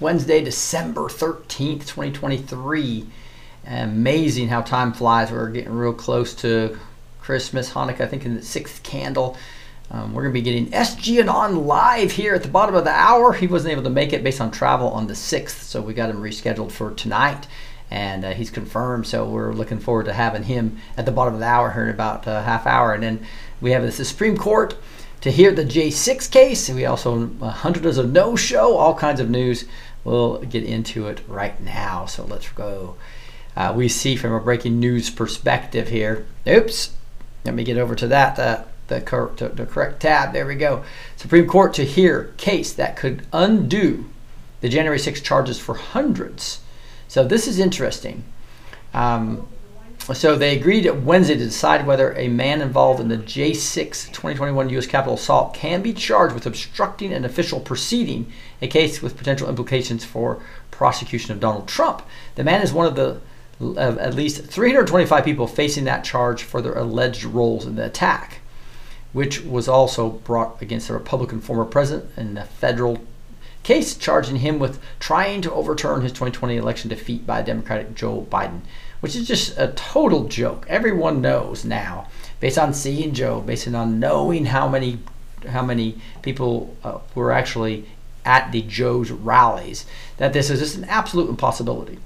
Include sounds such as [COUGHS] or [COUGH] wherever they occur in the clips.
Wednesday, December 13th, 2023. Amazing how time flies. We're getting real close to Christmas, Hanukkah, I think in the sixth candle. Um, we're going to be getting SGAnon live here at the bottom of the hour. He wasn't able to make it based on travel on the 6th, so we got him rescheduled for tonight. And uh, he's confirmed, so we're looking forward to having him at the bottom of the hour here in about a half hour. And then we have the Supreme Court to hear the J6 case. We also uh, Hunter does a no show, all kinds of news. We'll get into it right now. So let's go. Uh, we see from a breaking news perspective here. Oops, let me get over to that. Uh, the, cor- the correct tab. There we go. Supreme Court to hear case that could undo the January 6 charges for hundreds. So this is interesting. Um, so they agreed Wednesday to decide whether a man involved in the J6 2021 U.S. Capitol assault can be charged with obstructing an official proceeding, a case with potential implications for prosecution of Donald Trump. The man is one of the of at least 325 people facing that charge for their alleged roles in the attack, which was also brought against the Republican former president in the federal case charging him with trying to overturn his 2020 election defeat by Democratic Joe Biden, which is just a total joke. Everyone knows now, based on seeing Joe, based on knowing how many how many people uh, were actually at the Joe's rallies, that this is just an absolute impossibility.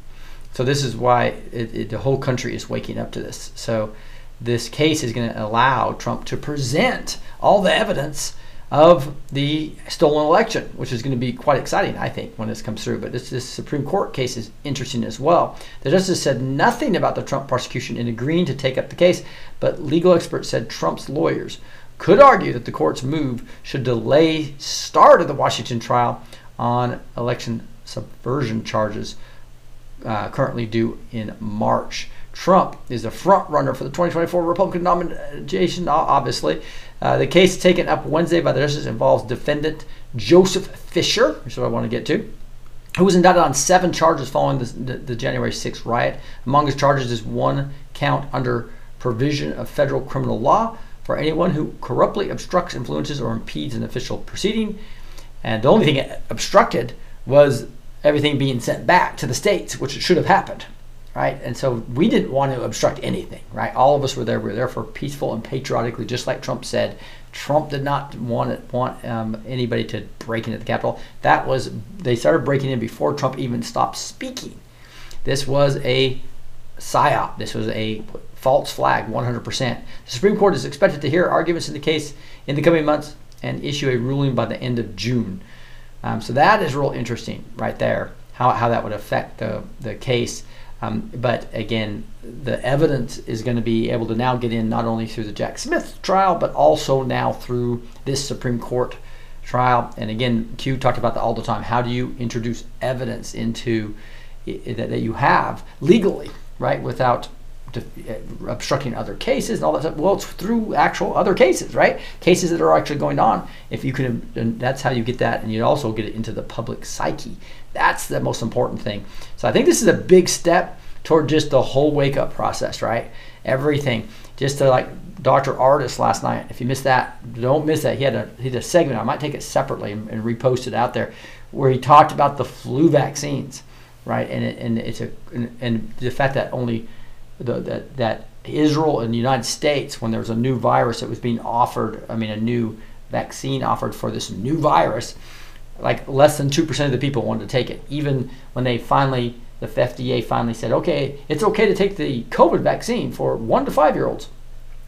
So this is why it, it, the whole country is waking up to this. So this case is going to allow Trump to present all the evidence of the stolen election, which is going to be quite exciting, I think, when this comes through. But this, this Supreme Court case is interesting as well. The justice said nothing about the Trump prosecution in agreeing to take up the case, but legal experts said Trump's lawyers could argue that the court's move should delay start of the Washington trial on election subversion charges uh, currently due in March. Trump is the front runner for the 2024 Republican nomination, obviously. Uh, the case taken up Wednesday by the justice involves defendant Joseph Fischer, which is what I want to get to, who was indicted on seven charges following the, the, January 6th riot. Among his charges is one count under provision of federal criminal law for anyone who corruptly obstructs, influences, or impedes an official proceeding. And the only thing it obstructed was everything being sent back to the states, which should have happened, right? And so we didn't want to obstruct anything, right? All of us were there. We were there for peaceful and patriotically, just like Trump said. Trump did not want it, want um, anybody to break into the Capitol. That was they started breaking in before Trump even stopped speaking. This was a psyop. This was a false flag, 100%. The Supreme Court is expected to hear arguments in the case in the coming months and issue a ruling by the end of June. Um, so that is real interesting right there, how, how that would affect the, the case. Um, but again, the evidence is going to be able to now get in not only through the Jack Smith trial, but also now through this Supreme Court trial. And again, Q talked about that all the time. How do you introduce evidence into that, that you have legally, right, without uh, obstructing other cases and all that stuff. Well, it's through actual other cases, right? Cases that are actually going on. If you can, that's how you get that, and you also get it into the public psyche. That's the most important thing. So I think this is a big step toward just the whole wake up process, right? Everything. Just to like Dr. Ardis last night. If you missed that, don't miss that. He had a he had a segment. I might take it separately and, and repost it out there, where he talked about the flu vaccines, right? And it, and it's a and, and the fact that only the, that that Israel and the United States, when there was a new virus that was being offered, I mean a new vaccine offered for this new virus, like less than two percent of the people wanted to take it. Even when they finally the FDA finally said, okay, it's okay to take the COVID vaccine for one to five year olds.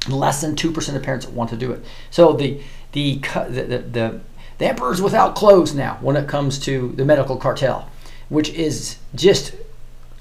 Less than two percent of parents want to do it. So the the, the, the the emperor's without clothes now when it comes to the medical cartel, which is just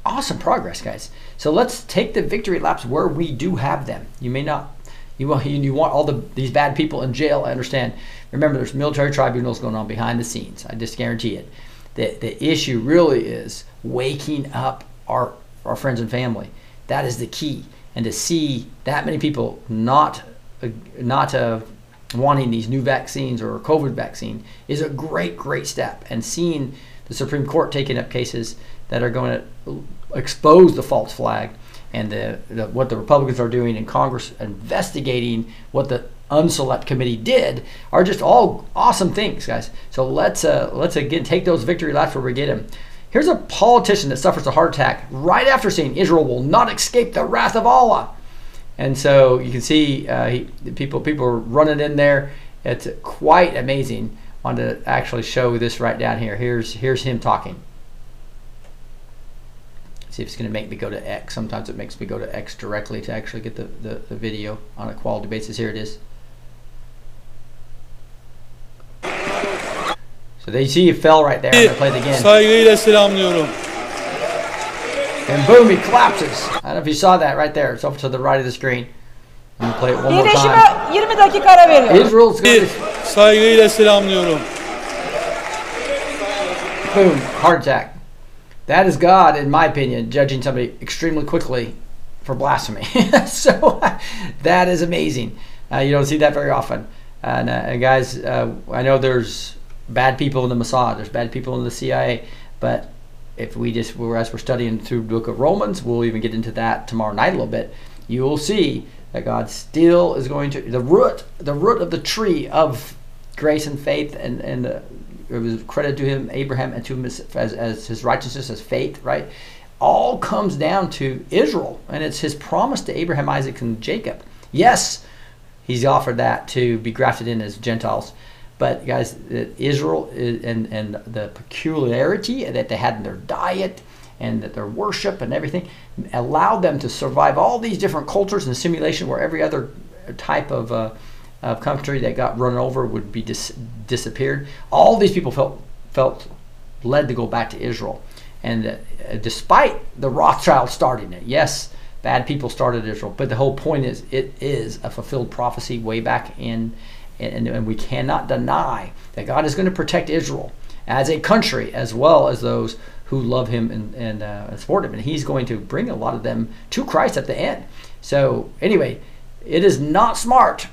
awesome progress, guys. So let's take the victory laps where we do have them. You may not, you want you want all the these bad people in jail. I understand. Remember, there's military tribunals going on behind the scenes. I just guarantee it. The the issue really is waking up our our friends and family. That is the key. And to see that many people not uh, not uh, wanting these new vaccines or COVID vaccine is a great, great step. And seeing the Supreme Court taking up cases that are going to expose the false flag and the, the, what the Republicans are doing in Congress investigating what the unselect committee did are just all awesome things, guys. So let's uh, let's again take those victory laps where we get them. Here's a politician that suffers a heart attack right after saying Israel will not escape the wrath of Allah. And so you can see uh, he, people people are running in there. It's quite amazing. I wanted to actually show this right down here. Here's here's him talking. See if it's going to make me go to X. Sometimes it makes me go to X directly to actually get the, the, the video on a quality basis. Here it is. So they see he fell right there. I'm going to play it again. Saygıyla selamlıyorum. And boom, he collapses. I don't know if you saw that right there. It's over to the right of the screen. I'm going to play it one more time. Birleşime 20 dakika ara veriyorum. Israel's going Bir, to saygıyla selamlıyorum. boom, heart attack. That is God, in my opinion, judging somebody extremely quickly for blasphemy. [LAUGHS] so that is amazing. Uh, you don't see that very often. And, uh, and guys, uh, I know there's bad people in the Mossad, there's bad people in the CIA, but if we just, as we're studying through the book of Romans, we'll even get into that tomorrow night a little bit. You will see that God still is going to the root, the root of the tree of grace and faith, and and uh, it was credited to him, Abraham, and to him as, as, as his righteousness, as faith, right? All comes down to Israel, and it's his promise to Abraham, Isaac, and Jacob. Yes, he's offered that to be grafted in as Gentiles. But guys, Israel and and the peculiarity that they had in their diet and that their worship and everything allowed them to survive all these different cultures and simulation where every other type of uh, of country that got run over would be dis- disappeared. All these people felt felt led to go back to Israel, and uh, despite the Rothschild starting it, yes, bad people started Israel, but the whole point is it is a fulfilled prophecy way back in, and, and we cannot deny that God is going to protect Israel as a country as well as those who love Him and and, uh, and support Him, and He's going to bring a lot of them to Christ at the end. So anyway, it is not smart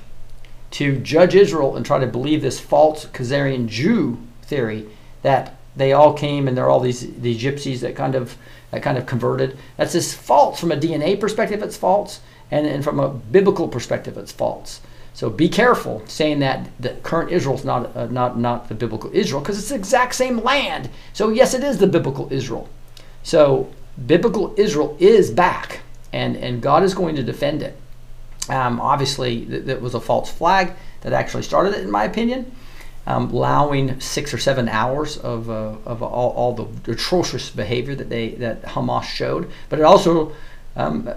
to judge Israel and try to believe this false Khazarian Jew theory that they all came and they're all these these gypsies that kind of that kind of converted. That's just false from a DNA perspective. It's false, and, and from a biblical perspective, it's false. So be careful saying that the current Israel is not uh, not not the biblical Israel because it's the exact same land. So yes, it is the biblical Israel. So biblical Israel is back, and and God is going to defend it. Um, obviously, th- that was a false flag that actually started it, in my opinion, um, allowing six or seven hours of, uh, of all, all the atrocious behavior that they that Hamas showed. But it also um,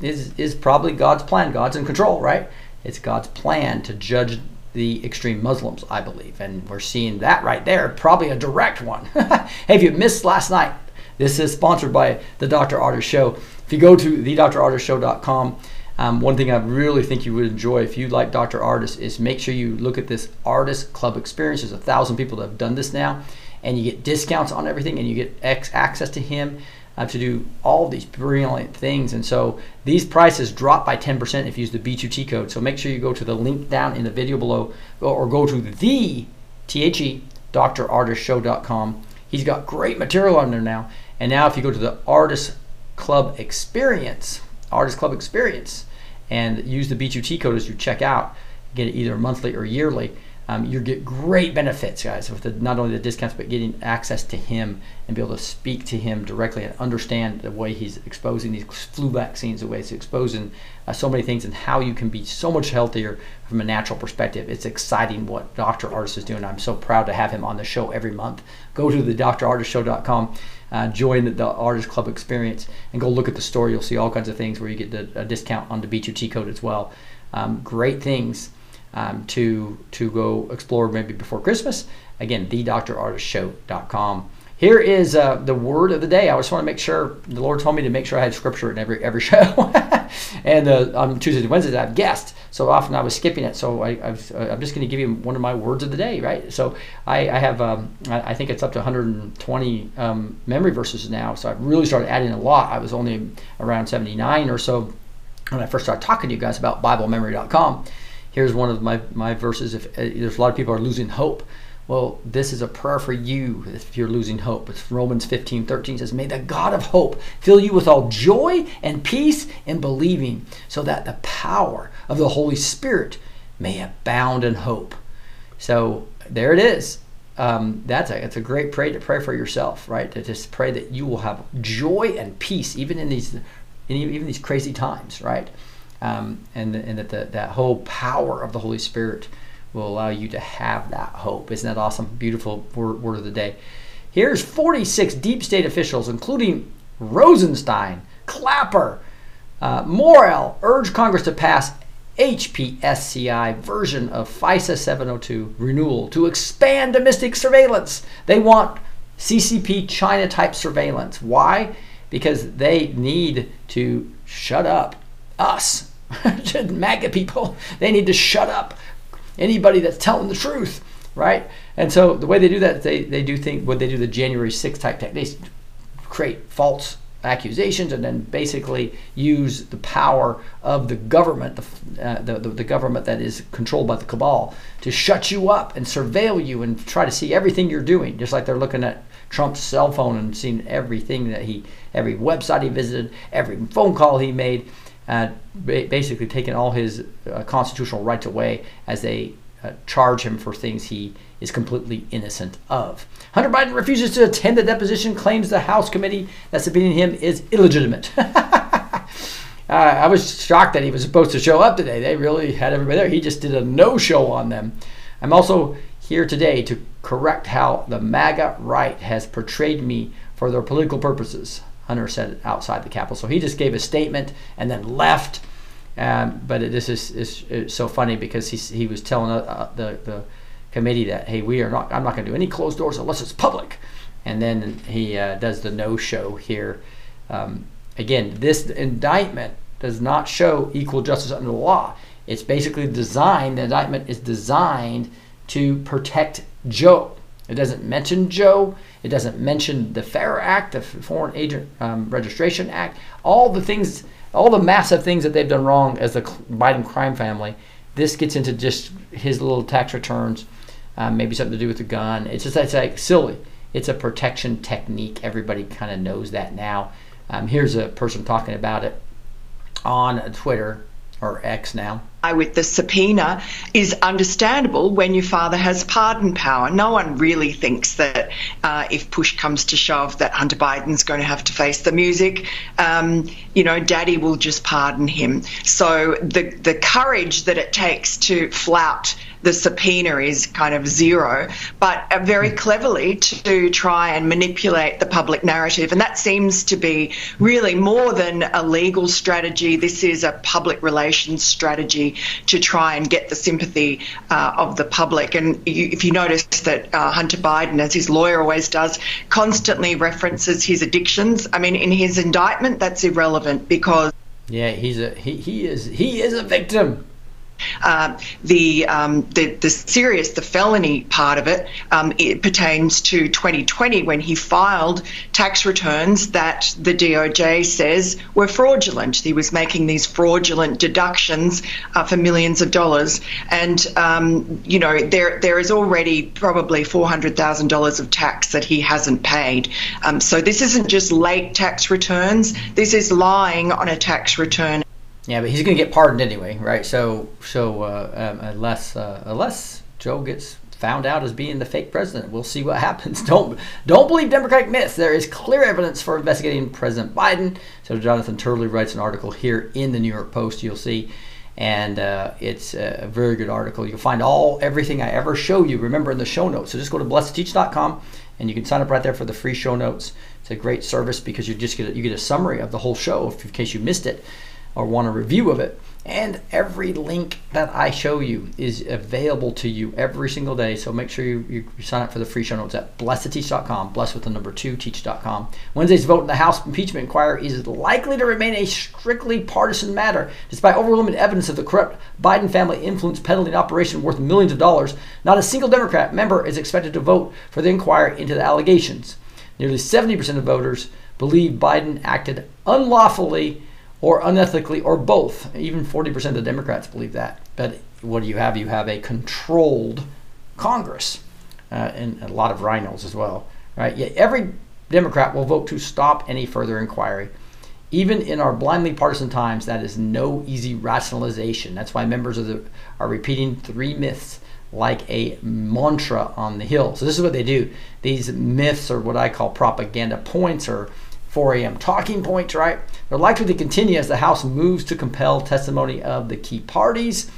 is is probably God's plan. God's in control, right? It's God's plan to judge the extreme Muslims, I believe, and we're seeing that right there. Probably a direct one. [LAUGHS] hey, if you missed last night, this is sponsored by the Dr. Ardis Show. If you go to thedrardisshow.com, um, one thing I really think you would enjoy if you like Dr. Ardis is make sure you look at this Ardis Club experience. There's a thousand people that have done this now, and you get discounts on everything, and you get ex- access to him uh, to do all these brilliant things. And so these prices drop by 10% if you use the B2T code. So make sure you go to the link down in the video below or go to the T-H-E, drardisshow.com. He's got great material on there now. And now if you go to the Ardis Club Experience, Ardis Club Experience, and use the B2T code as you check out, get it either monthly or yearly, um, you get great benefits, guys, with the, not only the discounts, but getting access to him and be able to speak to him directly and understand the way he's exposing these flu vaccines, the way he's exposing uh, so many things, and how you can be so much healthier from a natural perspective. It's exciting what Dr. Ardis is doing. I'm so proud to have him on the show every month. Go to the drardisshow.com. Uh, join the, the, Ardis Club experience and go look at the store. You'll see all kinds of things where you get the, a discount on the B2T code as well. Um, great things um, to to go explore maybe before Christmas. Again, thedrardisshow.com. Here is uh, the word of the day. I just want to make sure the Lord told me to make sure I had scripture in every every [LAUGHS] show. and uh, on Tuesdays and Wednesdays, I have guests. So often I was skipping it. So I, am uh, just going to give you one of my words of the day, right? So I, I have, um, I, I, think it's up to 120 um, memory verses now. So I've really started adding a lot. I was only around 79 or so when I first started talking to you guys about BibleMemory.com here's one of my, my verses. If uh, there's a lot of people are losing hope, well, this is a prayer for you if you're losing hope. It's Romans 15, 13 says, May the God of hope fill you with all joy and peace in believing, so that the power of the Holy Spirit may abound in hope. So there it is. Um, that's a it's a great prayer to pray for yourself, right? To just pray that you will have joy and peace even in these in even these crazy times, right? um, and, and that the, that whole power of the Holy Spirit will allow you to have that hope. Isn't that awesome? Beautiful word, word of the day. Here's 46 deep state officials, including Rosenstein, Clapper, uh, Morell, urge Congress to pass HPSCI version of FISA 702 renewal to expand domestic surveillance. They want CCP China type surveillance. Why? Because they need to shut up us [LAUGHS] MAGA people, they need to shut up anybody that's telling the truth, right? And so the way they do that, they, they do think what they do the January 6th type they create false accusations and then basically use the power of the government, the, uh, the, the, the, government that is controlled by the cabal, to shut you up and surveil you and try to see everything you're doing, just like they're looking at Trump's cell phone and seeing everything that he, every website he visited, every phone call he made uh, basically taking all his uh, constitutional rights away as they uh, charge him for things he is completely innocent of. Hunter Biden refuses to attend the deposition, claims the House committee that's subpoenaing him is illegitimate. [LAUGHS] Uh, I was shocked that he was supposed to show up today. They really had everybody there. He just did a no show on them. I'm also here today to correct how the MAGA right has portrayed me for their political purposes. Hunter said outside the Capitol. So he just gave a statement and then left. Um, but this is, is, is, so funny because he, he was telling uh, uh, the, the committee that, hey, we are not, I'm not going to do any closed doors unless it's public. And then he uh, does the no show here. Um, again, this indictment does not show equal justice under the law. It's basically designed, the indictment is designed to protect Joe. It doesn't mention Joe. It doesn't mention the FARA Act, the Foreign Agent um, Registration Act, all the things, all the massive things that they've done wrong as the Biden crime family. This gets into just his little tax returns, um, maybe something to do with the gun. It's just it's like silly. It's a protection technique. Everybody kind of knows that now. Um, here's a person talking about it on Twitter or X now with the subpoena is understandable when your father has pardon power. No one really thinks that uh, if push comes to shove that Hunter Biden's going to have to face the music. Um, you know, daddy will just pardon him. So the, the courage that it takes to flout the subpoena is kind of zero, but very hmm. cleverly to try and manipulate the public narrative. And that seems to be really more than a legal strategy. This is a public relations strategy to try and get the sympathy uh, of the public. And you, if you notice that uh, Hunter Biden, as his lawyer always does, constantly references his addictions. I mean, in his indictment, that's irrelevant because. Yeah, he's a he, he is he is a victim uh, the, um, the the serious, the felony part of it, um, it pertains to 2020 when he filed tax returns that the DOJ says were fraudulent. He was making these fraudulent deductions uh, for millions of dollars, and um, you know there there is already probably four hundred thousand dollars of tax that he hasn't paid. Um, so this isn't just late tax returns. This is lying on a tax return. Yeah, but he's going to get pardoned anyway, right? So, so uh, um, unless uh, unless Joe gets found out as being the fake president, we'll see what [LAUGHS] happens. Don't don't believe Democratic myths. There is clear evidence for investigating President Biden. So Jonathan Turley writes an article here in the New York Post. You'll see. And uh, it's a very good article. You'll find all everything I ever show you. Remember in the show notes. So just go to blessedteach.com and you can sign up right there for the free show notes. It's a great service because you just get a, you get a summary of the whole show in case you missed it or want a review of it. And every link that I show you is available to you every single day. So make sure you, you, sign up for the free show notes at blessedteach.com, blessed with the number two, teach.com. Wednesday's vote in the House impeachment inquiry is likely to remain a strictly partisan matter. Despite overwhelming evidence of the corrupt Biden family influence peddling operation worth millions of dollars, not a single Democrat member is expected to vote for the inquiry into the allegations. Nearly 70% of voters believe Biden acted unlawfully or unethically or both. Even 40% of Democrats believe that. But what do you have? You have a controlled Congress uh, and a lot of rhinos as well, right? Yet every Democrat will vote to stop any further inquiry. Even in our blindly partisan times, that is no easy rationalization. That's why members of the are repeating three myths like a mantra on the Hill. So this is what they do. These myths are what I call propaganda points or 4 a.m. talking points, right? They're likely to continue as the House moves to compel testimony of the key parties.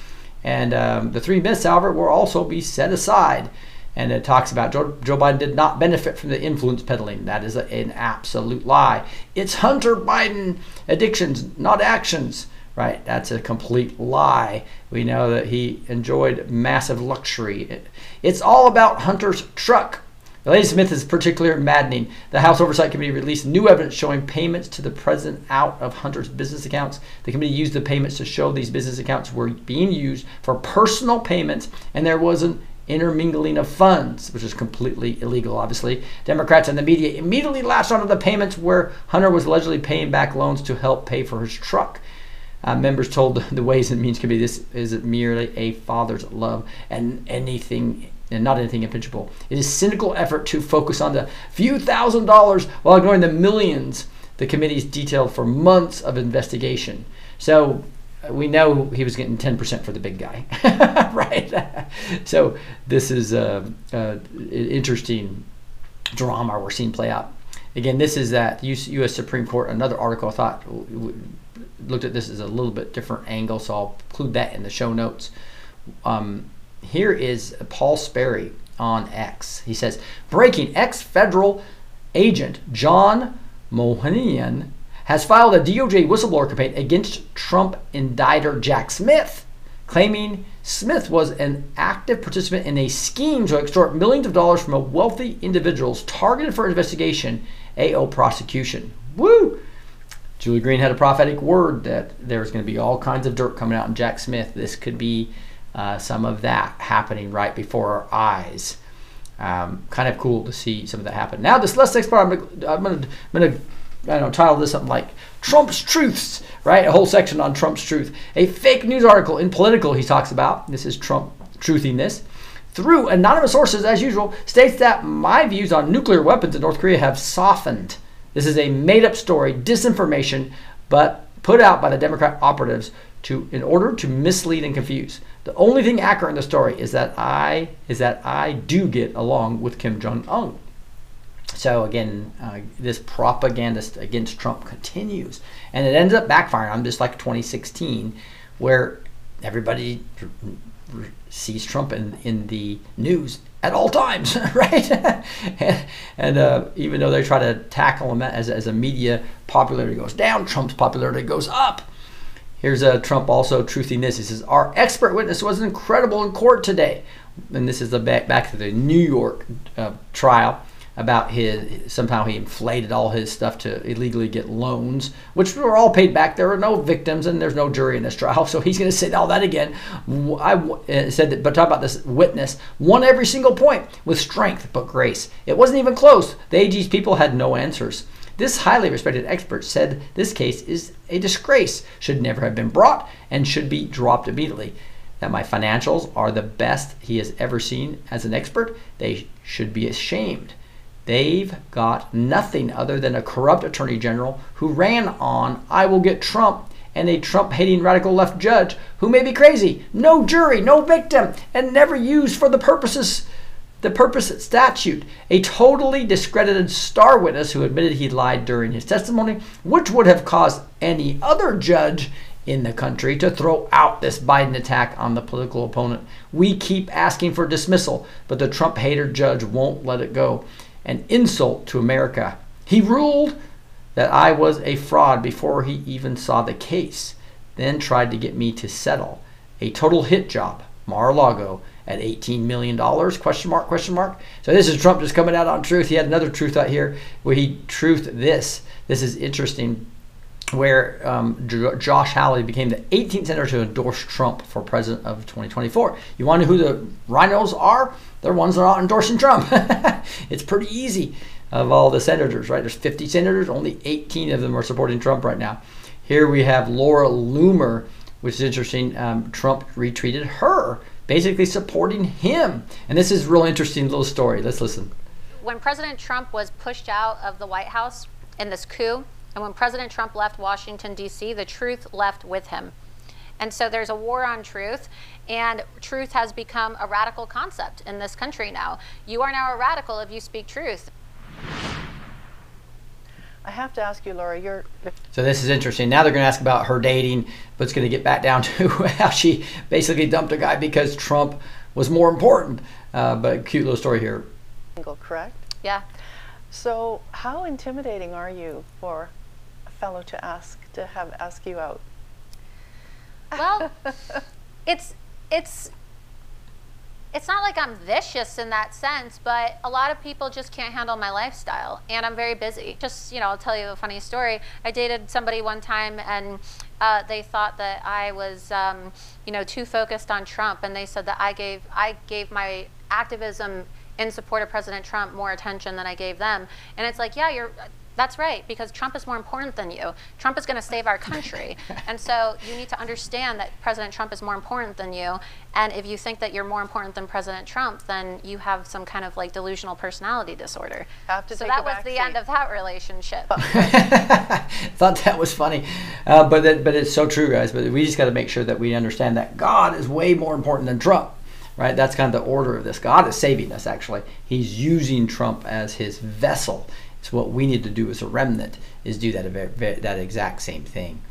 And um, the three myths, however, will also be set aside. And it talks about Joe, Joe Biden did not benefit from the influence peddling. That is a, an absolute lie. It's Hunter Biden addictions, not actions, right? That's a complete lie. We know that he enjoyed massive luxury. It, it's all about Hunter's truck the Smith is particularly maddening. The House Oversight Committee released new evidence showing payments to the president out of Hunter's business accounts. The committee used the payments to show these business accounts were being used for personal payments, and there was an intermingling of funds, which is completely illegal, obviously. Democrats and the media immediately latched onto the payments where Hunter was allegedly paying back loans to help pay for his truck. Uh, members told the Ways and Means Committee this is merely a father's love and anything and not anything impeachable. It is cynical effort to focus on the few thousand dollars while ignoring the millions the committee's detailed for months of investigation. So uh, we know he was getting 10% for the big guy, [LAUGHS] right? [LAUGHS] so this is a, a, interesting drama we're seeing play out. Again, this is that U.S. Supreme Court. Another article I thought looked at this as a little bit different angle, so I'll include that in the show notes. Um, here is Paul Sperry on X. He says, breaking ex federal agent John Moynihan has filed a DOJ whistleblower complaint against Trump indictor Jack Smith, claiming Smith was an active participant in a scheme to extort millions of dollars from wealthy individuals targeted for investigation, AO prosecution. Woo! Julie Green had a prophetic word that there's going to be all kinds of dirt coming out in Jack Smith. This could be uh, some of that happening right before our eyes. Um, kind of cool to see some of that happen. Now, this next part, I'm I'm gonna I don't know, title this something like Trump's Truths, right? A whole section on Trump's truth. A fake news article in Politico he talks about. This is Trump truthing this. Through anonymous sources, as usual, states that my views on nuclear weapons in North Korea have softened. This is a made up story, disinformation, but put out by the Democrat operatives to in order to mislead and confuse. The only thing accurate in the story is that I is that I do get along with Kim Jong Un. So again, uh, this propaganda against Trump continues, and it ends up backfiring I'm just like 2016, where everybody sees Trump in, in the news at all times, [LAUGHS] right? and, [LAUGHS] and uh, even though they try to tackle him as, as a media popularity goes down, Trump's popularity goes up. Here's uh, Trump also truthing this. He says, Our expert witness was incredible in court today. And this is the back, back to the New York uh, trial. about his somehow he inflated all his stuff to illegally get loans, which were all paid back. There are no victims and there's no jury in this trial, [LAUGHS] so he's going to say all that again. I uh, said that, but talk about this witness won every single point with strength but grace. It wasn't even close. The AG's people had no answers. This highly respected expert said this case is a disgrace, should never have been brought, and should be dropped immediately. That my financials are the best he has ever seen as an expert, they should be ashamed. They've got nothing other than a corrupt attorney general who ran on, I will get Trump, and a Trump hating radical left judge who may be crazy, no jury, no victim, and never used for the purposes the purpose of statute, a totally discredited star witness who admitted he lied during his testimony, which would have caused any other judge in the country to throw out this Biden attack on the political opponent. We keep asking for dismissal, but the Trump hater judge won't let it go. An insult to America. He ruled that I was a fraud before he even saw the case, then tried to get me to settle. A total hit job. Mar-a-Lago at 18 million dollars question mark question mark so this is trump just coming out on truth he had another truth out here where he truthed this this is interesting where um, Josh Hawley became the 18th senator to endorse Trump for president of 2024. You want to know who the rhinos are? They're ones that are not endorsing Trump. [LAUGHS] it's pretty easy of all the senators, right? There's 50 senators, only 18 of them are supporting Trump right now. Here we have Laura Loomer, which is interesting. Um, Trump retweeted her basically supporting him. And this is a real interesting little story. Let's listen. When President Trump was pushed out of the White House in this coup, and when President Trump left Washington, D.C., the truth left with him. And so there's a war on truth, and truth has become a radical concept in this country now. You are now a radical if you speak truth. I have to ask you, Laura, you're. So this is interesting. Now they're going to ask about her dating, but it's going to get back down to [LAUGHS] how she basically dumped a guy because Trump was more important. Uh, but cute little story here. Single, Correct. Yeah. So how intimidating are you for a fellow to ask to have ask you out? Well, [LAUGHS] it's it's it's not like I'm vicious in that sense, but a lot of people just can't handle my lifestyle, and I'm very busy. Just you know, I'll tell you a funny story. I dated somebody one time, and uh, they thought that I was, um, you know, too focused on Trump, and they said that I gave I gave my activism in support of President Trump more attention than I gave them. And it's like, yeah, you're that's right, because Trump is more important than you. Trump is going to save our country. [LAUGHS] and so you need to understand that President Trump is more important than you. And if you think that you're more important than President Trump, then you have some kind of like delusional personality disorder. Have to so that was the seat. end of that relationship. [LAUGHS] Thought that was funny, uh, but that, but it's so true, guys. But we just got to make sure that we understand that God is way more important than Trump, right? That's kind of the order of this. God is saving us. Actually, He's using Trump as His vessel. So what we need to do as a remnant is do that that exact same thing,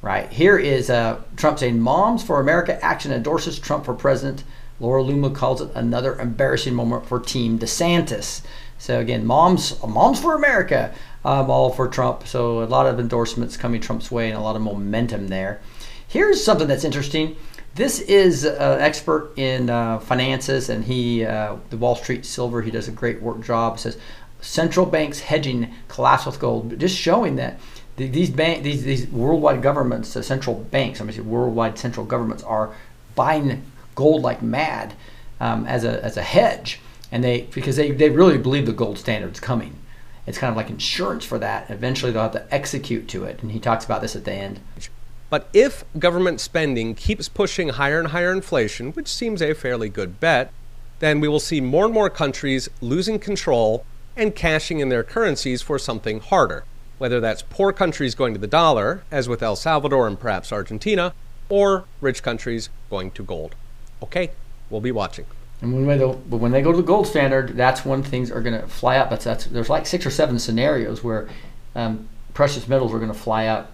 right? Here is uh, Trump saying, "Moms for America action endorses Trump for president." Laura Loomer calls it another embarrassing moment for Team DeSantis. So again, moms, moms for America, um, all for Trump. So a lot of endorsements coming Trump's way and a lot of momentum there. Here's something that's interesting. This is an expert in uh, finances, and he, uh, the Wall Street Silver, he does a great work job. Says central banks hedging collapse with gold, just showing that these bank, these these worldwide governments, the central banks, I mean, worldwide central governments are buying gold like mad um, as a as a hedge, and they because they they really believe the gold standard's coming. It's kind of like insurance for that. Eventually, they'll have to execute to it, and he talks about this at the end. But if government spending keeps pushing higher and higher inflation, which seems a fairly good bet, then we will see more and more countries losing control and cashing in their currencies for something harder, whether that's poor countries going to the dollar, as with El Salvador and perhaps Argentina, or rich countries going to gold. Okay, we'll be watching. And when they, when they go to the gold standard, that's when things are going to fly up. That's, that's, there's like six or seven scenarios where um, precious metals are going to fly up,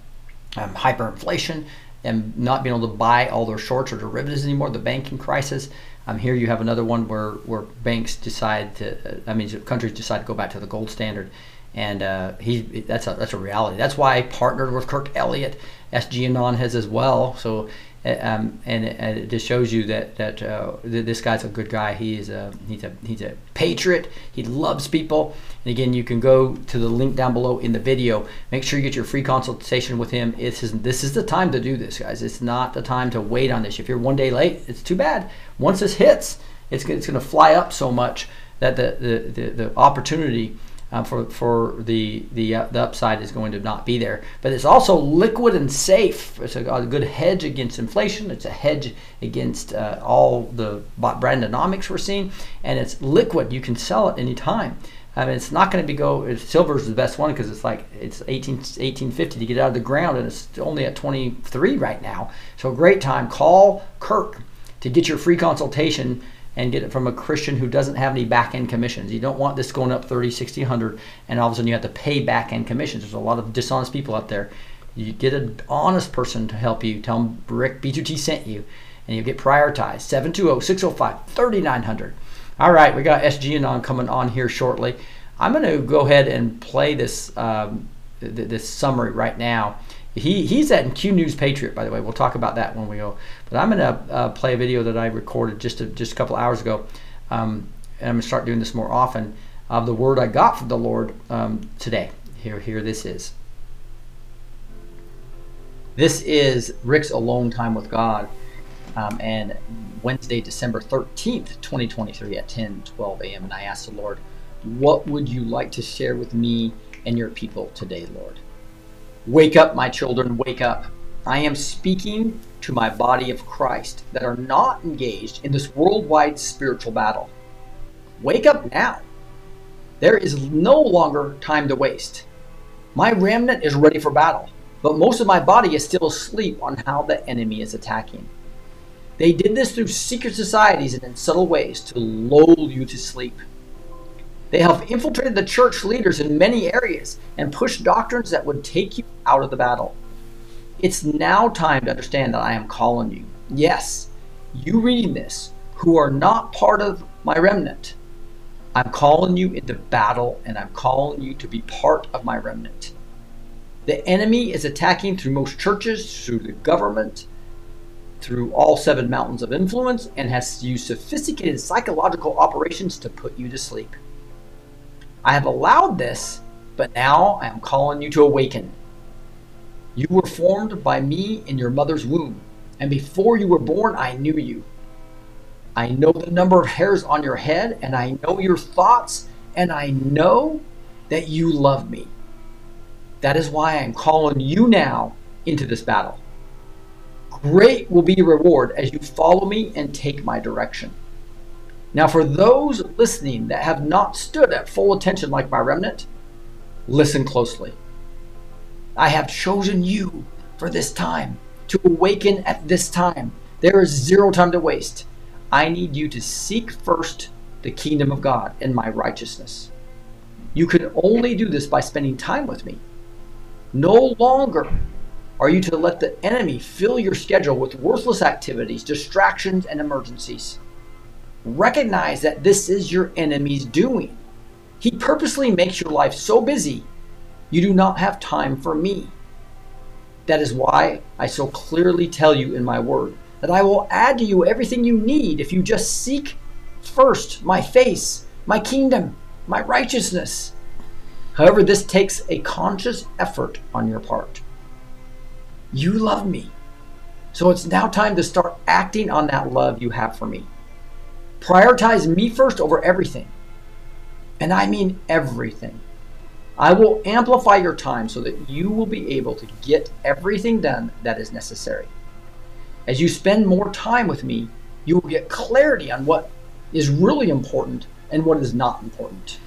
um, hyperinflation, and not being able to buy all their shorts or derivatives anymore, the banking crisis. Um, here you have another one where, where banks decide to, uh, I mean, countries decide to go back to the gold standard. And uh, he, that's a, that's a reality. That's why I partnered with Kirk Elliott. SG Anon has as well. So Um, and, it, and it just shows you that that uh, th- this guy's a good guy. He is a he's a he's a patriot. He loves people. And again, you can go to the link down below in the video. Make sure you get your free consultation with him. It's his, this is the time to do this, guys. It's not the time to wait on this. If you're one day late, it's too bad. Once this hits, it's it's going to fly up so much that the the, the, the opportunity um, for for the the uh, the upside is going to not be there. But it's also liquid and safe. It's a, a good hedge against inflation. It's a hedge against uh, all the brandonomics we're seeing, and it's liquid. You can sell it anytime. I mean, it's not going to be go. Silver is the best one because it's like it's 18, 1850 to get out of the ground, and it's only at 23 right now. So great time. Call Kirk to get your free consultation and get it from a Christian who doesn't have any back end commissions. You don't want this going up 30, 60, 100, and all of a sudden you have to pay back end commissions. There's a lot of dishonest people out there. You get an honest person to help you. Tell them Rick B2T sent you, and you get prioritized. 720 605 3900. All right, we got SG Anon coming on here shortly. I'm going to go ahead and play this um, th- this summary right now. He, he's at Q News Patriot, by the way. We'll talk about that when we go. But I'm going to uh, play a video that I recorded just a, just a couple hours ago, um, and I'm going to start doing this more often. Of the word I got from the Lord um, today. Here, here this is. This is Rick's Alone Time with God, um, and Wednesday, December 13th, 2023 at 10 12 a.m. And I asked the Lord, What would you like to share with me and your people today, Lord? Wake up, my children, wake up. I am speaking to my body of Christ that are not engaged in this worldwide spiritual battle. Wake up now. There is no longer time to waste. My remnant is ready for battle, but most of my body is still asleep on how the enemy is attacking. They did this through secret societies and in subtle ways to lull you to sleep. They have infiltrated the church leaders in many areas and pushed doctrines that would take you out of the battle. It's now time to understand that I am calling you. Yes, you reading this, who are not part of my remnant. I'm calling you into battle and I'm calling you to be part of my remnant. The enemy is attacking through most churches, through the government, through all seven mountains of influence, and has used sophisticated psychological operations to put you to sleep. I have allowed this, but now I am calling you to awaken. You were formed by me in your mother's womb, and before you were born, I knew you. I know the number of hairs on your head, and I know your thoughts, and I know that you love me. That is why I am calling you now into this battle. Great will be your reward as you follow me and take my direction. Now, for those listening that have not stood at full attention like my remnant, listen closely. I have chosen you for this time, to awaken at this time. There is zero time to waste. I need you to seek first the kingdom of God and my righteousness. You can only do this by spending time with me. No longer are you to let the enemy fill your schedule with worthless activities, distractions, and emergencies. Recognize that this is your enemy's doing. He purposely makes your life so busy you do not have time for me. That is why I so clearly tell you in my word that I will add to you everything you need if you just seek first my face, my kingdom, my righteousness. However, this takes a conscious effort on your part. You love me. So it's now time to start acting on that love you have for me. Prioritize me first over everything. And I mean everything. I will amplify your time so that you will be able to get everything done that is necessary. As you spend more time with me, you will get clarity on what is really important and what is not important.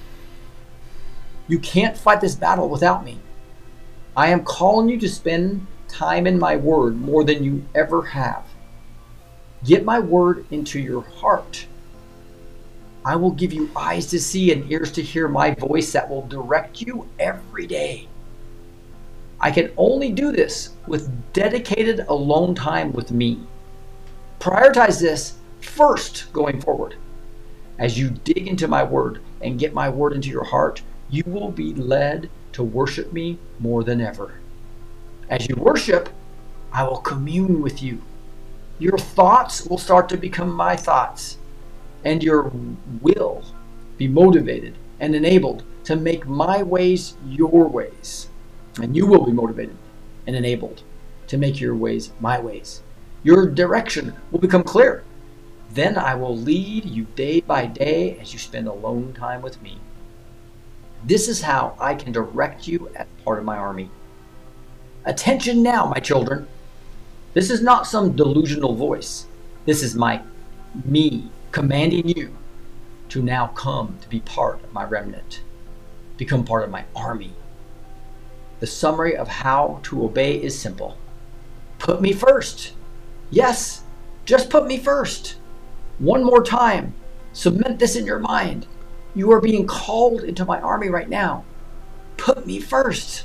You can't fight this battle without me. I am calling you to spend time in my word more than you ever have. Get my word into your heart. I will give you eyes to see and ears to hear my voice that will direct you every day. I can only do this with dedicated alone time with me. Prioritize this first going forward. As you dig into my word and get my word into your heart, you will be led to worship me more than ever. As you worship, I will commune with you. Your thoughts will start to become my thoughts, and your will be motivated and enabled to make my ways your ways. And you will be motivated and enabled to make your ways my ways. Your direction will become clear. Then I will lead you day by day as you spend alone time with me. This is how I can direct you as part of my army. Attention now, my children. This is not some delusional voice. This is my me commanding you to now come to be part of my remnant, become part of my army. The summary of how to obey is simple. Put me first. Yes, just put me first. One more time. Cement this in your mind. You are being called into my army right now. Put me first.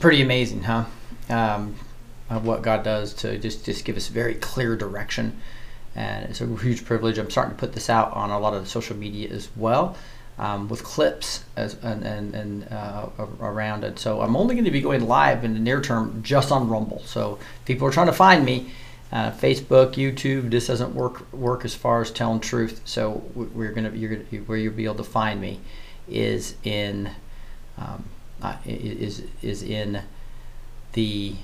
Pretty amazing, huh? Um, of what God does to just just give us very clear direction, and it's a huge privilege. I'm starting to put this out on a lot of social media as well, um, with clips as and and, and uh, around it. So I'm only going to be going live in the near term just on Rumble. So people are trying to find me. Uh, Facebook, YouTube, this doesn't work work as far as telling truth. So we're gonna you're gonna where you'll be able to find me is in um, uh, is is in the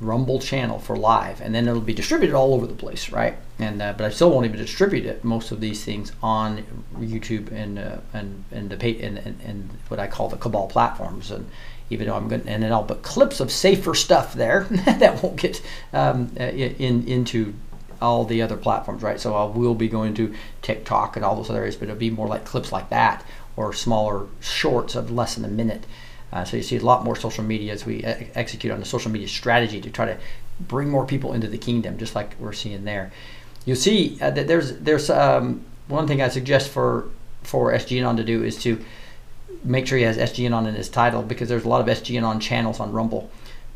Rumble channel for live, and then it'll be distributed all over the place, right? And uh, but I still won't even distribute it, most of these things on YouTube and uh, and and the and, and, and what I call the cabal platforms, and even though I'm going and then I'll put clips of safer stuff there [LAUGHS] that won't get um, uh, in into all the other platforms, right? So I will be going to TikTok and all those other areas, but it'll be more like clips like that or smaller shorts of less than a minute uh, so you see a lot more social media as we execute on the social media strategy to try to bring more people into the kingdom, just like we're seeing there. You'll see uh, that there's there's um, one thing I suggest for for SGAnon to do is to make sure he has SGAnon in his title because there's a lot of SGAnon channels on Rumble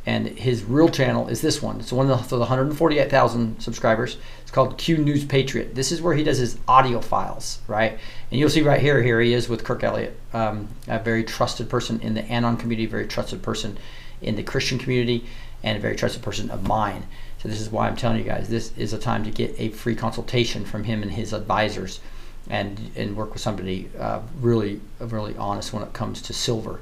and his real channel is this one. It's one of the 148,000 subscribers. It's called Q News Patriot. This is where he does his audio files, right? And you'll see right here, here he is with Kirk Elliott, um, a very trusted person in the Anon community, very trusted person in the Christian community, and a very trusted person of mine. So this is why I'm telling you guys, this is a time to get a free consultation from him and his advisors, and and work with somebody uh, really really honest when it comes to silver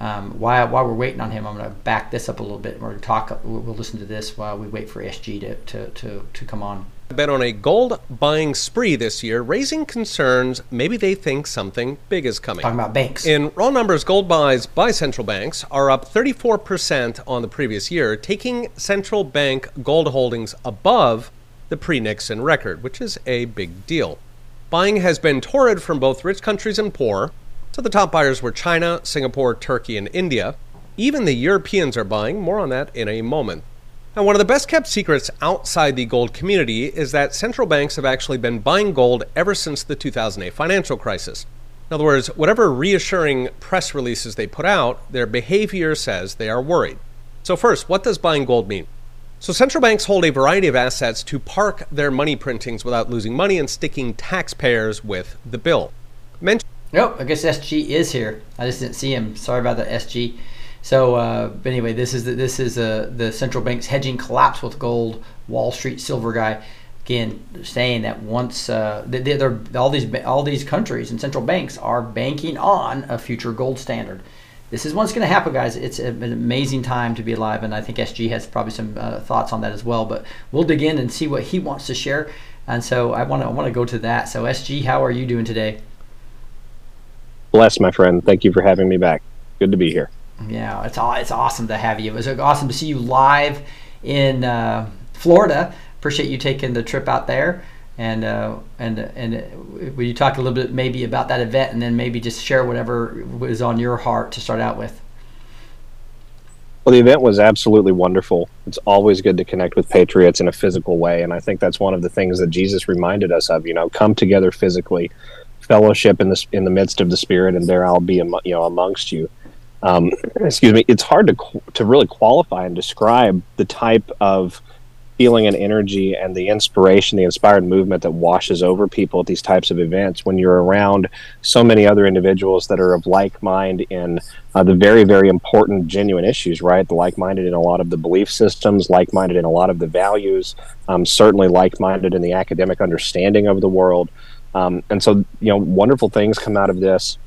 um, while, while we're waiting on him, I'm going to back this up a little bit. We're going to talk. We'll, listen to this while we wait for SG to, to, to, to come on. Been on a gold buying spree this year, raising concerns maybe they think something big is coming. Talking about banks. In raw numbers, gold buys by central banks are up 34% on the previous year, taking central bank gold holdings above the pre Nixon record, which is a big deal. Buying has been torrid from both rich countries and poor, so the top buyers were China, Singapore, Turkey, and India. Even the Europeans are buying, more on that in a moment. Now, one of the best kept secrets outside the gold community is that central banks have actually been buying gold ever since the 2008 financial crisis. In other words, whatever reassuring press releases they put out, their behavior says they are worried. So, first, what does buying gold mean? So, central banks hold a variety of assets to park their money printings without losing money and sticking taxpayers with the bill. Mention Nope, I guess SG is here. I just didn't see him. Sorry about the SG. So, uh, anyway, this is the, this is uh, the central bank's hedging collapse with gold. Wall Street silver guy again saying that once uh, they, all these all these countries and central banks are banking on a future gold standard. This is what's going to happen, guys. It's an amazing time to be alive, and I think SG has probably some uh, thoughts on that as well. But we'll dig in and see what he wants to share. And so I want to I want to go to that. So SG, how are you doing today? Bless, my friend. Thank you for having me back. Good to be here. Yeah, it's it's awesome to have you. It was awesome to see you live in uh, Florida. Appreciate you taking the trip out there. And uh, and and will you talk a little bit maybe about that event, and then maybe just share whatever was on your heart to start out with. Well, the event was absolutely wonderful. It's always good to connect with patriots in a physical way, and I think that's one of the things that Jesus reminded us of. You know, come together physically fellowship in the in the midst of the spirit, and there I'll be, you know, amongst you. Um, excuse me. It's hard to to really qualify and describe the type of feeling and energy and the inspiration, the inspired movement that washes over people at these types of events when you're around so many other individuals that are of like mind in uh, the very, very important, genuine issues, right? The like minded in a lot of the belief systems, like minded in a lot of the values, um, certainly like minded in the academic understanding of the world. Um, and so, you know, wonderful things come out of this.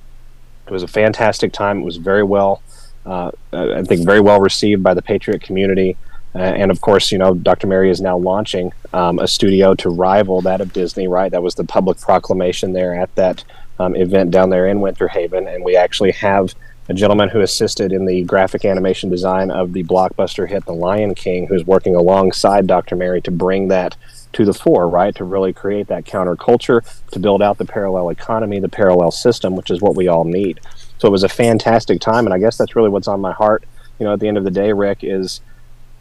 It was a fantastic time. It was very well, uh, I think, very well received by the Patriot community. Uh, and of course, you know, Dr. Mary is now launching um, a studio to rival that of Disney, right? That was the public proclamation there at that um, event down there in Winter Haven. And we actually have a gentleman who assisted in the graphic animation design of the blockbuster hit The Lion King, who's working alongside Dr. Mary to bring that to the fore, right? To really create that counterculture, to build out the parallel economy, the parallel system, which is what we all need. So it was a fantastic time. And I guess that's really what's on my heart. You know, at the end of the day, Rick, is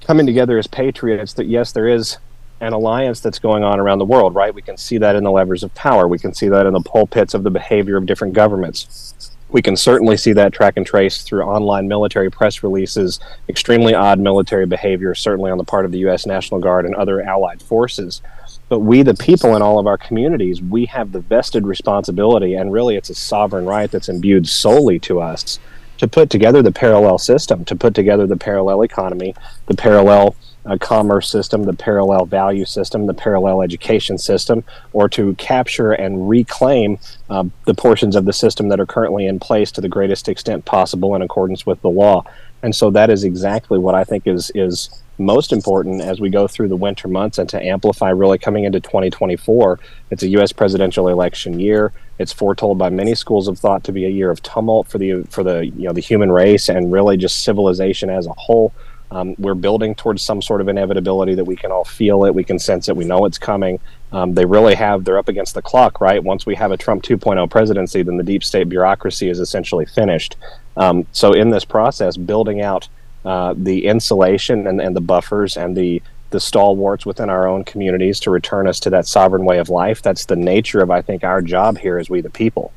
coming together as patriots that yes, there is an alliance that's going on around the world, right? We can see that in the levers of power. We can see that in the pulpits of the behavior of different governments. We can certainly see that track and trace through online military press releases, extremely odd military behavior, certainly on the part of the U.S. National Guard and other allied forces. But we, the people in all of our communities, we have the vested responsibility, and really it's a sovereign right that's imbued solely to us to put together the parallel system, to put together the parallel economy, the parallel uh, commerce system, the parallel value system, the parallel education system, or to capture and reclaim uh, the portions of the system that are currently in place to the greatest extent possible in accordance with the law. And so that is exactly what I think is is most important as we go through the winter months and to amplify really coming into 2024. It's a U.S. presidential election year. It's foretold by many schools of thought to be a year of tumult for the for the you know the human race and really just civilization as a whole. Um, we're building towards some sort of inevitability that we can all feel it, we can sense it, we know it's coming. Um, they really have, they're up against the clock, right? Once we have a Trump 2.0 presidency, then the deep state bureaucracy is essentially finished. Um, so, in this process, building out uh, the insulation and, and the buffers and the the stalwarts within our own communities to return us to that sovereign way of life. That's the nature of, I think, our job here as we the people.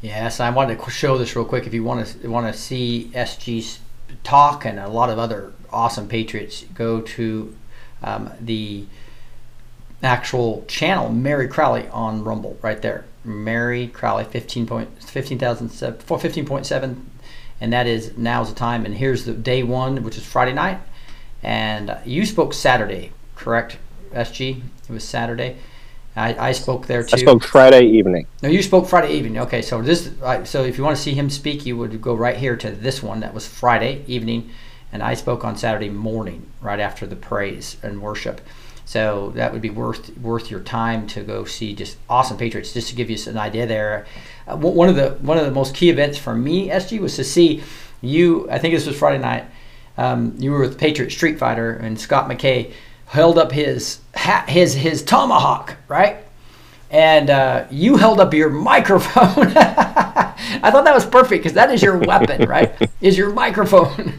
Yes, I wanted to show this real quick. If you want to want to see SG's talk and a lot of other awesome patriots, go to um, the actual channel Mary Crowley on Rumble right there. Mary Crowley, 15 point, 15,000, 15.7, and that is now's the time. And here's the day one, which is Friday night. And you spoke Saturday, correct, SG? It was Saturday. I, I spoke there too. I spoke Friday evening. No, you spoke Friday evening. Okay, so this, so if you want to see him speak, you would go right here to this one. That was Friday evening, and I spoke on Saturday morning, right after the praise and worship. So that would be worth worth your time to go see just awesome Patriots. Just to give you an idea, there, uh, one of the one of the most key events for me, SG, was to see you. I think this was Friday night. Um, you were with Patriot Street Fighter, and Scott McKay held up his hat, his his tomahawk, right? And uh, you held up your [LAUGHS] microphone. [LAUGHS] I thought that was perfect because that is your weapon, right? [LAUGHS] Is your microphone.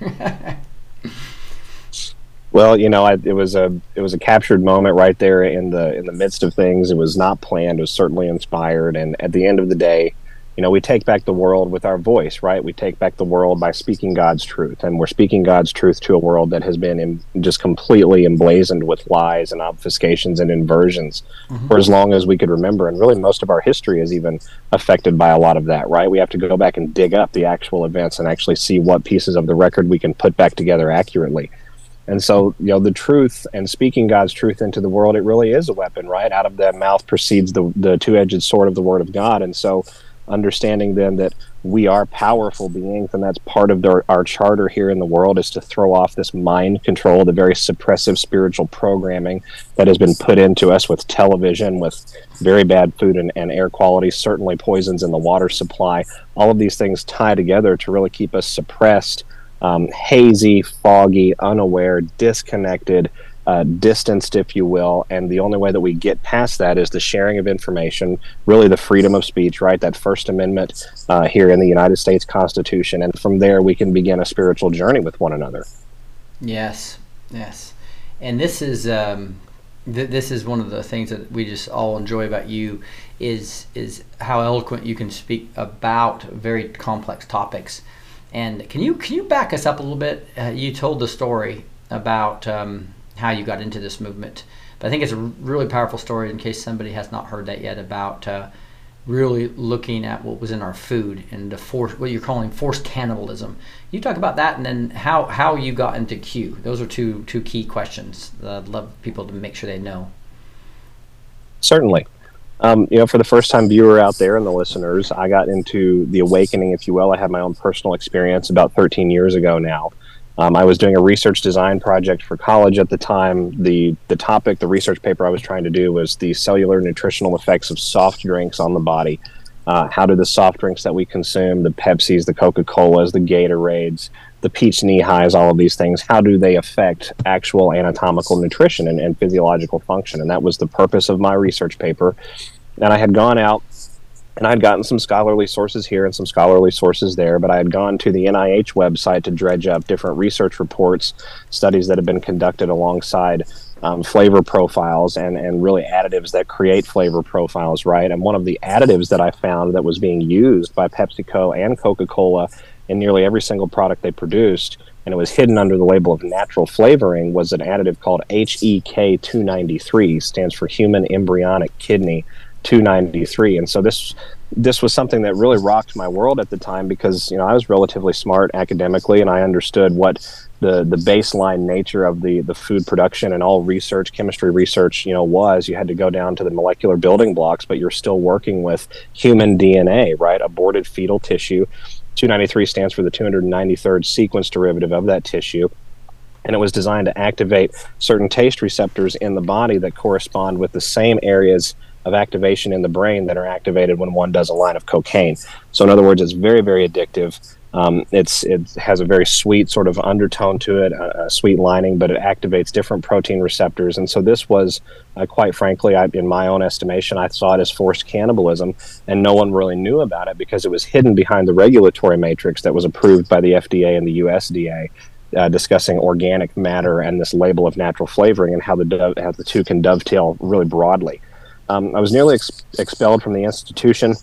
well, you know, I, it was a it was a captured moment right there in the in the midst of things. It was not planned. It was certainly inspired, and at the end of the day, you know, we take back the world with our voice, right? We take back the world by speaking God's truth, and we're speaking God's truth to a world that has been in, just completely emblazoned with lies and obfuscations and inversions mm-hmm. for as long as we could remember. And really, most of our history is even affected by a lot of that, right? We have to go back and dig up the actual events and actually see what pieces of the record we can put back together accurately. And so, you know, the truth and speaking God's truth into the world, it really is a weapon, right? Out of that mouth proceeds the, the two edged sword of the word of God. And so, understanding then that we are powerful beings and that's part of our charter here in the world is to throw off this mind control the very suppressive spiritual programming that has been put into us with television with very bad food and, and air quality certainly poisons in the water supply. All of these things tie together to really keep us suppressed um, hazy foggy unaware disconnected uh, distanced, if you will. And the only way that we get past that is the sharing of information, really the freedom of speech, right? That First Amendment uh, here in the United States Constitution. And from there, we can begin a spiritual journey with one another. Yes, yes. And this is. Um, th- this is one of the things that we just all enjoy about you is is how eloquent you can speak about very complex topics. And can you can you back us up a little bit? Uh, you told the story about um, how you got into this movement. But I think it's a really powerful story in case somebody has not heard that yet about uh, really looking at what was in our food and the force, what you're calling forced cannibalism. You talk about that, and then how how you got into Q. Those are two two key questions. that I'd love people to make sure they know. Certainly. Um, you know, for the first time viewer out there and the listeners, I got into the awakening, if you will. I had my own personal experience about 13 years ago now. Um, I was doing a research design project for college at the time. The the topic, the research paper I was trying to do was the cellular nutritional effects of soft drinks on the body. Uh, how do the soft drinks that we consume, the Pepsis, the Coca Colas, the Gatorades, the peach Nehis, all of these things, how do they affect actual anatomical nutrition and, and physiological function? And that was the purpose of my research paper. And I had gone out and I'd gotten some scholarly sources here and some scholarly sources there, but I had gone to the NIH website to dredge up different research reports, studies that have been conducted alongside um, flavor profiles and, and really additives that create flavor profiles, right? And one of the additives that I found that was being used by PepsiCo and Coca Cola in nearly every single product they produced, and it was hidden under the label of natural flavoring, was an additive called HEK293, stands for human embryonic kidney 293 and so this this was something that really rocked my world at the time because you know I was relatively smart academically and I understood what the the baseline nature of the the food production and all research chemistry research you know was. You had to go down to the molecular building blocks but you're still working with human DNA right? Aborted fetal tissue. 293 stands for the 293rd sequence derivative of that tissue. And it was designed to activate certain taste receptors in the body that correspond with the same areas of activation in the brain that are activated when one does a line of cocaine. So, in other words, it's very, very addictive. Um, it's it has a very sweet sort of undertone to it, a, a, sweet lining, but it activates different protein receptors. And so, this was, uh, quite frankly, I, in my own estimation, I saw it as forced cannibalism, and no one really knew about it because it was hidden behind the regulatory matrix that was approved by the FDA and the USDA. Uh, discussing organic matter and this label of natural flavoring and how the how the two can dovetail really broadly. Um, I was nearly ex- expelled from the institution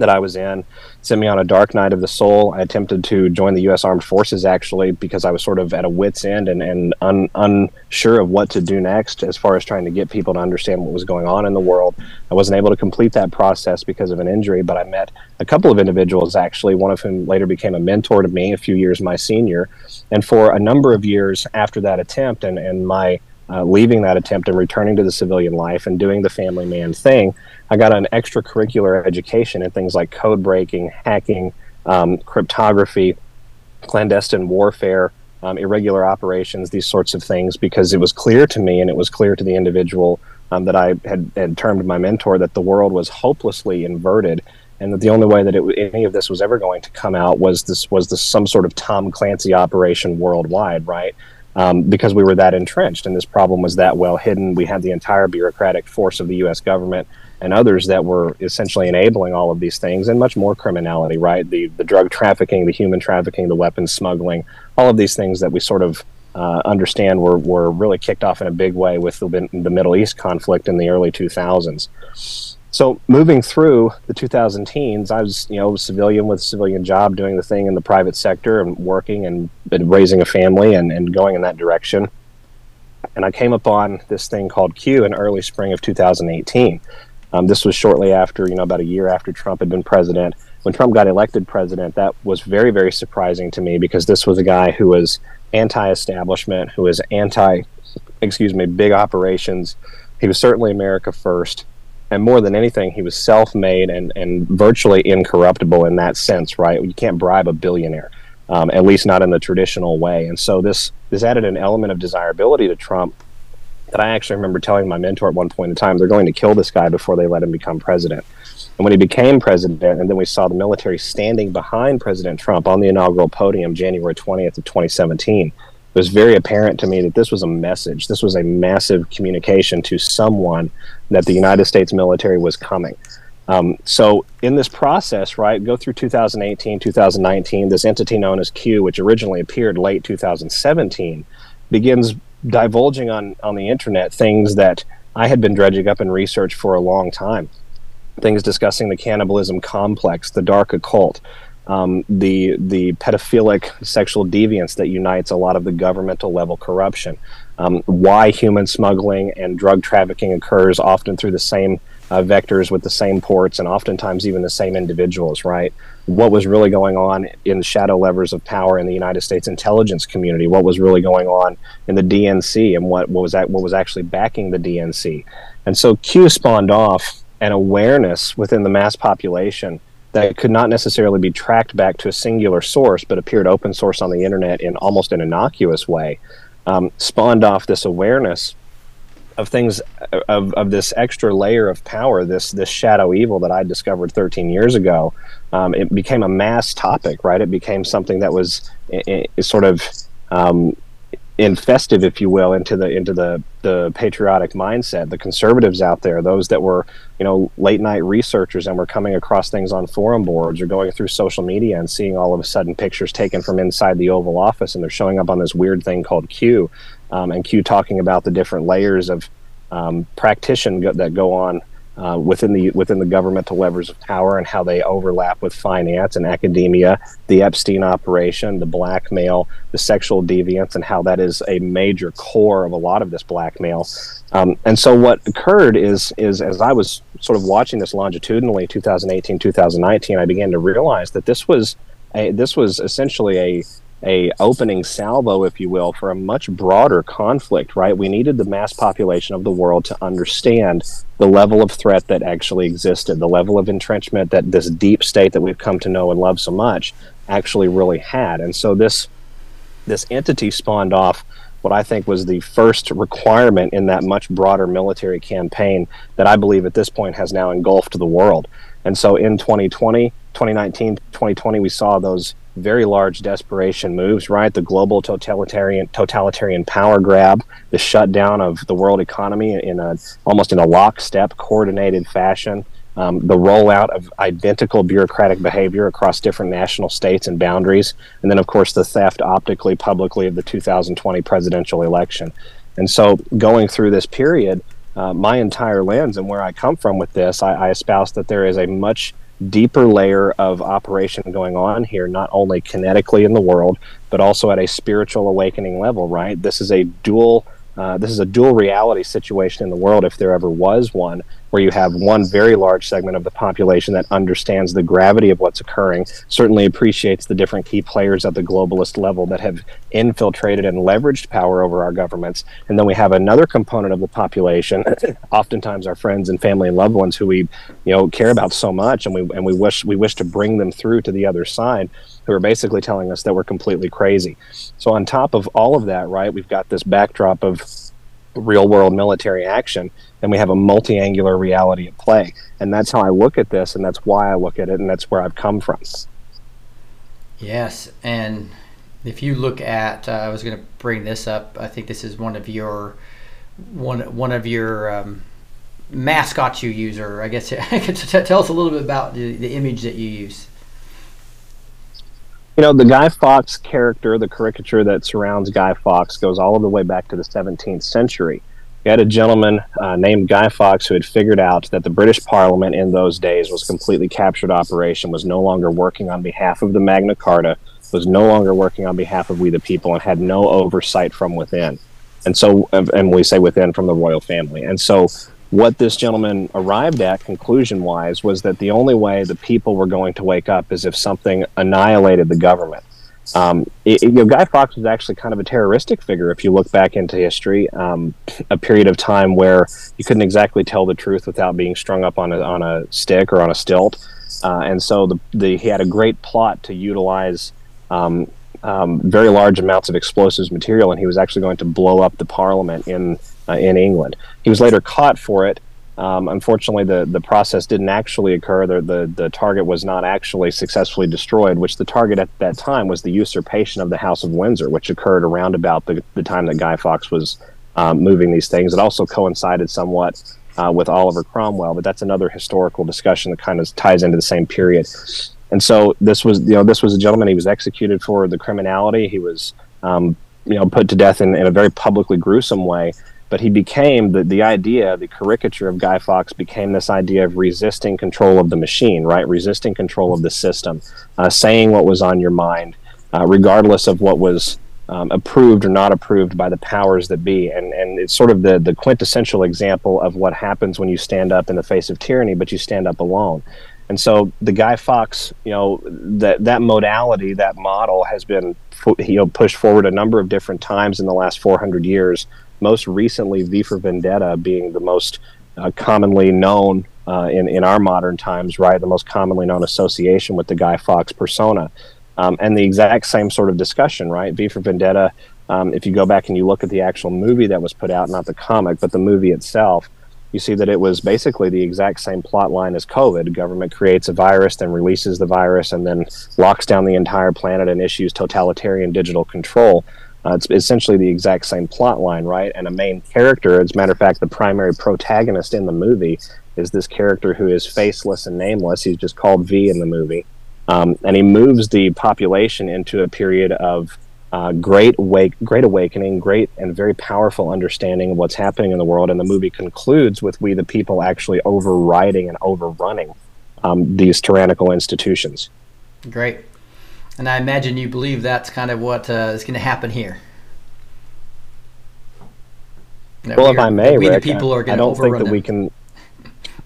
that I was in, sent me on a dark night of the soul. I attempted to join the U.S. Armed Forces actually because I was sort of at a wit's end and, and un, unsure of what to do next as far as trying to get people to understand what was going on in the world. I wasn't able to complete that process because of an injury, but I met a couple of individuals actually, one of whom later became a mentor to me a few years my senior. And for a number of years after that attempt and, and my uh, leaving that attempt and returning to the civilian life and doing the family man thing, I got an extracurricular education in things like code breaking, hacking, um, cryptography, clandestine warfare, um, irregular operations, these sorts of things, because it was clear to me and it was clear to the individual um, that I had, had termed my mentor that the world was hopelessly inverted and that the only way that it, any of this was ever going to come out was this was this some sort of Tom Clancy operation worldwide, right? Um, because we were that entrenched and this problem was that well hidden. We had the entire bureaucratic force of the U.S. government and others that were essentially enabling all of these things and much more criminality, right? The, the drug trafficking, the human trafficking, the weapons smuggling, all of these things that we sort of uh, understand were, were really kicked off in a big way with the, the Middle East conflict in the early 2000s. So moving through the 2000 teens, I was, you know, a civilian with a civilian job, doing the thing in the private sector and working and, and raising a family and, and going in that direction. And I came upon this thing called Q in early spring of 2018. Um, this was shortly after, you know, about a year after Trump had been president. When Trump got elected president, that was very, very surprising to me because this was a guy who was anti-establishment, who was anti, excuse me, big operations. He was certainly America first and more than anything, he was self-made and, and virtually incorruptible in that sense, right? You can't bribe a billionaire, um, at least not in the traditional way. And so this this added an element of desirability to Trump that I actually remember telling my mentor at one point in time, they're going to kill this guy before they let him become president. And when he became president, and then we saw the military standing behind President Trump on the inaugural podium, January 20th of 2017 it was very apparent to me that this was a message. This was a massive communication to someone that the United States military was coming. Um, so in this process, right, go through 2018, 2019, this entity known as Q, which originally appeared late 2017, begins divulging on, on the internet things that I had been dredging up in research for a long time. Things discussing the cannibalism complex, the dark occult, um, the the pedophilic sexual deviance that unites a lot of the governmental level corruption, um, why human smuggling and drug trafficking occurs often through the same uh, vectors with the same ports and oftentimes even the same individuals, right? What was really going on in the shadow levers of power in the United States intelligence community? What was really going on in the DNC and what, what was that, what was actually backing the DNC? And so Q spawned off an awareness within the mass population that could not necessarily be tracked back to a singular source, but appeared open source on the internet in almost an innocuous way, um, spawned off this awareness of things of, of this extra layer of power, this this shadow evil that I discovered 13 years ago. Um, it became a mass topic, right? It became something that was i i sort of um, infestive, if you will, into the into the the patriotic mindset. The conservatives out there, those that were you know late night researchers and were coming across things on forum boards or going through social media and seeing all of a sudden pictures taken from inside the Oval Office, and they're showing up on this weird thing called Q, um, and Q talking about the different layers of um, practition go- that go on uh, within the within the governmental levers of power and how they overlap with finance and academia, the Epstein operation, the blackmail, the sexual deviance, and how that is a major core of a lot of this blackmail. Um, and so what occurred is is as I was sort of watching this longitudinally, 2018, 2019, I began to realize that this was a, this was essentially a a opening salvo, if you will, for a much broader conflict, right? We needed the mass population of the world to understand the level of threat that actually existed, the level of entrenchment that this deep state that we've come to know and love so much actually really had. And so this this entity spawned off what I think was the first requirement in that much broader military campaign that I believe at this point has now engulfed the world. And so in 2020, 2019, 2020, we saw those very large desperation moves, right? The global totalitarian totalitarian power grab, the shutdown of the world economy in a almost in a lockstep, coordinated fashion. Um, the rollout of identical bureaucratic behavior across different national states and boundaries, and then, of course, the theft optically, publicly of the 2020 presidential election. And so, going through this period, uh, my entire lens and where I come from with this, I, I espouse that there is a much deeper layer of operation going on here, not only kinetically in the world, but also at a spiritual awakening level, right? This is a dual. Uh, this is a dual reality situation in the world, if there ever was one, where you have one very large segment of the population that understands the gravity of what's occurring, certainly appreciates the different key players at the globalist level that have infiltrated and leveraged power over our governments. And then we have another component of the population, [CLEARS THROAT] oftentimes our friends and family and loved ones who we, you know, care about so much and we and we wish we wish to bring them through to the other side who are basically telling us that we're completely crazy. So on top of all of that, right, we've got this backdrop of real world military action and we have a multi-angular reality at play and that's how i look at this and that's why i look at it and that's where i've come from Yes, and if you look at, uh, I was going to bring this up. I think this is one of your one one of your um, mascots you use, or I guess [LAUGHS] tell us a little bit about the, the image that you use. You know the guy fawkes character the caricature that surrounds guy fawkes goes all the way back to the 17th century you had a gentleman uh, named Guy Fawkes who had figured out that the British Parliament in those days was completely captured operation, was no longer working on behalf of the Magna Carta, was no longer working on behalf of we the people, and had no oversight from within. And so, and we say within from the royal family. And so, what this gentleman arrived at, conclusion wise, was that the only way the people were going to wake up is if something annihilated the government. Um, it, you know, Guy Fawkes was actually kind of a terroristic figure if you look back into history. Um, a period of time where you couldn't exactly tell the truth without being strung up on a on a stick or on a stilt, uh, and so the, the he had a great plot to utilize. Um, um, very large amounts of explosives material, and he was actually going to blow up the parliament in in England. He was later caught for it, um, unfortunately, the, the process didn't actually occur. The, the, the target was not actually successfully destroyed, which the target at that time was the usurpation of the House of Windsor, which occurred around about the, the time that Guy Fawkes was um, moving these things. It also coincided somewhat uh, with Oliver Cromwell, but that's another historical discussion that kind of ties into the same period. And so this was, you know, this was a gentleman. He was executed for the criminality. He was, um, you know, put to death in, in a very publicly gruesome way. But he became the, the idea, the caricature of Guy Fawkes became this idea of resisting control of the machine, right? Resisting control of the system, uh, saying what was on your mind, uh, regardless of what was um, approved or not approved by the powers that be. And, and it's sort of the, the quintessential example of what happens when you stand up in the face of tyranny, but you stand up alone. And so the Guy Fawkes, you know, that that modality, that model has been you know pushed forward a number of different times in the last 400 years. Most recently, V for Vendetta being the most uh, commonly known uh, in in our modern times, right? The most commonly known association with the Guy Fawkes persona, um, and the exact same sort of discussion, right? V for Vendetta. Um, if you go back and you look at the actual movie that was put out, not the comic, but the movie itself, you see that it was basically the exact same plot line as COVID. Government creates a virus, then releases the virus, and then locks down the entire planet and issues totalitarian digital control. Uh, it's essentially the exact same plot line, right? And a main character, as a matter of fact, the primary protagonist in the movie is this character who is faceless and nameless. He's just called V in the movie. Um, and he moves the population into a period of uh, great wake, great awakening, great and very powerful understanding of what's happening in the world. And the movie concludes with we the people actually overriding and overrunning um, these tyrannical institutions. Great, and I imagine you believe that's kind of what uh, is going to happen here. That well, if I may, we Rick, the people are going to I don't think that them. we can.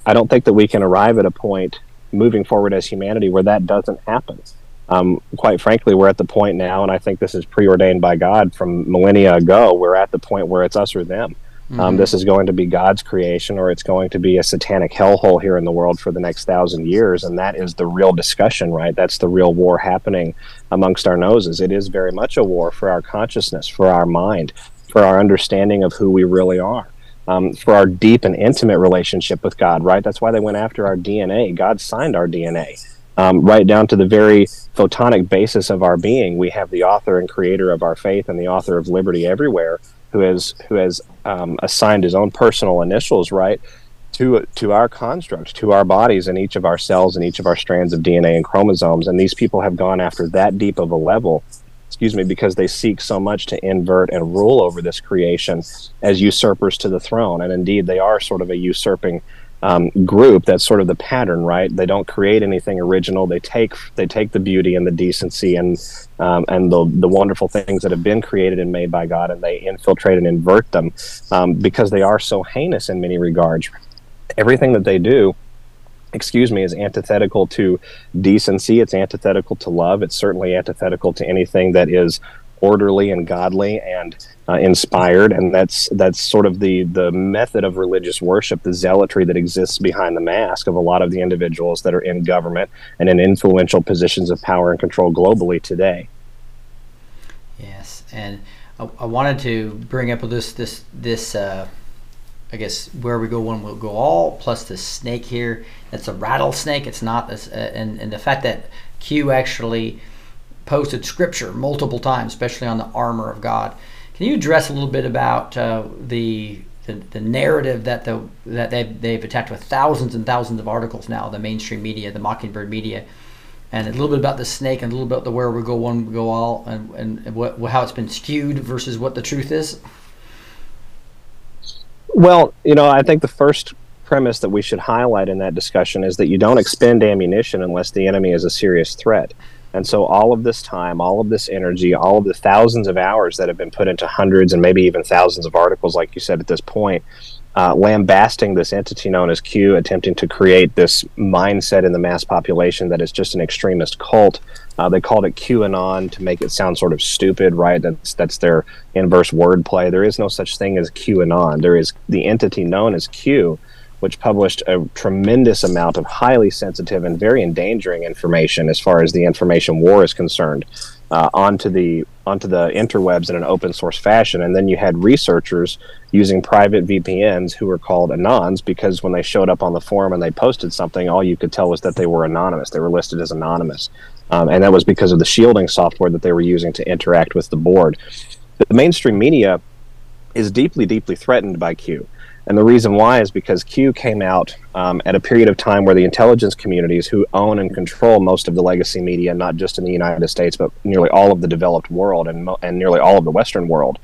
I don't think that we can arrive at a point moving forward as humanity where that doesn't happen um, quite frankly, we're at the point now, and I think this is preordained by God from millennia ago. We're at the point where it's us or them. Um, mm-hmm. Um, this is going to be God's creation, or it's going to be a satanic hellhole here in the world for the next thousand years. And that is the real discussion, right? That's the real war happening amongst our noses. It is very much a war for our consciousness, for our mind, for our understanding of who we really are. Um, for our deep and intimate relationship with God, right? That's why they went after our DNA. God signed our DNA um, right down to the very photonic basis of our being. We have the author and creator of our faith and the author of liberty everywhere, who has who has um, assigned his own personal initials, right, to to our construct, to our bodies, and each of our cells and each of our strands of DNA and chromosomes. And these people have gone after that deep of a level. Excuse me, because they seek so much to invert and rule over this creation as usurpers to the throne. And indeed, they are sort of a usurping um, group that's sort of the pattern right they don't create anything original they take they take the beauty and the decency and um, and the, the wonderful things that have been created and made by god and they infiltrate and invert them um, because they are so heinous in many regards everything that they do excuse me, is antithetical to decency. It's antithetical to love. It's certainly antithetical to anything that is orderly and godly and uh, inspired, and that's that's sort of the the method of religious worship, the zealotry that exists behind the mask of a lot of the individuals that are in government and in influential positions of power and control globally today. Yes, and I, I wanted to bring up this this this. Uh, I guess where we go one will go all plus the snake here. It's a rattlesnake. It's not this, uh, and and the fact that Q actually posted scripture multiple times, especially on the armor of God. Can you address a little bit about uh, the, the, the narrative that the that they've, they've attacked with thousands and thousands of articles now, the mainstream media, the Mockingbird media, and a little bit about the snake and a little bit about the where we go one we go all, and, and what, how it's been skewed versus what the truth is. Well, you know, I think the first premise that we should highlight in that discussion is that you don't expend ammunition unless the enemy is a serious threat. And so, all of this time, all of this energy, all of the thousands of hours that have been put into hundreds and maybe even thousands of articles, like you said at this point, uh, lambasting this entity known as Q, attempting to create this mindset in the mass population that it's just an extremist cult. Uh, they called it QAnon to make it sound sort of stupid, right? That's that's their inverse wordplay. There is no such thing as QAnon. There is the entity known as Q, which published a tremendous amount of highly sensitive and very endangering information as far as the information war is concerned uh, onto the onto the interwebs in an open source fashion. And then you had researchers using private VPNs who were called anons because when they showed up on the forum and they posted something, all you could tell was that they were anonymous. They were listed as anonymous. Um, and that was because of the shielding software that they were using to interact with the board. The mainstream media is deeply, deeply threatened by Q. And the reason why is because Q came out um, at a period of time where the intelligence communities, who own and control most of the legacy media, not just in the United States, but nearly all of the developed world and, mo- and nearly all of the Western world,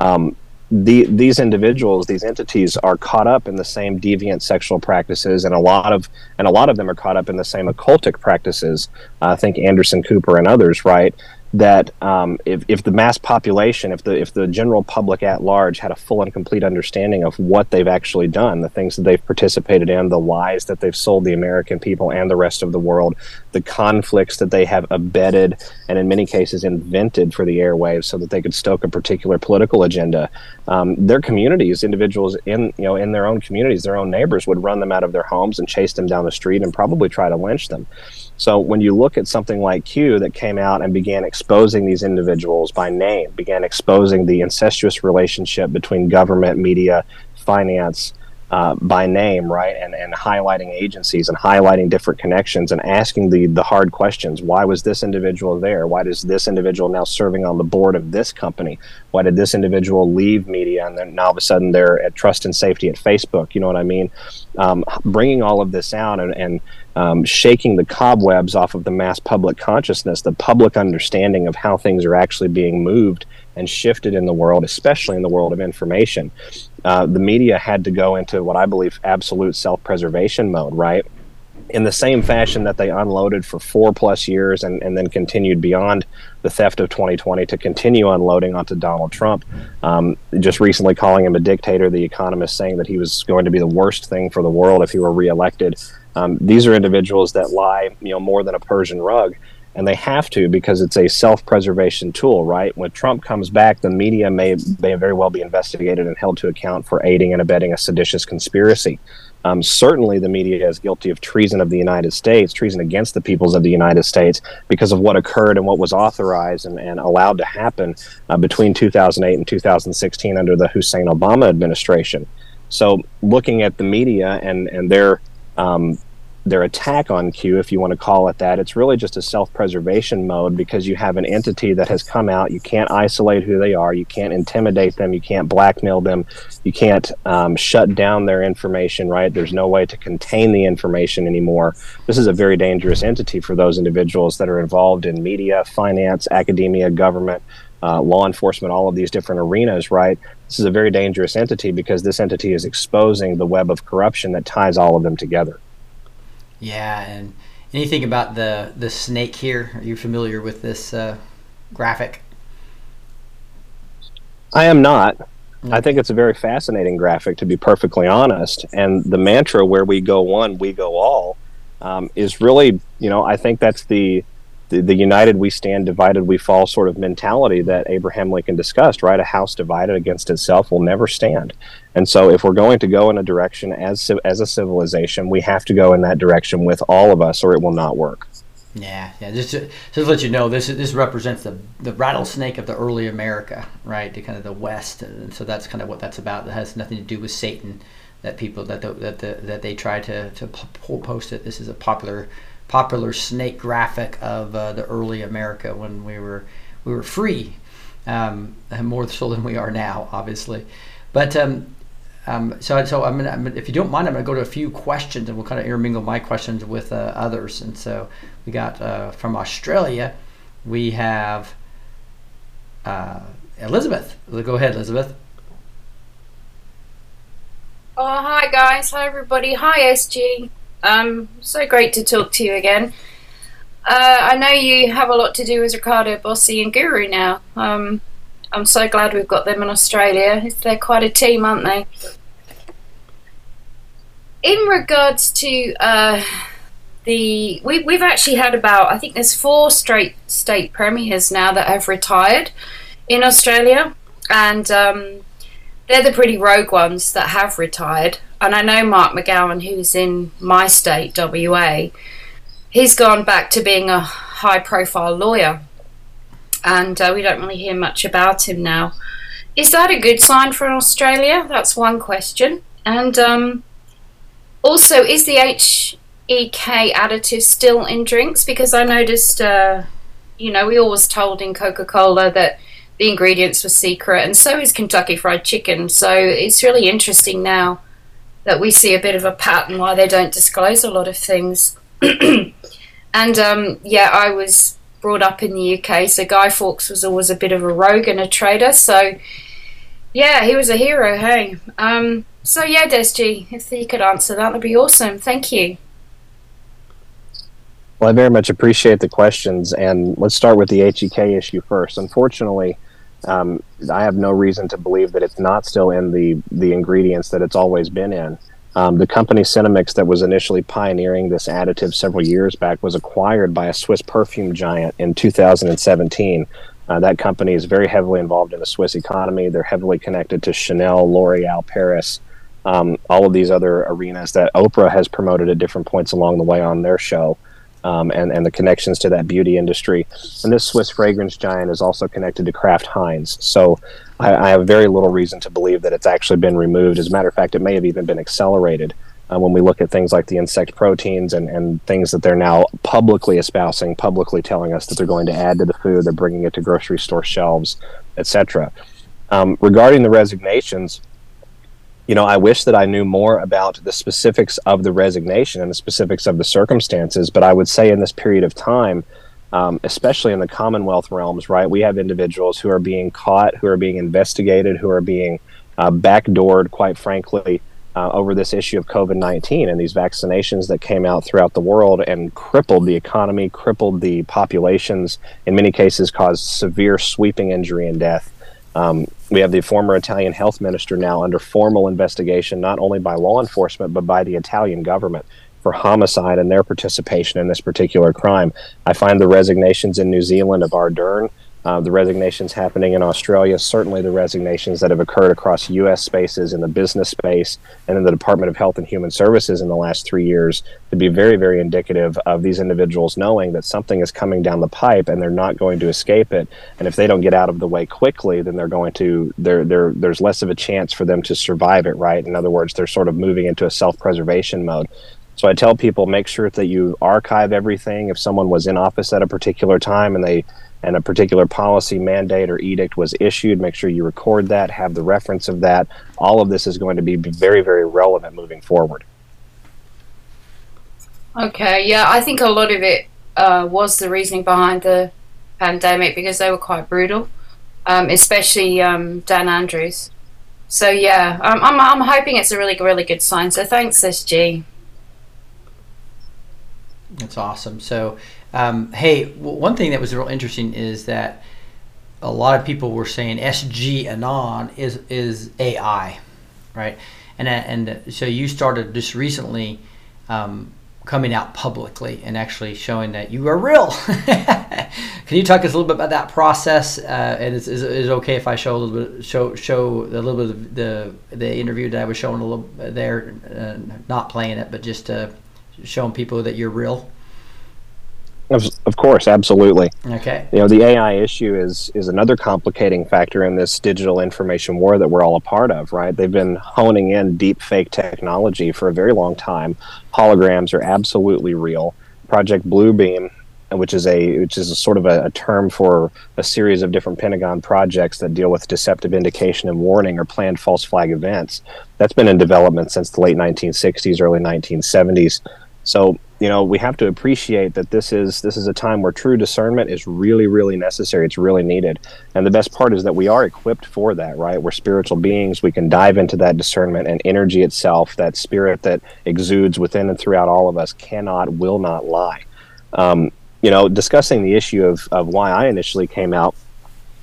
um, the, these individuals, these entities, are caught up in the same deviant sexual practices, and a lot of and a lot of them are caught up in the same occultic practices. I think Anderson Cooper and others, right? That um, if, if the mass population, if the if the general public at large had a full and complete understanding of what they've actually done, the things that they've participated in, the lies that they've sold the American people and the rest of the world, the conflicts that they have abetted and in many cases invented for the airwaves so that they could stoke a particular political agenda, um, their communities, individuals in you know in their own communities, their own neighbors would run them out of their homes and chase them down the street and probably try to lynch them. So when you look at something like Q that came out and began exposing these individuals by name, began exposing the incestuous relationship between government, media, finance, uh, by name, right, and, and highlighting agencies and highlighting different connections and asking the the hard questions. Why was this individual there? Why does this individual now serving on the board of this company? Why did this individual leave media and then now all of a sudden they're at Trust and Safety at Facebook? You know what I mean? Um, bringing all of this out and, and um, shaking the cobwebs off of the mass public consciousness, the public understanding of how things are actually being moved and shifted in the world, especially in the world of information. Uh, the media had to go into what I believe absolute self preservation mode, right? In the same fashion that they unloaded for four plus years and, and then continued beyond the theft of 2020 to continue unloading onto Donald Trump. Um, just recently calling him a dictator, The Economist saying that he was going to be the worst thing for the world if he were reelected. Um, these are individuals that lie, you know, more than a Persian rug and they have to because it's a self-preservation tool, right? When Trump comes back, the media may may very well be investigated and held to account for aiding and abetting a seditious conspiracy. Um, certainly, the media is guilty of treason of the United States, treason against the peoples of the United States, because of what occurred and what was authorized and, and allowed to happen uh, between 2008 and 2016 under the Hussein Obama administration. So, looking at the media and and their um, their attack on Q, if you want to call it that, it's really just a self preservation mode because you have an entity that has come out. You can't isolate who they are. You can't intimidate them. You can't blackmail them. You can't um, shut down their information, right? There's no way to contain the information anymore. This is a very dangerous entity for those individuals that are involved in media, finance, academia, government. Uh, law enforcement, all of these different arenas, right? This is a very dangerous entity because this entity is exposing the web of corruption that ties all of them together. Yeah, and anything about the the snake here? Are you familiar with this uh, graphic? I am not. I think it's a very fascinating graphic, to be perfectly honest. And the mantra "where we go one, we go all" um, is really, you know, I think that's the the, the united we stand, divided we fall sort of mentality that Abraham Lincoln discussed, right? A house divided against itself will never stand. And so, if we're going to go in a direction as as a civilization, we have to go in that direction with all of us, or it will not work. Yeah, yeah. Just to, just to let you know, this this represents the the rattlesnake of the early America, right? The kind of the West, and so that's kind of what that's about. That has nothing to do with Satan. That people that the, that the, that they try to to post it. This is a popular popular snake graphic of uh, the early America when we were we were free, um, [LAUGHS] more so than we are now, obviously. But um, um, so so I'm gonna, I'm gonna, if you don't mind, I'm gonna go to a few questions and we'll kind of intermingle my questions with uh, others. And so we got uh, from Australia, we have uh, Elizabeth. Go ahead, Elizabeth. Oh, hi guys. Hi everybody. Hi SG. Um, so great to talk to you again. Uh, I know you have a lot to do with Ricardo Bosi and Guru now. Um, I'm so glad we've got them in Australia. They're quite a team, aren't they? In regards to uh, the, we, we've actually had about, I think there's four straight state premiers now that have retired in Australia, and um, they're the pretty rogue ones that have retired and I know Mark McGowan, who's in my state, WA, he's gone back to being a high profile lawyer. And uh, we don't really hear much about him now. Is that a good sign for Australia? That's one question. And um, also, is the HEK additive still in drinks? Because I noticed, uh, you know, we always told in Coca Cola that the ingredients were secret, and so is Kentucky Fried Chicken. So it's really interesting now that we see a bit of a pattern why they don't disclose a lot of things. [CLEARS THROAT] and um, yeah, I was brought up in the UK, so Guy Fawkes was always a bit of a rogue and a traitor. So Yeah, he was a hero. Hey. Um. So yeah, Desg, if you could answer that, that'd be awesome. Thank you. Well, I very much appreciate the questions, and let's start with the HEK issue first. Unfortunately, um, I have no reason to believe that it's not still in the the ingredients that it's always been in. Um, the company Senomyx that was initially pioneering this additive several years back was acquired by a Swiss perfume giant in 2017. Uh, that company is very heavily involved in the Swiss economy. They're heavily connected to Chanel, L'Oreal, Paris, um, all of these other arenas that Oprah has promoted at different points along the way on their show um, and, and the connections to that beauty industry. And this Swiss fragrance giant is also connected to Kraft Heinz. So I, I, have very little reason to believe that it's actually been removed. As a matter of fact, it may have even been accelerated uh, when we look at things like the insect proteins and, and things that they're now publicly espousing, publicly telling us that they're going to add to the food, they're bringing it to grocery store shelves, etc. Um, regarding the resignations, you know, I wish that I knew more about the specifics of the resignation and the specifics of the circumstances. But I would say in this period of time, um, especially in the Commonwealth realms, right, we have individuals who are being caught, who are being investigated, who are being uh, backdoored, quite frankly, uh, over this issue of COVID 19 and these vaccinations that came out throughout the world and crippled the economy, crippled the populations, in many cases, caused severe sweeping injury and death. Um, we have the former Italian health minister now under formal investigation, not only by law enforcement, but by the Italian government for homicide and their participation in this particular crime. I find the resignations in New Zealand of Ardern uh, the resignations happening in Australia, certainly the resignations that have occurred across U.S. spaces in the business space and in the Department of Health and Human Services in the last three years, to be very, very indicative of these individuals knowing that something is coming down the pipe and they're not going to escape it. And if they don't get out of the way quickly, then they're going to they're, they're, there's less of a chance for them to survive it. Right? In other words, they're sort of moving into a self-preservation mode. So I tell people make sure that you archive everything. If someone was in office at a particular time and they and a particular policy mandate or edict was issued, make sure you record that, have the reference of that. All of this is going to be very, very relevant moving forward. Okay, yeah, I think a lot of it uh, was the reasoning behind the pandemic because they were quite brutal, um, especially um, Dan Andrews. So yeah, I'm, I'm, I'm hoping it's a really, really good sign. So thanks, SG. That's awesome. So um, hey, one thing that was real interesting is that a lot of people were saying SG Anon is is AI, right? And and so you started just recently um, coming out publicly and actually showing that you are real. [LAUGHS] Can you talk us a little bit about that process? Uh, and is, is, is, it okay if I show a little bit show show a little bit of the the interview that I was showing a little there, uh, not playing it, but just uh, showing people that you're real. Of, of course, absolutely. Okay. You know, the AI issue is is another complicating factor in this digital information war that we're all a part of, right? They've been honing in deep fake technology for a very long time. Holograms are absolutely real. Project Bluebeam, which is a which is a sort of a, a term for a series of different Pentagon projects that deal with deceptive indication and warning or planned false flag events. That's been in development since the late 1960s, early 1970s. So you know we have to appreciate that this is this is a time where true discernment is really really necessary. It's really needed. And the best part is that we are equipped for that right? We're spiritual beings. We can dive into that discernment and energy itself that spirit that exudes within and throughout all of us cannot will not lie. Um, you know discussing the issue of, of why i initially came out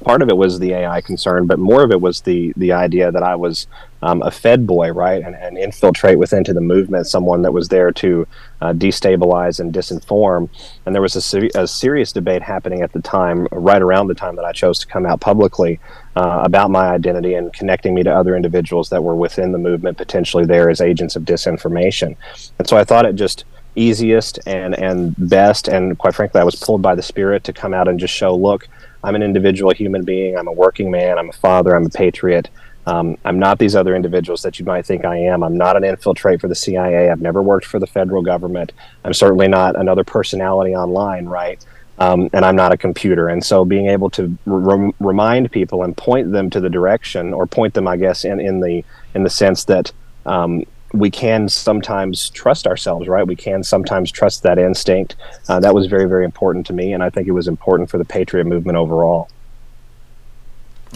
part of it was the AI concern, but more of it was the the idea that I was um, a Fed boy, right, and, and infiltrate within to the movement, someone that was there to uh, destabilize and disinform. And there was a, a, serious debate happening at the time, right around the time that I chose to come out publicly uh, about my identity and connecting me to other individuals that were within the movement, potentially there as agents of disinformation. And so I thought it just easiest and and best, and quite frankly, I was pulled by the spirit to come out and just show, look I'm an individual human being. I'm a working man. I'm a father. I'm a patriot. Um, I'm not these other individuals that you might think I am. I'm not an infiltrate for the CIA. I've never worked for the federal government. I'm certainly not another personality online, right? Um, and I'm not a computer. And so being able to re- remind people and point them to the direction, or point them, I guess, in, in the in the sense that um, we can sometimes trust ourselves, right? We can sometimes trust that instinct. Uh, that was very, very important to me, and I think it was important for the Patriot movement overall.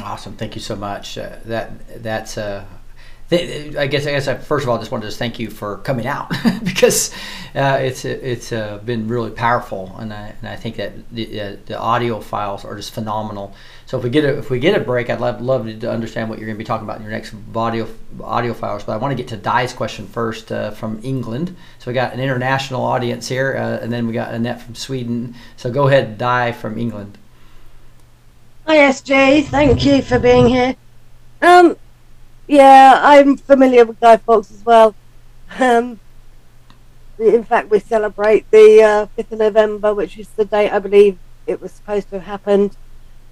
Awesome. Thank you so much. Uh, that that's uh, th- I guess I guess I first of all just wanted to thank you for coming out [LAUGHS] because uh, it's it's uh, been really powerful and I, and I think that the, uh, the audio files are just phenomenal. So if we get a if we get a break, I'd love love to understand what you're going to be talking about in your next audio audio files. But I want to get to Di's question first uh, from England. So we got an international audience here, uh, and then we got Annette from Sweden. So go ahead, Di from England. Hi SJ, thank you for being here. Um, yeah, I'm familiar with Guy Fawkes as well. Um, in fact, we celebrate the uh, 5th of November, which is the date I believe it was supposed to have happened.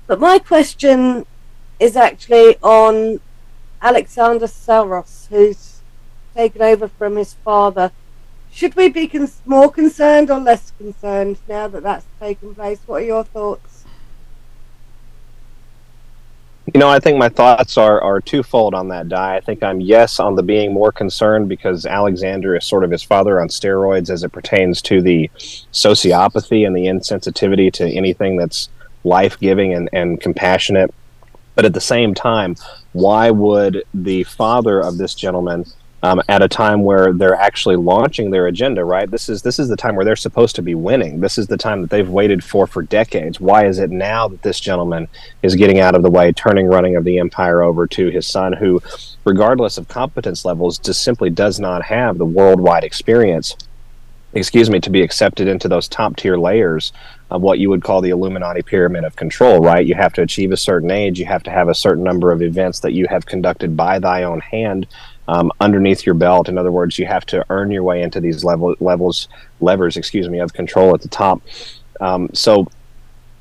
But my question is actually on Alexander Soros, who's taken over from his father. Should we be more concerned or less concerned now that that's taken place? What are your thoughts? You know, I think my thoughts are, are twofold on that Di. I think I'm yes on the being more concerned because Alexander is sort of his father on steroids as it pertains to the sociopathy and the insensitivity to anything that's life giving and, and compassionate. But at the same time, why would the father of this gentleman um, at a time where they're actually launching their agenda, right? This is this is the time where they're supposed to be winning. This is the time that they've waited for for decades. Why is it now that this gentleman is getting out of the way, turning running of the empire over to his son, who, regardless of competence levels, just simply does not have the worldwide experience? Excuse me, to be accepted into those top tier layers of what you would call the Illuminati pyramid of control, right? You have to achieve a certain age, you have to have a certain number of events that you have conducted by thy own hand um, underneath your belt. In other words, you have to earn your way into these level levels levers, excuse me, of control at the top. Um, so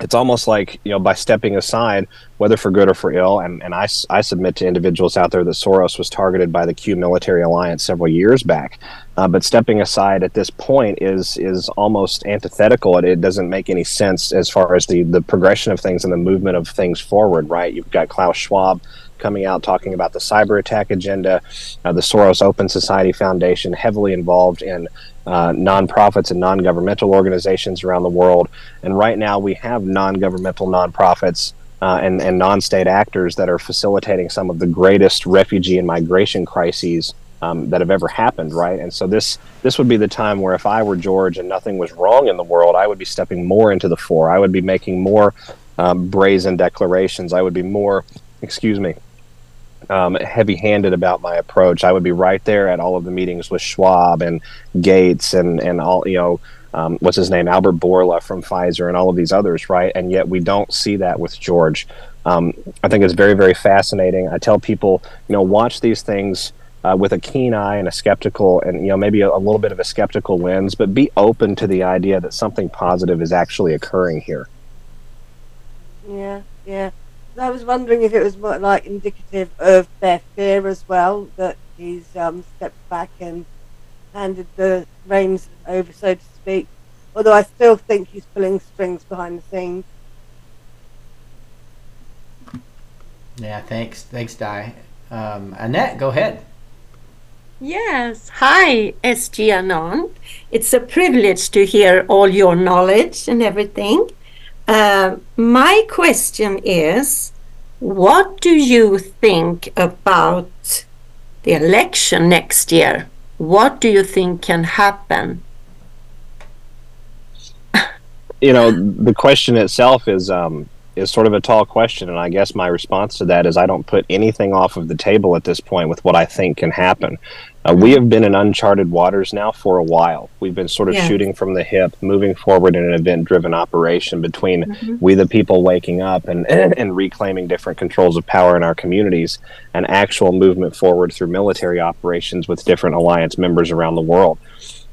it's almost like you know by stepping aside whether for good or for ill and, and I, I submit to individuals out there that soros was targeted by the q military alliance several years back uh, but stepping aside at this point is is almost antithetical it, it doesn't make any sense as far as the the progression of things and the movement of things forward right you've got klaus schwab coming out talking about the cyber attack agenda. Uh, the Soros Open Society Foundation, heavily involved in uh, nonprofits and non governmental organizations around the world. And right now, we have non governmental nonprofits. Uh, and, and non state actors that are facilitating some of the greatest refugee and migration crises um, that have ever happened, right? And so this this would be the time where if I were George and nothing was wrong in the world, I would be stepping more into the fore. I would be making more um, brazen declarations. I would be more, excuse me, um, heavy-handed about my approach. I would be right there at all of the meetings with Schwab and Gates and and all you know. Um, what's his name? Albert Bourla from Pfizer and all of these others, right? And yet we don't see that with George. Um, I think it's very, very fascinating. I tell people, you know, watch these things uh, with a keen eye and a skeptical, and you know, maybe a, a little bit of a skeptical lens, but be open to the idea that something positive is actually occurring here. Yeah, yeah. I was wondering if it was more like indicative of their fear as well that he's um, stepped back and handed the reins over, so to speak. Although I still think he's pulling strings behind the scenes. Yeah, thanks, thanks, Di. Um, Annette, go ahead. Yes. Hi, SG Anon. It's a privilege to hear all your knowledge and everything. Uh, my question is what do you think about the election next year? What do you think can happen? you know, the question itself is um, is sort of a tall question, and I guess my response to that is I don't put anything off of the table at this point with what I think can happen. Uh, we have been in uncharted waters now for a while. We've been sort of Yeah. shooting from the hip, moving forward in an event-driven operation between Mhm. we the people waking up and [CLEARS THROAT] and reclaiming different controls of power in our communities, and actual movement forward through military operations with different alliance members around the world.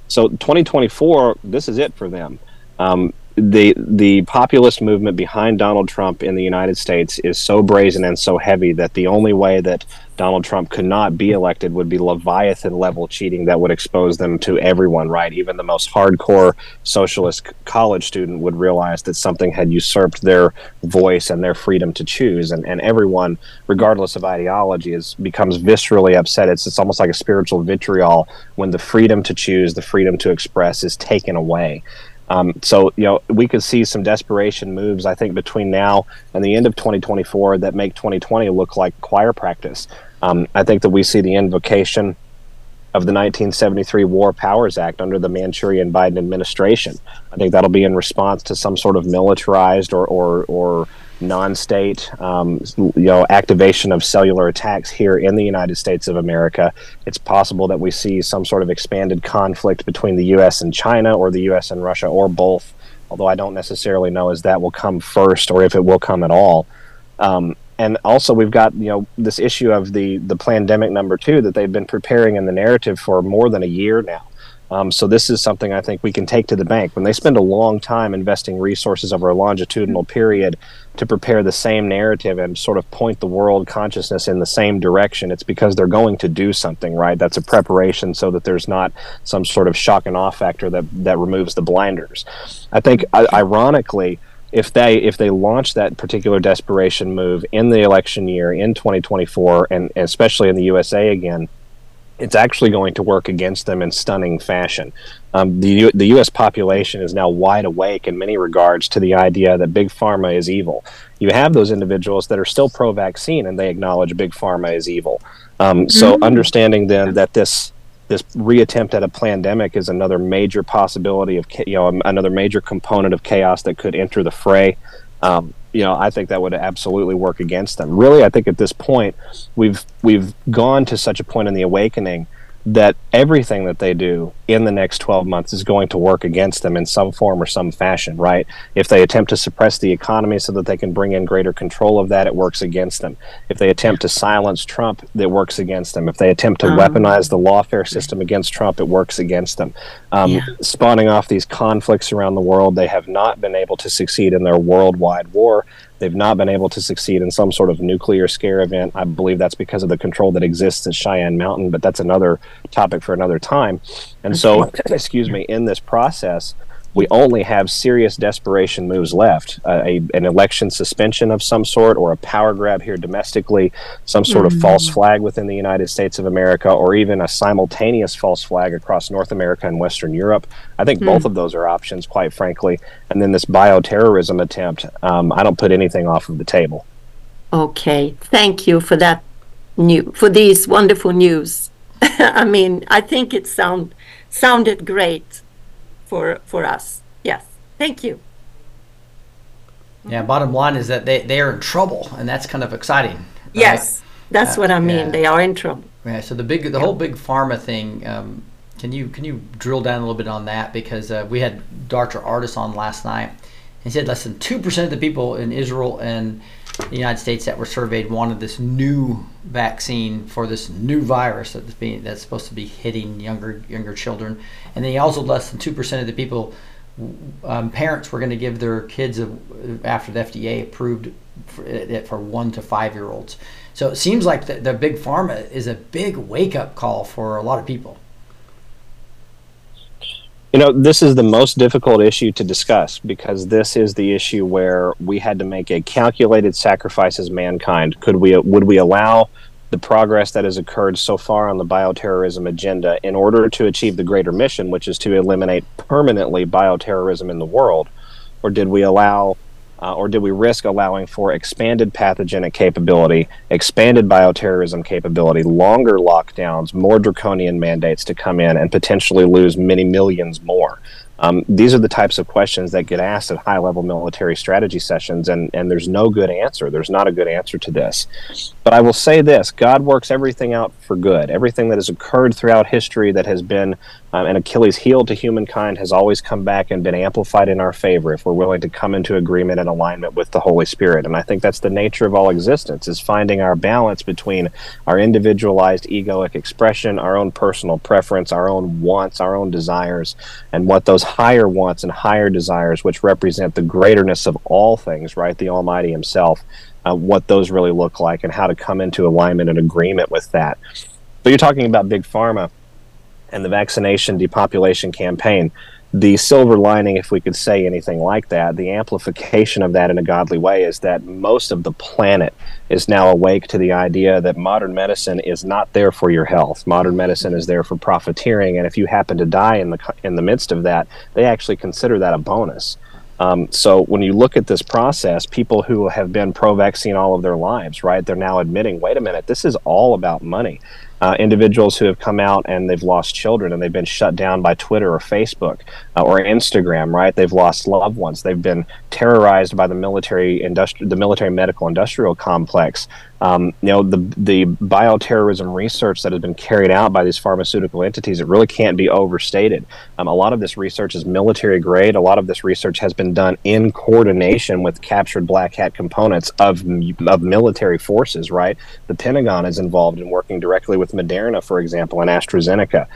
So 2024, this is it for them. Um, the the populist movement behind Donald Trump in the United States is so brazen and so heavy that the only way that Donald Trump could not be elected would be Leviathan level cheating that would expose them to everyone, right? Even the most hardcore socialist college student would realize that something had usurped their voice and their freedom to choose. And, and everyone, regardless of ideology, is becomes viscerally upset. It's, it's almost like a spiritual vitriol when the freedom to choose, the freedom to express is taken away. Um, so, you know, we could see some desperation moves, I think, between now and the end of 2024 that make 2020 look like choir practice. Um, I think that we see the invocation of the 1973 War Powers Act under the Manchurian Biden administration. I think that'll be in response to some sort of militarized or, or, or non-state, um, you know, activation of cellular attacks here in the United States of America. It's possible that we see some sort of expanded conflict between the U.S. and China, or the U.S. and Russia, or both. Although I don't necessarily know as that will come first, or if it will come at all. Um, and also, we've got you know this issue of the the pandemic number two that they've been preparing in the narrative for more than a year now. Um, so this is something I think we can take to the bank. When they spend a long time investing resources over a longitudinal period to prepare the same narrative and sort of point the world consciousness in the same direction, it's because they're going to do something, right? That's a preparation so that there's not some sort of shock and awe factor that that removes the blinders. I think, ironically if they if they launch that particular desperation move in the election year in 2024 and, and especially in the USA again it's actually going to work against them in stunning fashion. Um, the, U- the U.S. population is now wide awake in many regards to the idea that big pharma is evil. You have those individuals that are still pro vaccine and they acknowledge big pharma is evil. Um, so, Mm-hmm. understanding then that this this reattempt at a pandemic is another major possibility of you know another major component of chaos that could enter the fray. Um, you know, I think that would absolutely work against them. Really, I think at this point we've we've gone to such a point in the awakening that everything that they do in the next 12 months is going to work against them in some form or some fashion, right? If they attempt to suppress the economy so that they can bring in greater control of that, it works against them. If they attempt to silence Trump, it works against them. If they attempt to Um. weaponize the lawfare system against Trump, it works against them. Um, Yeah. Spawning off these conflicts around the world, they have not been able to succeed in their worldwide war. They've not been able to succeed in some sort of nuclear scare event. I believe that's because of the control that exists at Cheyenne Mountain, but that's another topic for another time. And so, [COUGHS] excuse me, in this process, we only have serious desperation moves left uh, a, an election suspension of some sort, or a power grab here domestically, some sort of Mhm. false flag within the United States of America, or even a simultaneous false flag across North America and Western Europe. I think both Mm. of those are options, quite frankly. And then this bioterrorism attempt, um, I don't put anything off of the table. Okay, thank you for that new for these wonderful news. [LAUGHS] I mean, I think it sound sounded great for for us. Yes, thank you. Yeah, bottom line is that they, they are in trouble, and that's kind of exciting. right? Yes, that's Uh, what I mean. yeah. They are in trouble. Yeah, so the big, the whole big pharma thing. Um, can you can you drill down a little bit on that because uh, we had Dr. Ardis on last night. He said less than two percent of the people in Israel and the United States that were surveyed wanted this new vaccine for this new virus that's being that's supposed to be hitting younger younger children, and then he also less than two percent of the people. Um, parents were going to give their kids a, after the FDA approved for, it for one to five year olds. So it seems like the, the big pharma is a big wake up call for a lot of people. You know, this is the most difficult issue to discuss because this is the issue where we had to make a calculated sacrifice as mankind. Could we would we allow the progress that has occurred so far on the bioterrorism agenda in order to achieve the greater mission, which is to eliminate permanently bioterrorism in the world, or did we allow uh, or did we risk allowing for expanded pathogenic capability, expanded bioterrorism capability, longer lockdowns, more draconian mandates to come in, and potentially lose many millions more? Um, these are the types of questions that get asked at high level military strategy sessions, and, and there's no good answer. There's not a good answer to this. But I will say this God works everything out for good. Everything that has occurred throughout history that has been um, an Achilles heel to humankind has always come back and been amplified in our favor if we're willing to come into agreement and alignment with the Holy Spirit. And I think that's the nature of all existence is finding our balance between our individualized egoic expression, our own personal preference, our own wants, our own desires, and what those higher wants and higher desires, which represent the greaterness of all things, right? The Almighty Himself, uh, what those really look like and how to come into alignment and agreement with that. But you're talking about big pharma and the vaccination depopulation campaign. The silver lining, if we could say anything like that, the amplification of that in a godly way is that most of the planet is now awake to the idea that modern medicine is not there for your health. Modern medicine is there for profiteering, and if you happen to die in the in the midst of that, they actually consider that a bonus. Um, so when you look at this process, people who have been pro-vaccine all of their lives, right, they're now admitting, wait a minute, this is all about money uh, individuals who have come out and they've lost children and they've been shut down by Twitter or Facebook uh, or Instagram, right? They've lost loved ones. They've been terrorized by the military industri- the military medical industrial complex. Um, you know, the the bioterrorism research that has been carried out by these pharmaceutical entities, it really can't be overstated. Um, a lot of this research is military grade. A lot of this research has been done in coordination with captured black hat components of of military forces. Right, the Pentagon is involved in working directly with Moderna, for example, and AstraZeneca.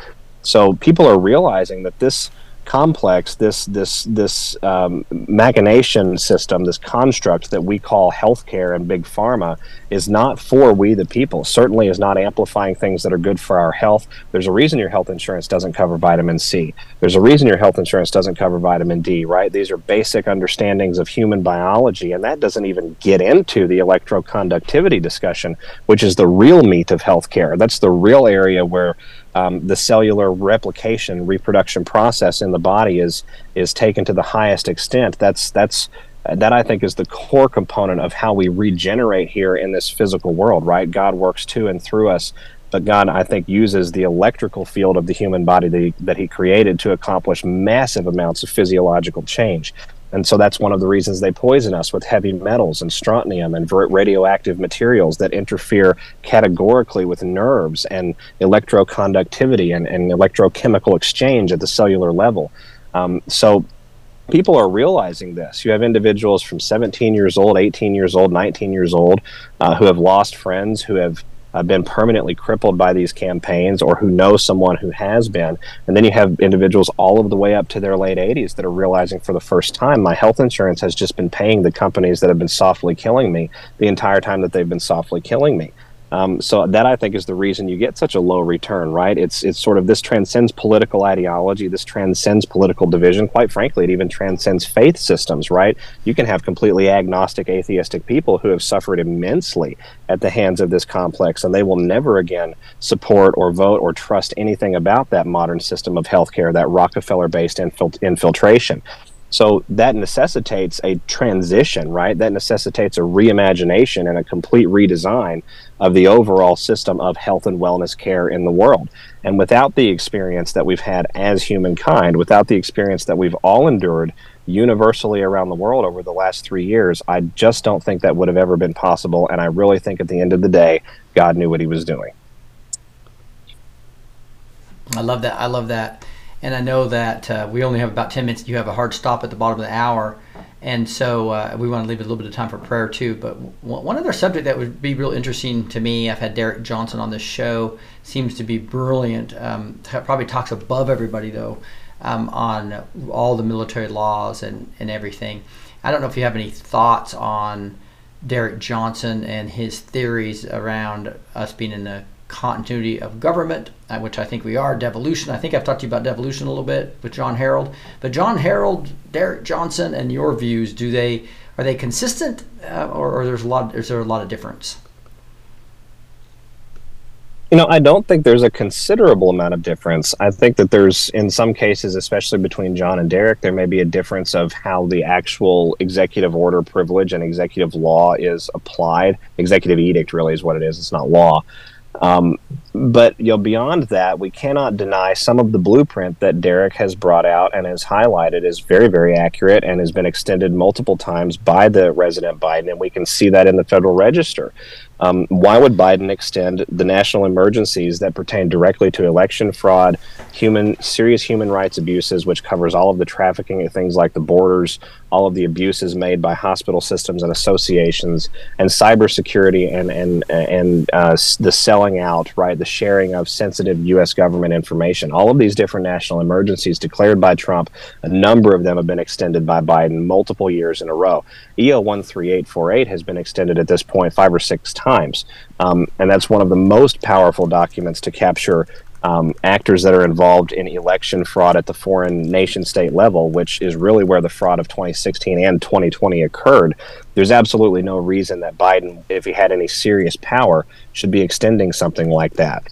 So people are realizing that this complex, this this this um, machination system, this construct that we call healthcare and big pharma, is not for we the people. Certainly, is not amplifying things that are good for our health. There's a reason your health insurance doesn't cover vitamin C. There's a reason your health insurance doesn't cover vitamin D. Right? These are basic understandings of human biology, and that doesn't even get into the electroconductivity discussion, which is the real meat of healthcare. That's the real area where um, the cellular replication reproduction process in the body is is taken to the highest extent. That's that's that I think is the core component of how we regenerate here in this physical world right? God works to and through us but God I think uses the electrical field of the human body that he, that he created to accomplish massive amounts of physiological change and so that's one of the reasons they poison us with heavy metals and strontium and radioactive materials that interfere categorically with nerves and electroconductivity and, and electrochemical exchange at the cellular level. Um, so people are realizing this. You have individuals from 17 years old, 18 years old, 19 years old uh, who have lost friends, who have uh, been permanently crippled by these campaigns or who know someone who has been. And then you have individuals all of the way up to their late 80s that are realizing for the first time my health insurance has just been paying the companies that have been softly killing me the entire time that they've been softly killing me. Um, so that I think is the reason you get such a low return, right? It's it's sort of this transcends political ideology, this transcends political division. Quite frankly, it even transcends faith systems, right? You can have completely agnostic, atheistic people who have suffered immensely at the hands of this complex, and they will never again support or vote or trust anything about that modern system of healthcare, that Rockefeller-based infil- infiltration. So that necessitates a transition, right? That necessitates a reimagination and a complete redesign of the overall system of health and wellness care in the world. And without the experience that we've had as humankind, without the experience that we've all endured universally around the world over the last three years, I just don't think that would have ever been possible. And I really think at the end of the day, God knew what he was doing. I love that. I love that. And I know that uh, we only have about 10 minutes. You have a hard stop at the bottom of the hour. And so uh, we want to leave a little bit of time for prayer too. But one other subject that would be real interesting to me, I've had Derek Johnson on this show, seems to be brilliant. Um, probably talks above everybody though um, on all the military laws and, and everything. I don't know if you have any thoughts on Derek Johnson and his theories around us being in the continuity of government, uh, which I think we are, devolution. I think I've talked to you about devolution a little bit with John Harold. But John Harold, Derek Johnson, and your views, do they are they consistent, uh, or, or there's a lot? Is there a lot of difference? You know, I don't think there's a considerable amount of difference. I think that there's, in some cases, especially between John and Derek, there may be a difference of how the actual executive order privilege and executive law is applied. Executive edict really is what it is, it's not law. Um, but you know, beyond that, we cannot deny some of the blueprint that Derek has brought out and has highlighted is very, very accurate and has been extended multiple times by the resident Biden, and we can see that in the Federal Register. Um, why would Biden extend the national emergencies that pertain directly to election fraud, human serious human rights abuses, which covers all of the trafficking of things like the borders, all of the abuses made by hospital systems and associations, and cybersecurity and and and uh, the selling out, right, the sharing of sensitive U.S. government information. All of these different national emergencies declared by Trump, a number of them have been extended by Biden multiple years in a row. EO one three eight four eight has been extended at this point five or six times, um, and that's one of the most powerful documents to capture um, actors that are involved in election fraud at the foreign nation state level, which is really where the fraud of 2016 and 2020 occurred, there's absolutely no reason that Biden, if he had any serious power, should be extending something like that.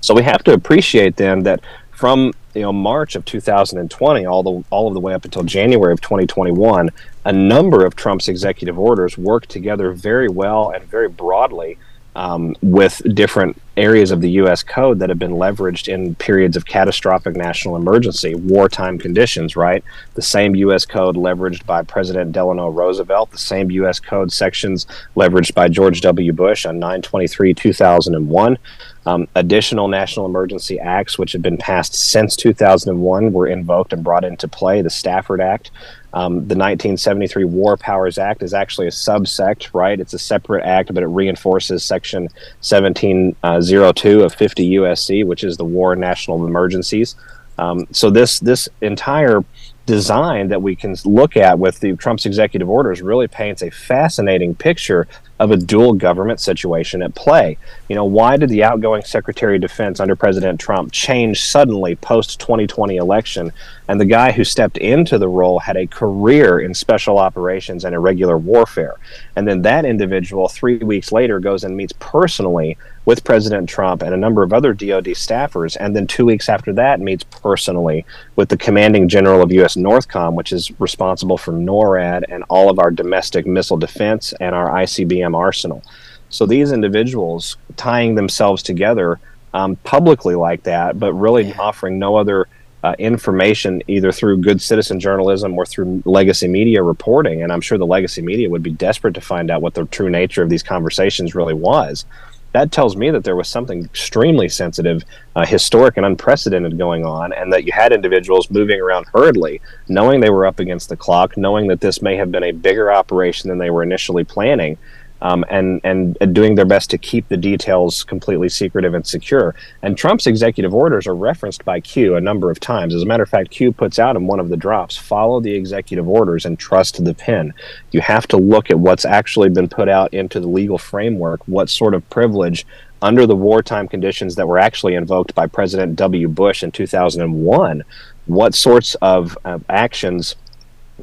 So we have to appreciate then that from you know March of 2020 all the all of the way up until January of 2021, a number of Trump's executive orders work together very well and very broadly um, with different areas of the U.S. code that have been leveraged in periods of catastrophic national emergency, wartime conditions, right? The same U.S. code leveraged by President Delano Roosevelt, the same U.S. code sections leveraged by George W. Bush on 923 2001. Um, additional national emergency acts, which have been passed since 2001, were invoked and brought into play. The Stafford Act, um, the 1973 War Powers Act is actually a subsect, right? It's a separate act, but it reinforces Section 1702 of 50 USC, which is the War and National Emergencies. Um, so this this entire design that we can look at with the Trump's executive orders really paints a fascinating picture of a dual government situation at play. You know, why did the outgoing Secretary of Defense under President Trump change suddenly post 2020 election? And the guy who stepped into the role had a career in special operations and irregular warfare. And then that individual, three weeks later, goes and meets personally with President Trump and a number of other DoD staffers. And then two weeks after that, meets personally with the commanding general of U.S. NORTHCOM, which is responsible for NORAD and all of our domestic missile defense and our ICBM arsenal. So these individuals tying themselves together um, publicly like that, but really yeah. offering no other uh, information either through good citizen journalism or through legacy media reporting. And I'm sure the legacy media would be desperate to find out what the true nature of these conversations really was. That tells me that there was something extremely sensitive, uh, historic, and unprecedented going on, and that you had individuals moving around hurriedly, knowing they were up against the clock, knowing that this may have been a bigger operation than they were initially planning um, and and doing their best to keep the details completely secretive and secure. And Trump's executive orders are referenced by Q a number of times. As a matter of fact, Q puts out in one of the drops: "Follow the executive orders and trust the pen." You have to look at what's actually been put out into the legal framework. What sort of privilege under the wartime conditions that were actually invoked by President W. Bush in 2001, what sorts of uh, actions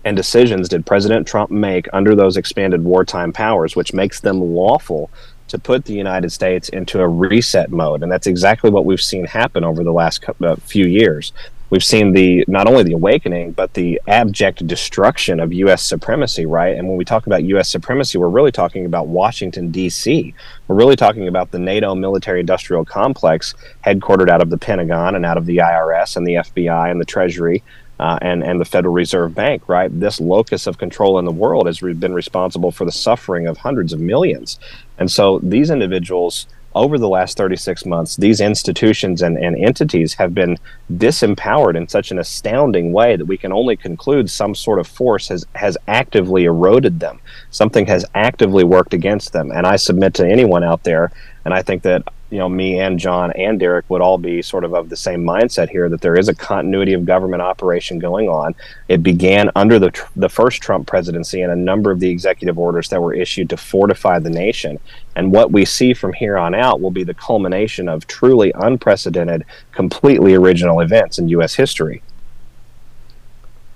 and decisions did President Trump make under those expanded wartime powers, which makes them lawful to put the United States into a reset mode? And that's exactly what we've seen happen over the last uh, few years. We've seen the not only the awakening, but the abject destruction of U.S. supremacy, right? And when we talk about U.S. supremacy, we're really talking about Washington, D.C. We're really talking about the NATO military industrial complex headquartered out of the Pentagon and out of the IRS and the FBI and the Treasury uh, and and the Federal Reserve Bank, right? This locus of control in the world has re- been responsible for the suffering of hundreds of millions, and so these individuals over the last 36 months, these institutions and, and entities have been disempowered in such an astounding way that we can only conclude some sort of force has, has actively eroded them. Something has actively worked against them. And I submit to anyone out there, and I think that you know, me and John and Derek would all be sort of of the same mindset here that there is a continuity of government operation going on. It began under the the first Trump presidency and a number of the executive orders that were issued to fortify the nation. And what we see from here on out will be the culmination of truly unprecedented, completely original events in U.S. history.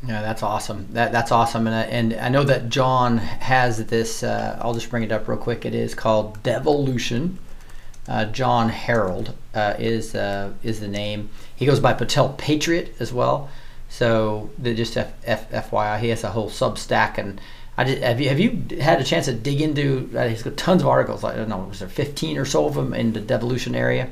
Yeah, that's awesome. That that's awesome, and I, and I know that John has this. Uh, I'll just bring it up real quick. It is called Devolution uh, John Harold uh, is uh, is the name. He goes by Patel Patriot as well. So just F, F, FYI, he has a whole Substack, and I did, have you have you had a chance to dig into? Uh, he's got tons of articles. I don't know, was there 15 or so of them in the devolution area?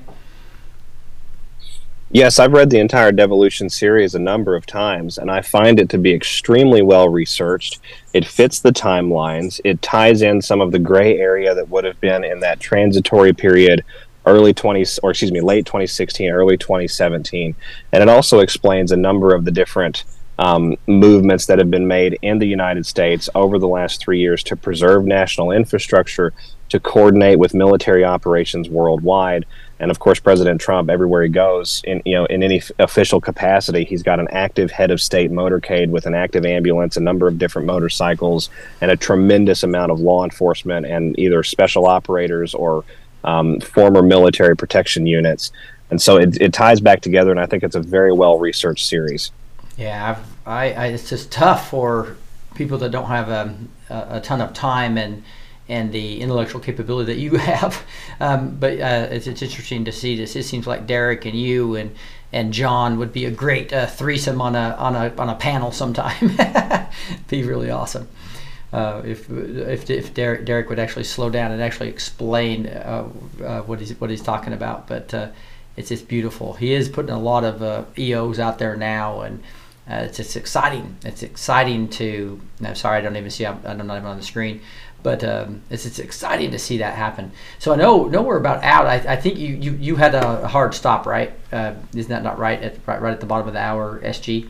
Yes, I've read the entire Devolution series a number of times, and I find it to be extremely well researched. It fits the timelines. It ties in some of the gray area that would have been in that transitory period, early 20 or excuse me, late 2016, early 2017, and it also explains a number of the different um, movements that have been made in the United States over the last three years to preserve national infrastructure, to coordinate with military operations worldwide and of course President Trump everywhere he goes in you know in any f- official capacity he's got an active head of state motorcade with an active ambulance a number of different motorcycles and a tremendous amount of law enforcement and either special operators or um, former military protection units And so it, it ties back together, and I think it's a very well researched series. Yeah, I've, I, I, it's just tough for people that don't have a, a ton of time and and the intellectual capability that you [LAUGHS] have. Um, but uh, it's, it's interesting to see this. It seems like Derek and you and and John would be a great uh, threesome on a on a on a panel sometime. [LAUGHS] be really awesome. Uh, if if if Derek, Derek would actually slow down and actually explain uh, uh, what he's what he's talking about, but uh, it's just beautiful. He is putting a lot of EOs out there now, and it's just exciting. It's exciting to. I'm sorry, I don't even see. I'm, I'm not even on the screen, but um, it's it's exciting to see that happen. So I know know we're about out. I, I think you, you you had a hard stop, right? isn't that not right at right, right at the bottom of the hour, SG?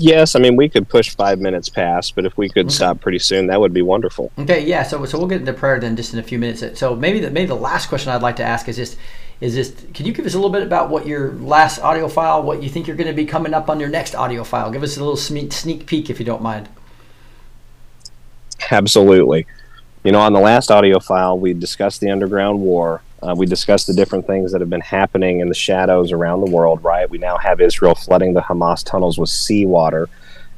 Yes, I mean we could push five minutes past, but if we could okay. stop pretty soon, that would be wonderful. Okay, yeah. So so we'll get into prayer then just in a few minutes. So maybe the maybe the last question I'd like to ask is just is just can you give us a little bit about what your last audio file, what you think you're going to be coming up on your next audio file? Give us a little sneak sneak peek if you don't mind. Absolutely. You know, on the last audio file, we discussed the underground war. Uh, we discussed the different things that have been happening in the shadows around the world, right? We now have Israel flooding the Hamas tunnels with seawater.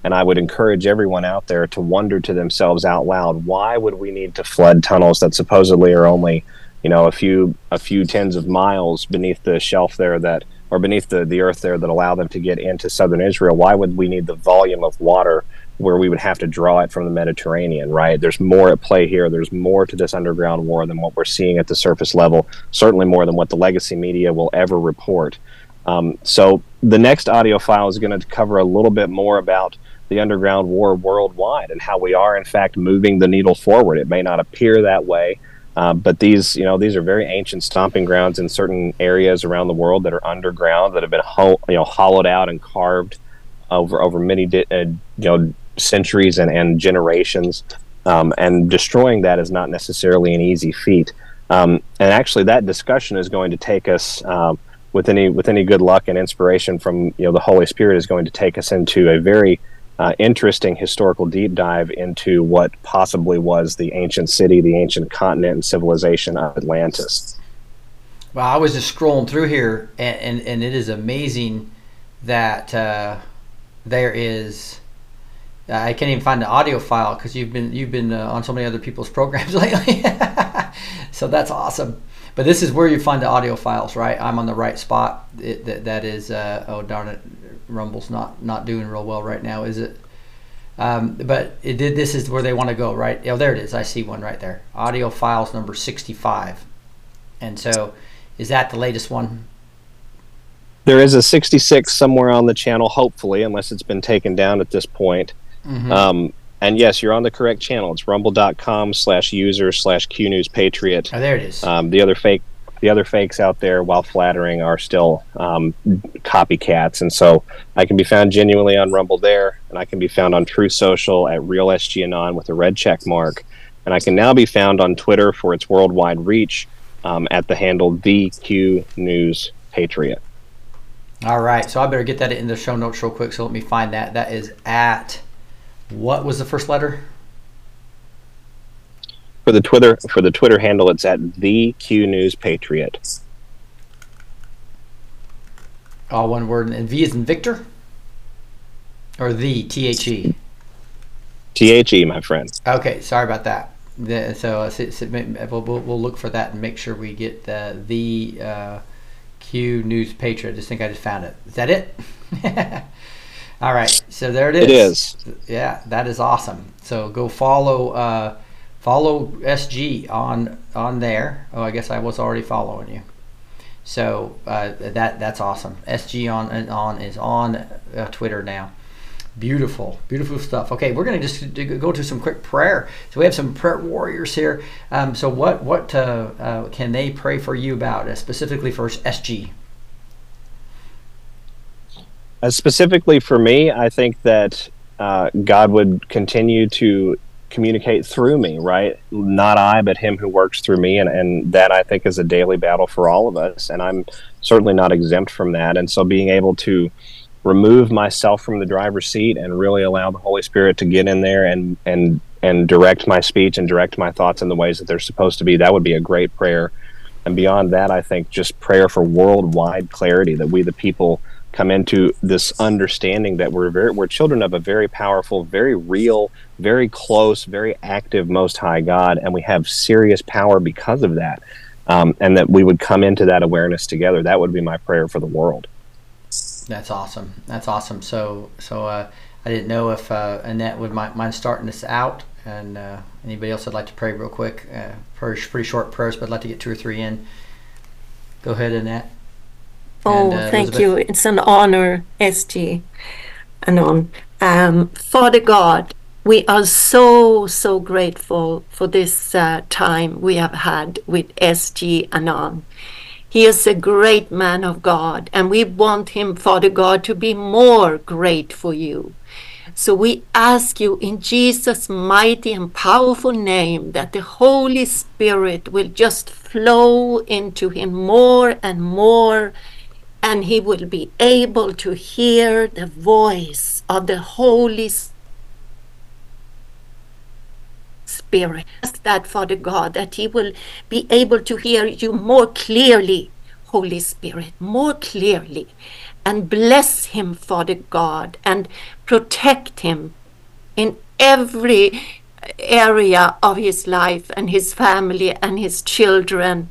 And I would encourage everyone out there to wonder to themselves out loud why would we need to flood tunnels that supposedly are only, you know, a few a few tens of miles beneath the shelf there that or beneath the, the earth there that allow them to get into southern Israel? Why would we need the volume of water where we would have to draw it from the Mediterranean, right? There's more at play here. There's more to this underground war than what we're seeing at the surface level, certainly more than what the legacy media will ever report. Um, so the next audio file is going to cover a little bit more about the underground war worldwide and how we are, in fact, moving the needle forward. It may not appear that way. Uh, but these, you know, these are very ancient stomping grounds in certain areas around the world that are underground that have been, ho- you know, hollowed out and carved over over many, di- uh, you know, centuries and, and generations. Um, and destroying that is not necessarily an easy feat. Um, and actually, that discussion is going to take us, um, with any with any good luck and inspiration from you know the Holy Spirit, is going to take us into a very uh, interesting historical deep dive into what possibly was the ancient city, the ancient continent and civilization of Atlantis. Well, I was just scrolling through here, and, and, and it is amazing that uh, there is I can't even find the audio file because you've been you've been uh, on so many other people's [LAUGHS] programs lately. [LAUGHS] so that's awesome. But this is where you find the audio files, right? I'm on the right spot. It, that, that is uh, oh darn it, Rumble's not not doing real well right now, is it? Um, but it did. This is where they want to go, right? Oh, there it is. I see one right there. Audio files number 65. And so, is that the latest one? There is a 66 somewhere on the channel, hopefully, unless it's been taken down at this point. Mm-hmm. Um, and yes, you're on the correct channel. It's rumble.com slash user slash QNewsPatriot. Oh, there it is. Um, the other fake the other fakes out there, while flattering, are still um, copycats. And so I can be found genuinely on Rumble there, and I can be found on Truth Social at RealSGAnon with a red check mark. And I can now be found on Twitter for its worldwide reach um, at the handle VQ News Patriot. All right, so I better get that in the show notes real quick. So let me find that. That is at what was the first letter? For the Twitter for the Twitter handle, it's at the Q News Patriot. All one word, and V is in Victor, or the T H E. T H E, my friend. Okay, sorry about that. The, so, uh, we'll, we'll, look for that and make sure we get the the uh, Q News Patriot. I just think I just found it. Is that it? [LAUGHS] All right, so there it is. It is. Yeah, that is awesome. So go follow uh, follow SG on on there. Oh, I guess I was already following you. So uh, that that's awesome. SG Anon is on uh, Twitter now. Beautiful, beautiful stuff. Okay, we're gonna just go to some quick prayer. So we have some prayer warriors here. Um, so what what uh, uh, can they pray for you about, uh, specifically for SG? Uh, specifically for me, I think that uh, God would continue to communicate through me, right? Not I, but Him who works through me. And, and that I think is a daily battle for all of us. And I'm certainly not exempt from that. And so being able to remove myself from the driver's seat and really allow the Holy Spirit to get in there and, and, and direct my speech and direct my thoughts in the ways that they're supposed to be, that would be a great prayer And beyond that, I think just prayer for worldwide clarity that we, the people, come into this understanding that we're very, we're children of a very powerful, very real, very close, very active Most High God, and we have serious power because of that. Um, and that we would come into that awareness together. That would be my prayer for the world. That's awesome. That's awesome. So, so uh, I didn't know if uh, Annette would mind, starting this out, and uh, anybody else would like to pray real quick. Uh, pretty short prayers, but I'd like to get two or three in. Go ahead, Annette. Oh, And, uh, thank Elizabeth? you. It's an honor, SG. Anon. Um, Father God, we are so, so grateful for this uh, time we have had with SG Anon. He is a great man of God, and we want him, Father God, to be more great for you. So we ask you in Jesus' mighty and powerful name that the Holy Spirit will just flow into him more and more, and he will be able to hear the voice of the Holy Spirit. Ask that, Father God, that he will be able to hear you more clearly, Holy Spirit, more clearly. And bless him, Father God, and protect him in every area of his life and his family and his children.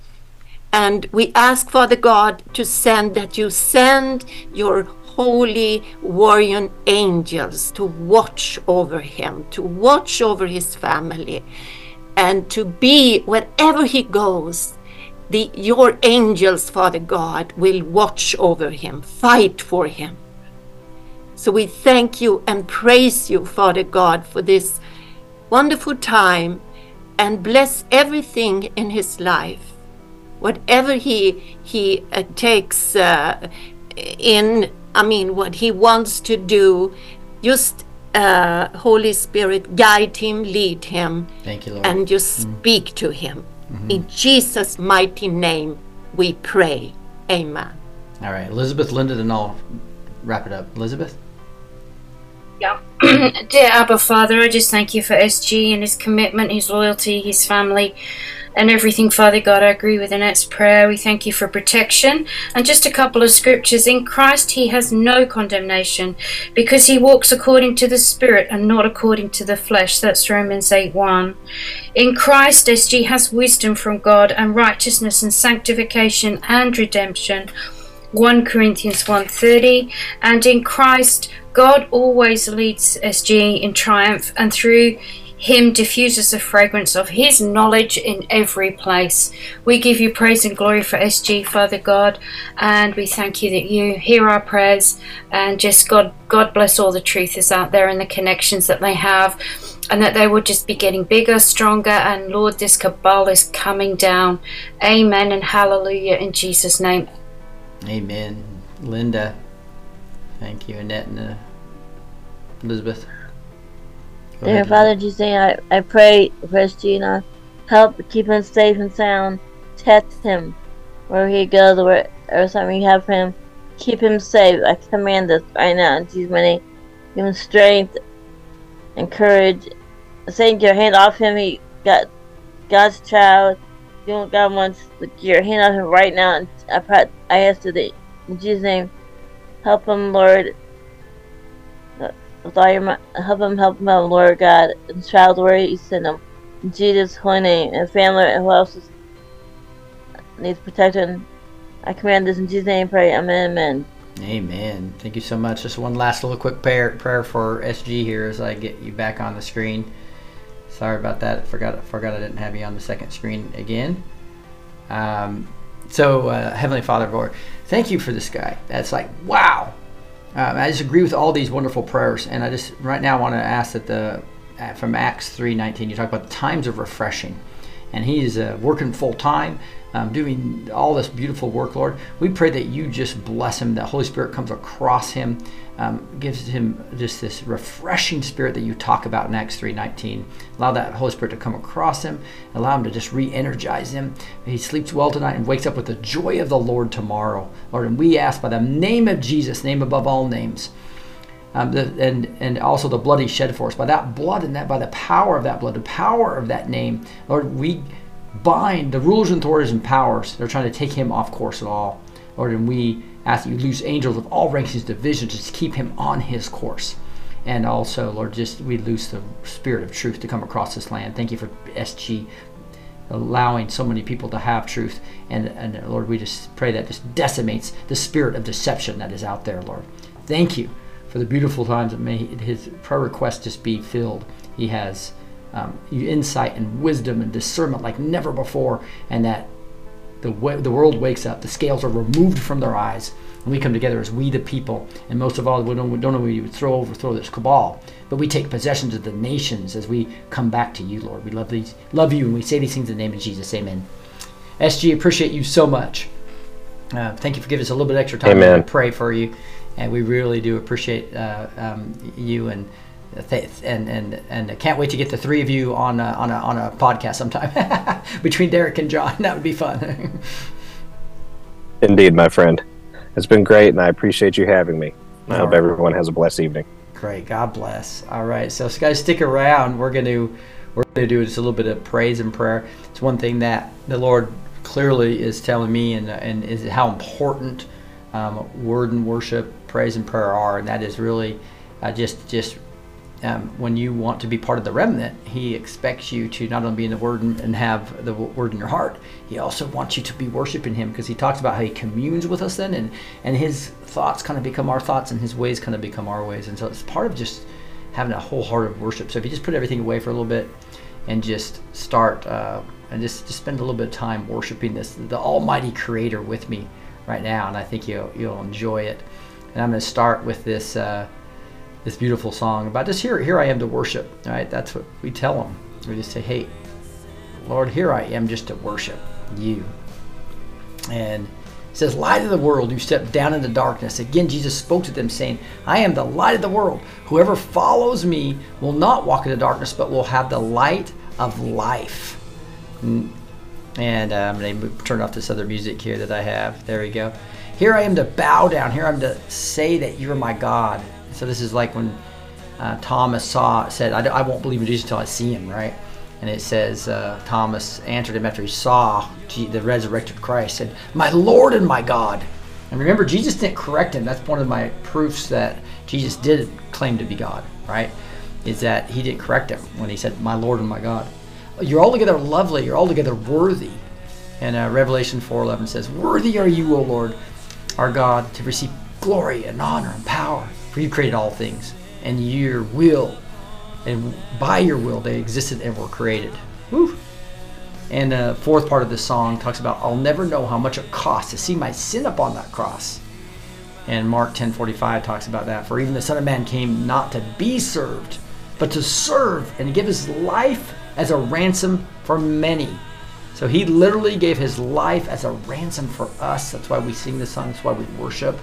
And we ask, Father God, to send that you send your holy warrior angels to watch over him, to watch over his family, and to be wherever he goes. The, your angels, Father God, will watch over him, fight for him. So we thank you and praise you, Father God, for this wonderful time and bless everything in his life. Whatever he he uh, takes uh, in, I mean, what he wants to do, just uh, Holy Spirit, guide him, lead him, Thank you, Lord. and just speak to him. In Jesus' mighty name, we pray. Amen. All right, Elizabeth, Linda, then I'll wrap it up. Elizabeth? Yeah. [CLEARS THROAT] Dear Abba Father, I just thank you for SG and his commitment, his loyalty, his family, and everything, Father God. I agree with Annette's prayer. We thank you for protection. And just a couple of scriptures. In Christ, he has no condemnation because he walks according to the Spirit and not according to the flesh. That's Romans 8 1. In Christ, SG has wisdom from God and righteousness and sanctification and redemption. 1 Corinthians 1:30 and in Christ God always leads SG in triumph and through him diffuses the fragrance of his knowledge in every place. We give you praise and glory for SG Father God and we thank you that you hear our prayers and just God God bless all the truthers out there and the connections that they have and that they will just be getting bigger, stronger, and Lord, this cabal is coming down. Amen and hallelujah in Jesus' name. Amen. Linda? Thank you, Annette and uh, Elizabeth. Dear Father Jesus, I, I pray for Gina. Help keep him safe and sound. Test him where he goes, where or something you have for him. Keep him safe. I command this right now in Jesus' name. Give him strength and courage. Take your hand off him. He got God's child. You know God wants your hand off him right now. And I pray, I ask you that in Jesus' name, help him, Lord. With all your help him, help him out, Lord God. And child where you send him. In Jesus' holy name. And family, and who else is, needs protection. I command this in Jesus' name. Pray. Amen. Amen. Amen. Thank you so much. Just one last little quick prayer, prayer for SG here as I get you back on the screen. Sorry about that. Forgot forgot I didn't have you on the second screen again. Um, so uh, Heavenly Father, Lord, thank you for this guy. That's like wow. Um, I just agree with all these wonderful prayers, and I just right now want to ask that the uh, from Acts three nineteen, you talk about the times of refreshing, and he's uh, working full time, um, doing all this beautiful work, Lord. We pray that you just bless him, that Holy Spirit comes across him, um, gives him just this refreshing spirit that you talk about in Acts 3.19. Allow that Holy Spirit to come across him, allow him to just re-energize him. He sleeps well tonight and wakes up with the joy of the Lord tomorrow, Lord. And we ask by the name of Jesus, name above all names, um, the, and and also the blood he shed for us. By that blood and that by the power of that blood, the power of that name, Lord, we bind the rulers and authorities and powers They're trying to take him off course at all. Lord, and we ask that you lose angels of all ranks and divisions just keep him on his course. And also, Lord, just we lose the spirit of truth to come across this land. Thank you for SG allowing so many people to have truth. And, and Lord, we just pray that just decimates the spirit of deception that is out there, Lord. Thank you for the beautiful times that may his prayer request just be filled. He has um, insight and wisdom and discernment like never before, and that the, the world wakes up, the scales are removed from their eyes, and we come together as we the people. And most of all, we don't, we don't know we would throw overthrow this cabal, but we take possession of the nations as we come back to you, Lord. We love these, love you, and we say these things in the name of Jesus. Amen. SG, appreciate you so much. Uh, thank you for giving us a little bit extra time Amen. to pray for you, and we really do appreciate uh, um, you and and and and I can't wait to get the three of you on a, on a on a podcast sometime [LAUGHS] between Derek and John. [LAUGHS] That would be fun. [LAUGHS] Indeed, my friend. It's been great, and I appreciate you having me. I hope everyone has a blessed evening. Great, God bless. All right, so guys, stick around. We're gonna we're gonna do just a little bit of praise and prayer. It's one thing that the Lord clearly is telling me, and and is how important um, word and worship, praise and prayer are, and that is really uh, just just um, when you want to be part of the remnant, he expects you to not only be in the Word and, have the Word in your heart, he also wants you to be worshiping Him because he talks about how he communes with us then, and, and his thoughts kind of become our thoughts and his ways kind of become our ways. And so it's part of just having a wholehearted worship. So if you just put everything away for a little bit and just start uh, and just, just spend a little bit of time worshiping this, the Almighty Creator with me right now, and I think you'll, you'll enjoy it. And I'm going to start with this. Uh, this beautiful song about just here here I am to worship. Right? That's what we tell them. We just say, "Hey, Lord, here I am just to worship you." And it says, "Light of the world, you step down into darkness." Again, Jesus spoke to them, saying, "I am the light of the world. Whoever follows me will not walk in the darkness, but will have the light of life." And uh, I'm going to turn off this other music here that I have. There we go. Here I am to bow down. Here I am to say that you're my God. So this is like when uh, Thomas saw said, I, I, won't believe in Jesus until I see him," right? And it says uh, Thomas answered him after he saw the resurrected Christ, said, "My Lord and my God." And remember, Jesus didn't correct him. That's one of my proofs that Jesus did claim to be God, right? Is that he didn't correct him when he said, "My Lord and my God." You're altogether lovely. You're altogether worthy. And uh, Revelation 4:11 says, "Worthy are you, O Lord, our God, to receive glory and honor and power." For you created all things, and your will, and by your will they existed and were created. Woo. And the fourth part of this song talks about, I'll never know how much it costs to see my sin upon that cross. And Mark 10:45 talks about that. For even the Son of Man came not to be served, but to serve and give his life as a ransom for many. So he literally gave his life as a ransom for us. That's why we sing this song. That's why we worship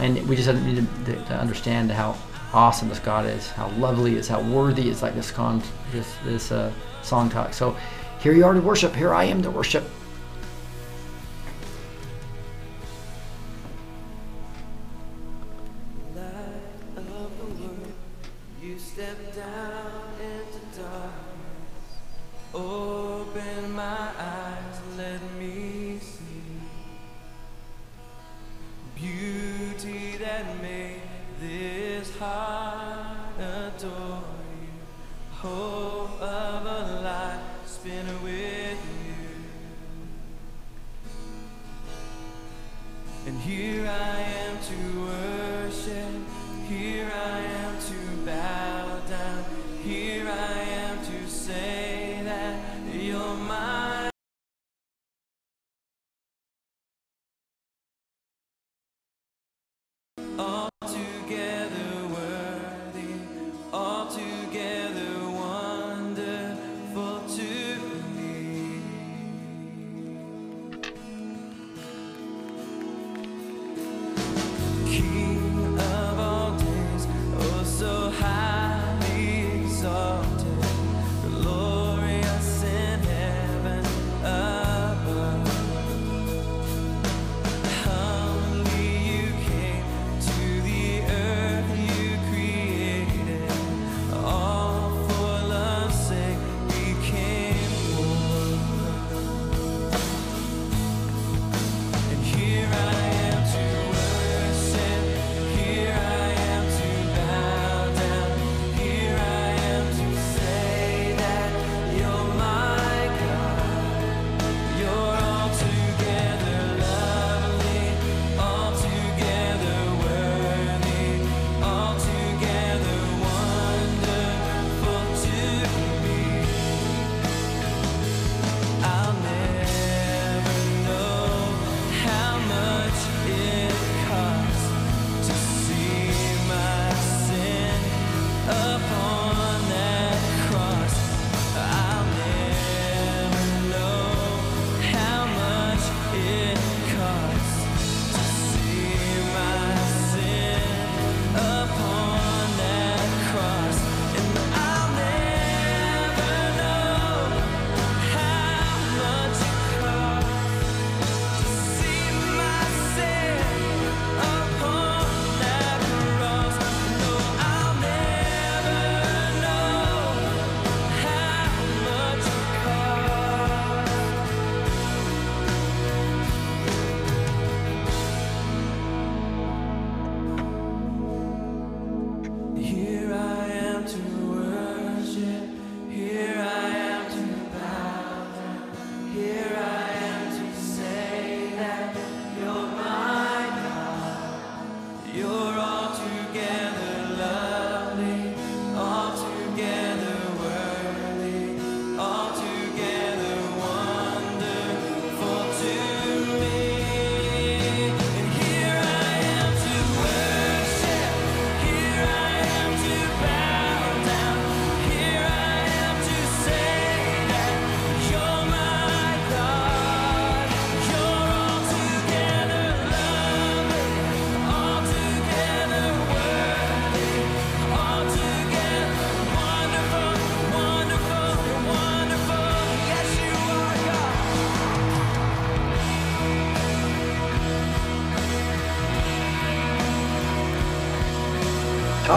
and we just need to, to, understand how awesome this God is, how lovely is, how worthy is like this con this this uh, song talk. So here you are to worship. Here I am to worship.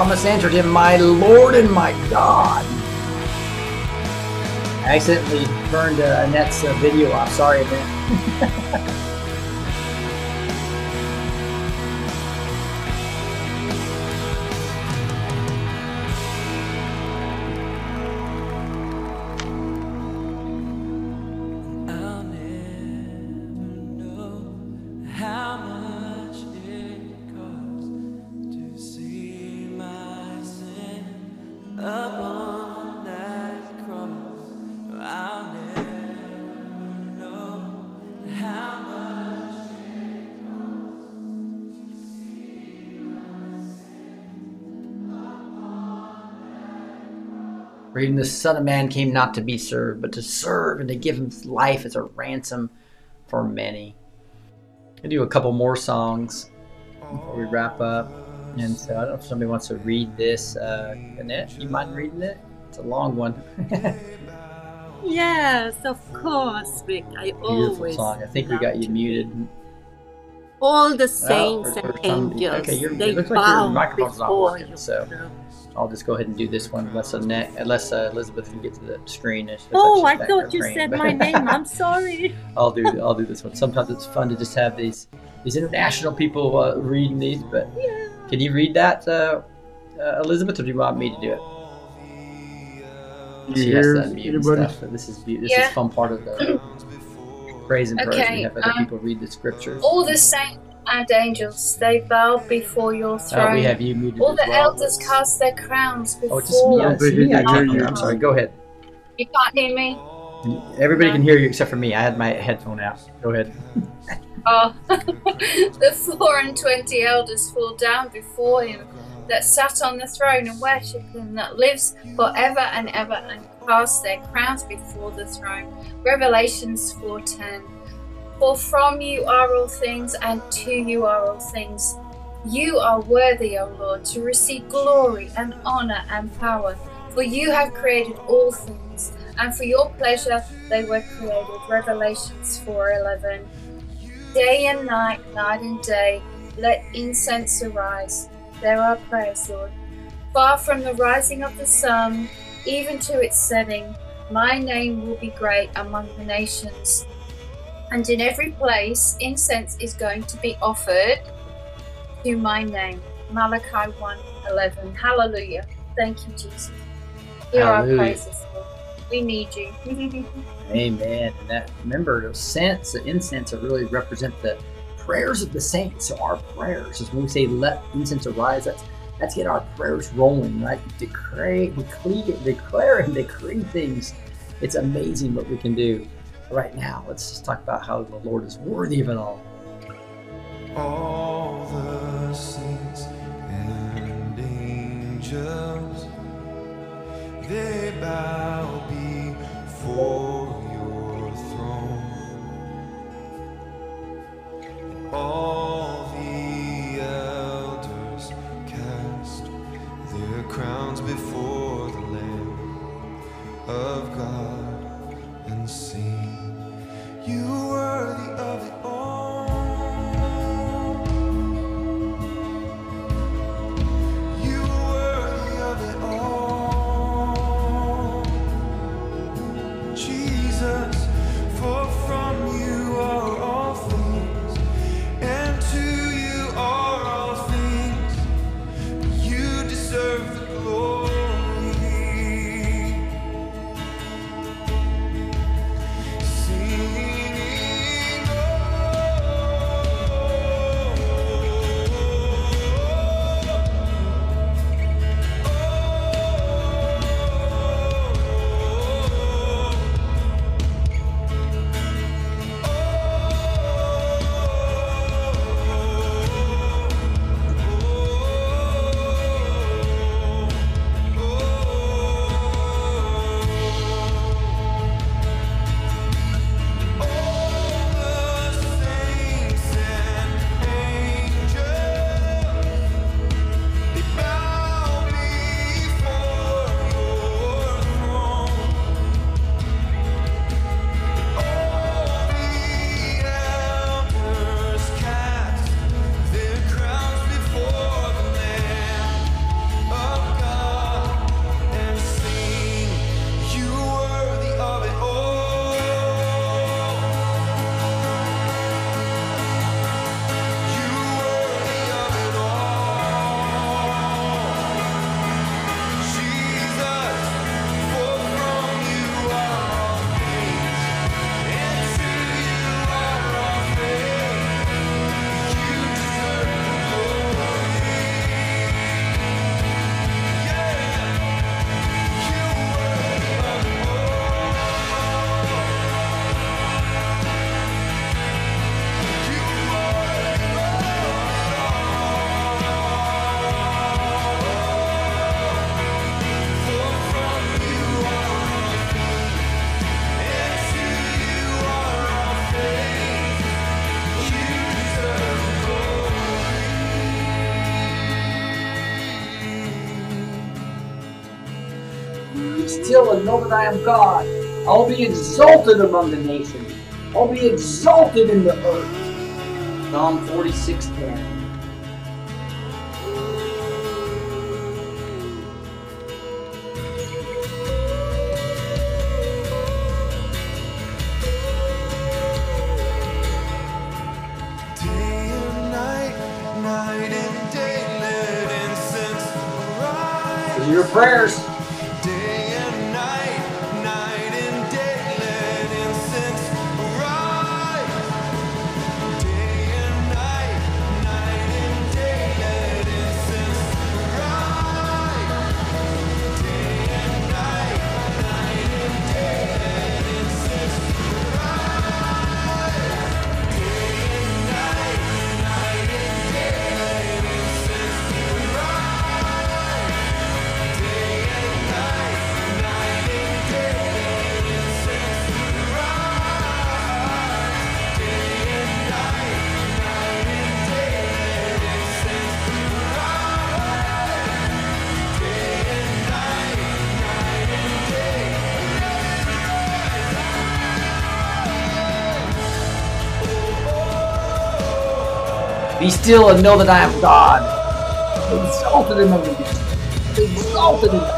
Thomas answered him, My Lord and my God. I accidentally burned uh, Annette's uh, video off. Sorry, Annette. [LAUGHS] Reading the Son of Man came not to be served, but to serve and to give his life as a ransom for many. I do a couple more songs before we wrap up. And so I don't know if somebody wants to read this. Uh, Annette, you mind reading it? It's a long one. [LAUGHS] Yes, of course, Rick. I Beautiful always. song. I think we got you muted. All the saints Oh, and angels, Okay, you're, they it looks like your bow microphone's not before working, you. so I'll just go ahead and do this one unless Annette, unless uh, Elizabeth can get to the screen. It looks like Oh, I thought you praying, said my [LAUGHS] name. I'm sorry. [LAUGHS] I'll do I'll do this one. Sometimes it's fun to just have these these international people uh, reading these. But can you read that, uh, uh, Elizabeth, or do you want me to do it? You She has to unmute stuff. But this is this Yeah. is fun part of the [CLEARS THROAT] praise and praise. Okay, We have other um, people read the scriptures. All the saints and angels, they bow before your throne. Uh, we have you muted All as the well. elders cast their crowns before Oh, it's just me. I It's think me. he I can hear can't hear. you. I'm sorry. Go ahead. You can't hear me? Everybody can hear you except for me. I had my headphone out. Go ahead. [LAUGHS] Oh, [LAUGHS] the four and twenty elders fall down before him that sat on the throne and worship him that lives forever and ever and cast their crowns before the throne. Revelations 4:10. For from you are all things, and to you are all things. You are worthy, O Lord, to receive glory and honor and power, for you have created all things, and for your pleasure they were created. Revelations 4:11. Day and night, night and day, let incense arise. There are prayers, Lord. Far from the rising of the sun, even to its setting, my name will be great among the nations. And in every place, incense is going to be offered to my name. Malachi 1:11. Hallelujah. Thank you, Jesus. Hear our Hallelujah. praises, Lord. We need you. [LAUGHS] Amen. And that remember the scents, the incense, are really represent the prayers of the saints. So our prayers is when we say let incense arise, that's that's get our prayers rolling, right? Decree, declare, declare and decree things. It's amazing what we can do. Right now, let's just talk about how the Lord is worthy of it all. all the saints and angels they bow before your throne. All the elders cast their crowns before the lamb of God and sing you worthy of it all know that I am God. I will be exalted among the nations. I will be exalted in the earth. Psalm 46 10. Still and know that I am God. Exalted nations. Exalted in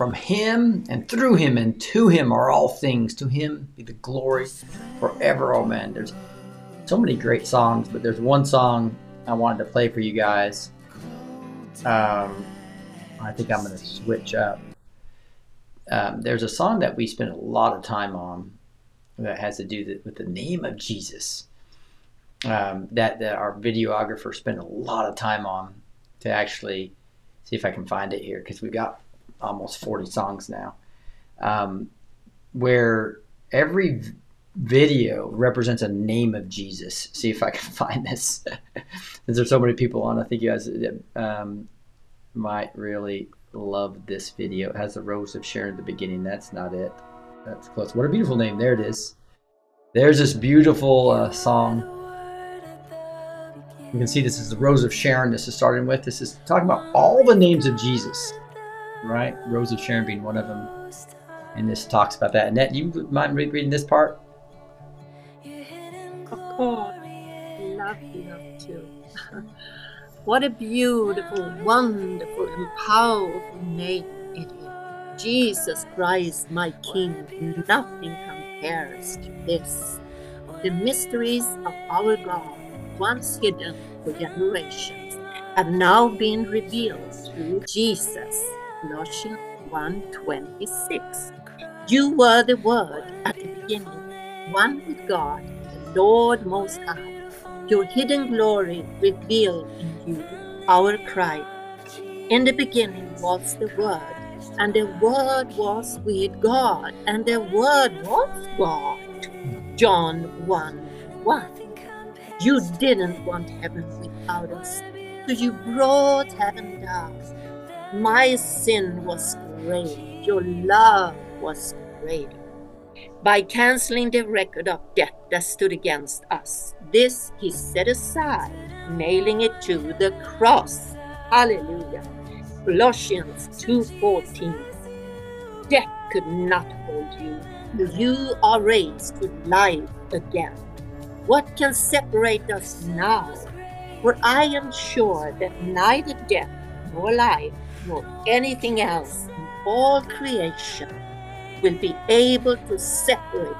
from him and through him and to him are all things. To him be the glory forever. Oh man, there's so many great songs, but there's one song I wanted to play for you guys. Um, I think I'm going to switch up. Um, there's a song that we spent a lot of time on that has to do with the name of Jesus. Um, that, that our videographer spent a lot of time on to actually see if I can find it here because we've got almost 40 songs now. Um, where every video represents a name of Jesus. See if I can [LAUGHS] find this. Since there's so many people on, I think you guys um, might really love this video. It has the rose of Sharon at the beginning. That's not it. That's close. What a beautiful name. There it is. There's this beautiful uh, song. You can see this is the Rose of Sharon. This is starting with. This is talking about all the names of Jesus, right? Rose of Sharon being one of them. And this talks about that. Annette, you mind re- reading this part? Of course. Love love too. [LAUGHS] what a beautiful, wonderful, and powerful name it is. Jesus Christ, my King. Nothing compares to this. The mysteries of our God, once hidden for generations, have now been revealed through Jesus. Colossians 1:26. You were the Word at the beginning, one with God, the Lord Most High. Your hidden glory revealed in you, our Christ. In the beginning was the Word, and the Word was with God, and the Word was God. John 1 1. You didn't want heaven without us, so you brought heaven down. My sin was great, your love was great. By canceling the record of debt that stood against us, this he set aside, nailing it to the cross. Hallelujah. Colossians 2:14. Death could not hold you. You are raised to life again. What can separate us now? For I am sure that neither death nor life nor anything else in all creation will be able to separate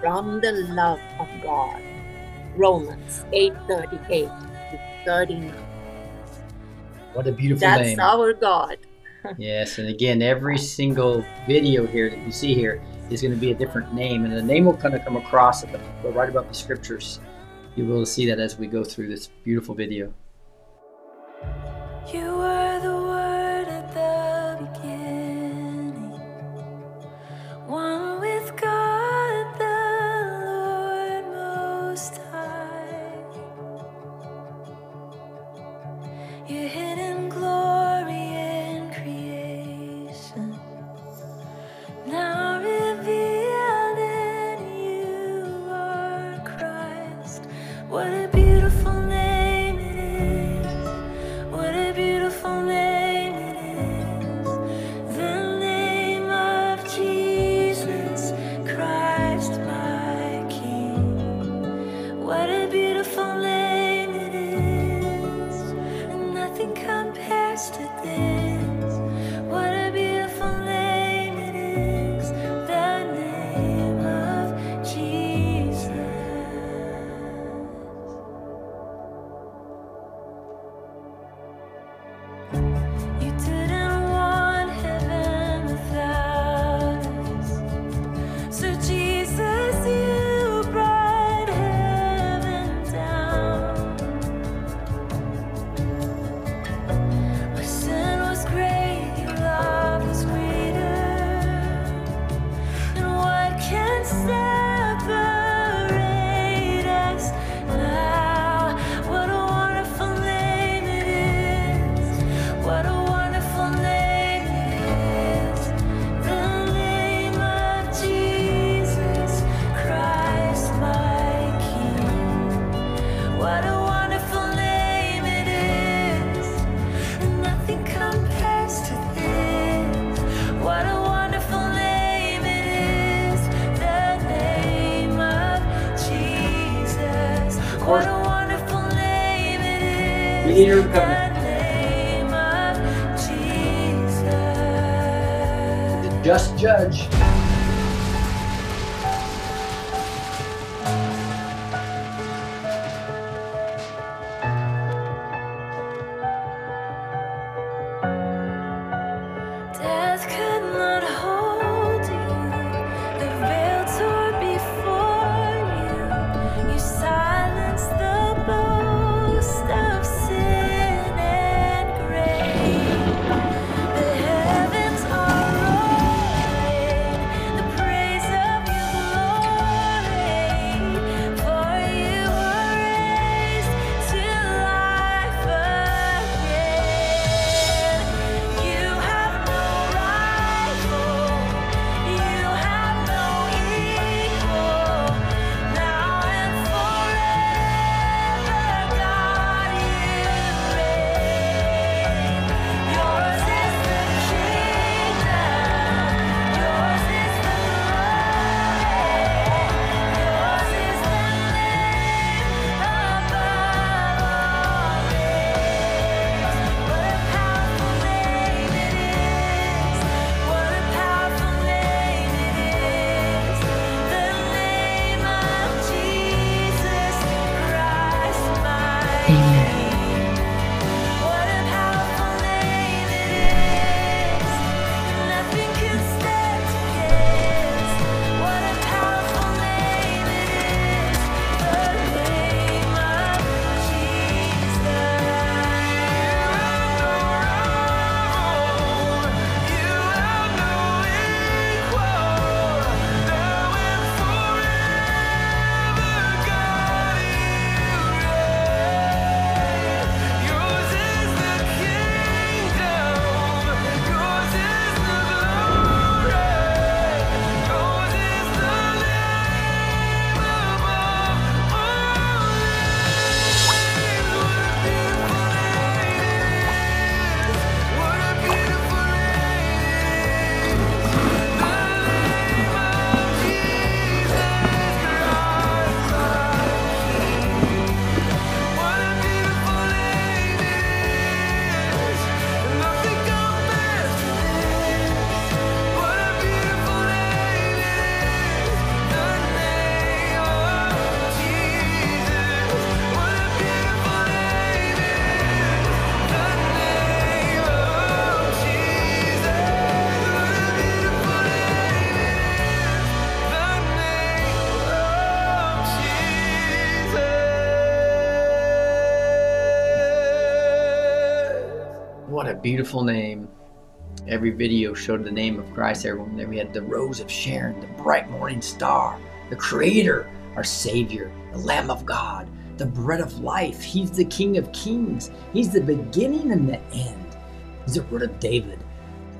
from the love of God. Romans 8:38 to 39. What a beautiful That's name. our God. [LAUGHS] Yes, and again, every single video here that you see here is going to be a different name, and the name will kind of come across at the right above the scriptures. You'll be able to see that as we go through this beautiful video. You were the beautiful name. Every video showed the name of Christ. Everyone there we had the rose of Sharon, the bright morning star, the Creator, our Savior, the Lamb of God, the bread of life. He's the King of Kings. He's the beginning and the end. He's the root of David,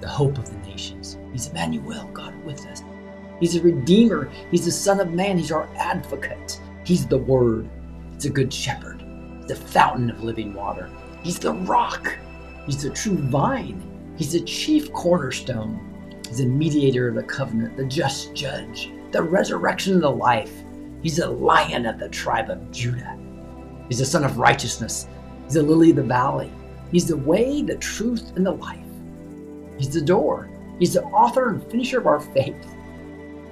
the hope of the nations. He's Emmanuel, God with us. He's a Redeemer. He's the Son of Man. He's our advocate. He's the Word. He's a good shepherd. He's the fountain of living water. He's the rock. He's the true vine. He's the chief cornerstone. He's the mediator of the covenant, the just judge, the resurrection of the life. He's the lion of the tribe of Judah. He's the son of righteousness. He's the lily of the valley. He's the way, the truth, and the life. He's the door. He's the author and finisher of our faith.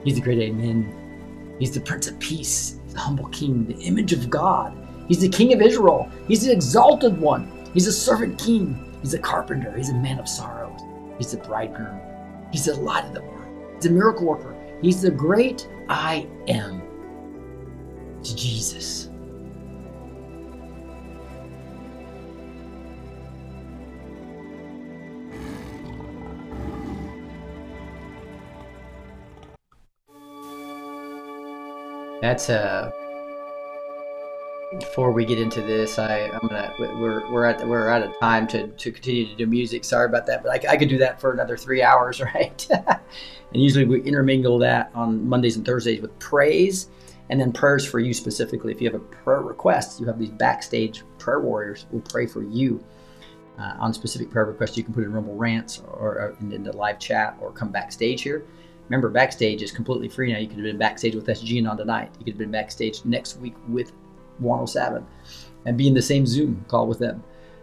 He's the great Amen. He's the Prince of Peace, the humble King, the image of God. He's the King of Israel. He's the exalted one. He's a servant king. He's a carpenter. He's a man of sorrows. He's the bridegroom. He's the light of the world. He's a miracle worker. He's the great I am. Jesus. That's uh before we get into this, I I'm gonna we're we're at we're out of time to to continue to do music. Sorry about that, but I, I could do that for another three [LAUGHS] hours, right? [LAUGHS] and usually we intermingle that on Mondays and Thursdays with praise, and then prayers for you specifically. If you have a prayer request, you have these backstage prayer warriors who pray for you uh, on specific prayer requests. You can put in Rumble rants or, or in, in the live chat, or come backstage here. Remember, backstage is completely free now. You could have been backstage with SGAnon tonight. You could have been backstage next week with 107 and be in the same Zoom call with them,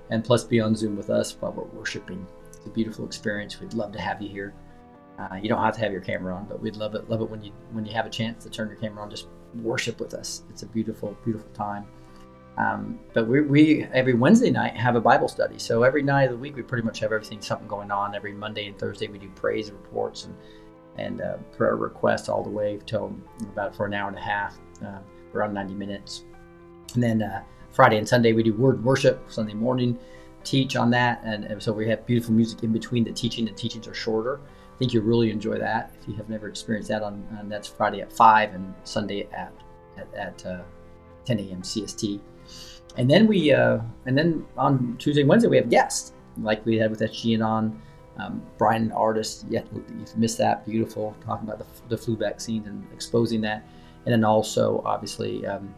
and plus be on Zoom with us while we're worshiping. It's a beautiful experience. We'd love to have you here. Uh, you don't have to have your camera on, but we'd love it. Love it when you when you have a chance to turn your camera on. Just worship with us. It's a beautiful, beautiful time. Um, but we, we every Wednesday night have a Bible study. So every night of the week we pretty much have everything something going on. Every Monday and Thursday we do praise and reports and and uh, prayer requests all the way till about for an hour and a half, uh, around 90 minutes. And then uh, Friday and Sunday we do word worship. Sunday morning, teach on that, and, and, so we have beautiful music in between the teaching. The teachings are shorter. I think you'll really enjoy that if you have never experienced that. On, on that's Friday at five and Sunday at at, at uh, 10 a.m. CST. And then we uh, and then on Tuesday and Wednesday we have guests like we had with SGAnon. Um, Bryan, Ardis, yeah, you've missed that. Beautiful, talking about the, the flu vaccines and exposing that, and then also obviously um,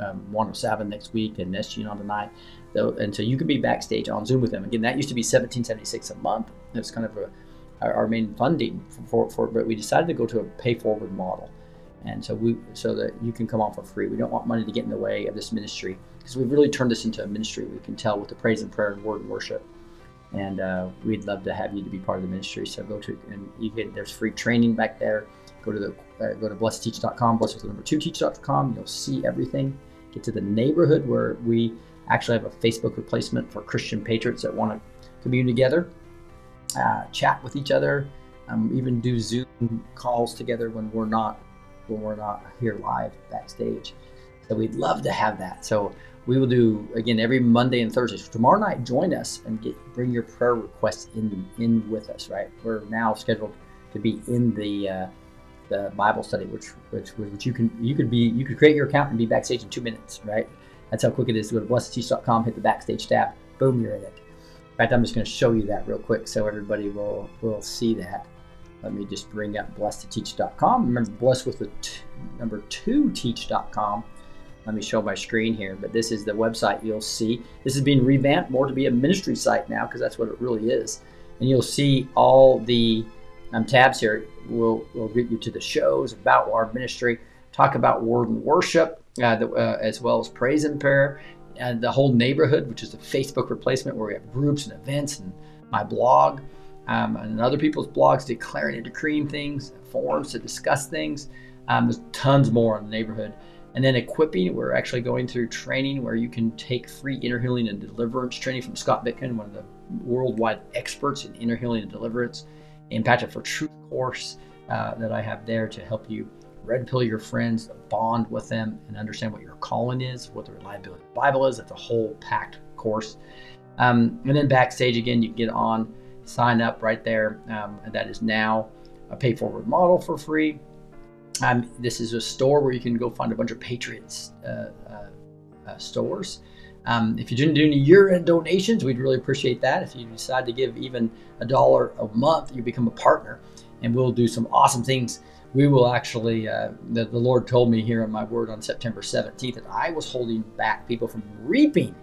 um, 107 next week and SG on tonight. So, and so you can be backstage on Zoom with them. Again, that used to be 1776 a month. It's kind of a, our, our main funding for, for, for, but we decided to go to a pay forward model, and so we so that you can come on for free. We don't want money to get in the way of this ministry because we've really turned this into a ministry. We can tell with the praise and prayer and word and worship and uh, we'd love to have you to be part of the ministry. So go to and you get there's free training back there. Go to the uh, go to blessed2teach.com, blessed with the number two teach.com. You'll see everything. Get to the neighborhood where we actually have a Facebook replacement for Christian patriots that want to commune together, uh, chat with each other, um, even do Zoom calls together when we're not when we're not here live backstage. So we'd love to have that. So we will do again every Monday and Thursday. So tomorrow night, join us and get bring your prayer requests in in with us. Right, we're now scheduled to be in the uh, the Bible study, which which which you can you could be you could create your account and be backstage in two minutes. Right, that's how quick it is. To go to blessed2teach.com, hit the backstage tab, boom, you're in it. In fact, I'm just going to show you that real quick so everybody will will see that. Let me just bring up blessed2teach.com. Remember, blessed with the t- number two teach.com let me show my screen here, but this is the website you'll see. This is being revamped more to be a ministry site now because that's what it really is. And you'll see all the um, tabs here will will get you to the shows about our ministry, talk about word and worship, uh, the, uh, as well as praise and prayer, and the whole neighborhood, which is a Facebook replacement where we have groups and events and my blog. Um, and other people's blogs declaring and decreeing things, forums to discuss things. Um, there's tons more in the neighborhood. And then equipping, we're actually going through training where you can take free inner healing and deliverance training from Scott Bitkin, one of the worldwide experts in inner healing and deliverance. Impacted for Truth course uh, that I have there to help you red pill your friends, bond with them, and understand what your calling is, what the reliability of the Bible is. It's a whole packed course. Um, and then backstage again, you can get on, sign up right there. Um, that is now a pay forward model for free. Um, this is a store where you can go find a bunch of Patriots uh, uh, uh, stores. Um, if you didn't do any year-end donations, we'd really appreciate that. If you decide to give even a dollar a month, you become a partner, and we'll do some awesome things. We will actually. Uh, the, the Lord told me here in my word on September 17th that I was holding back people from reaping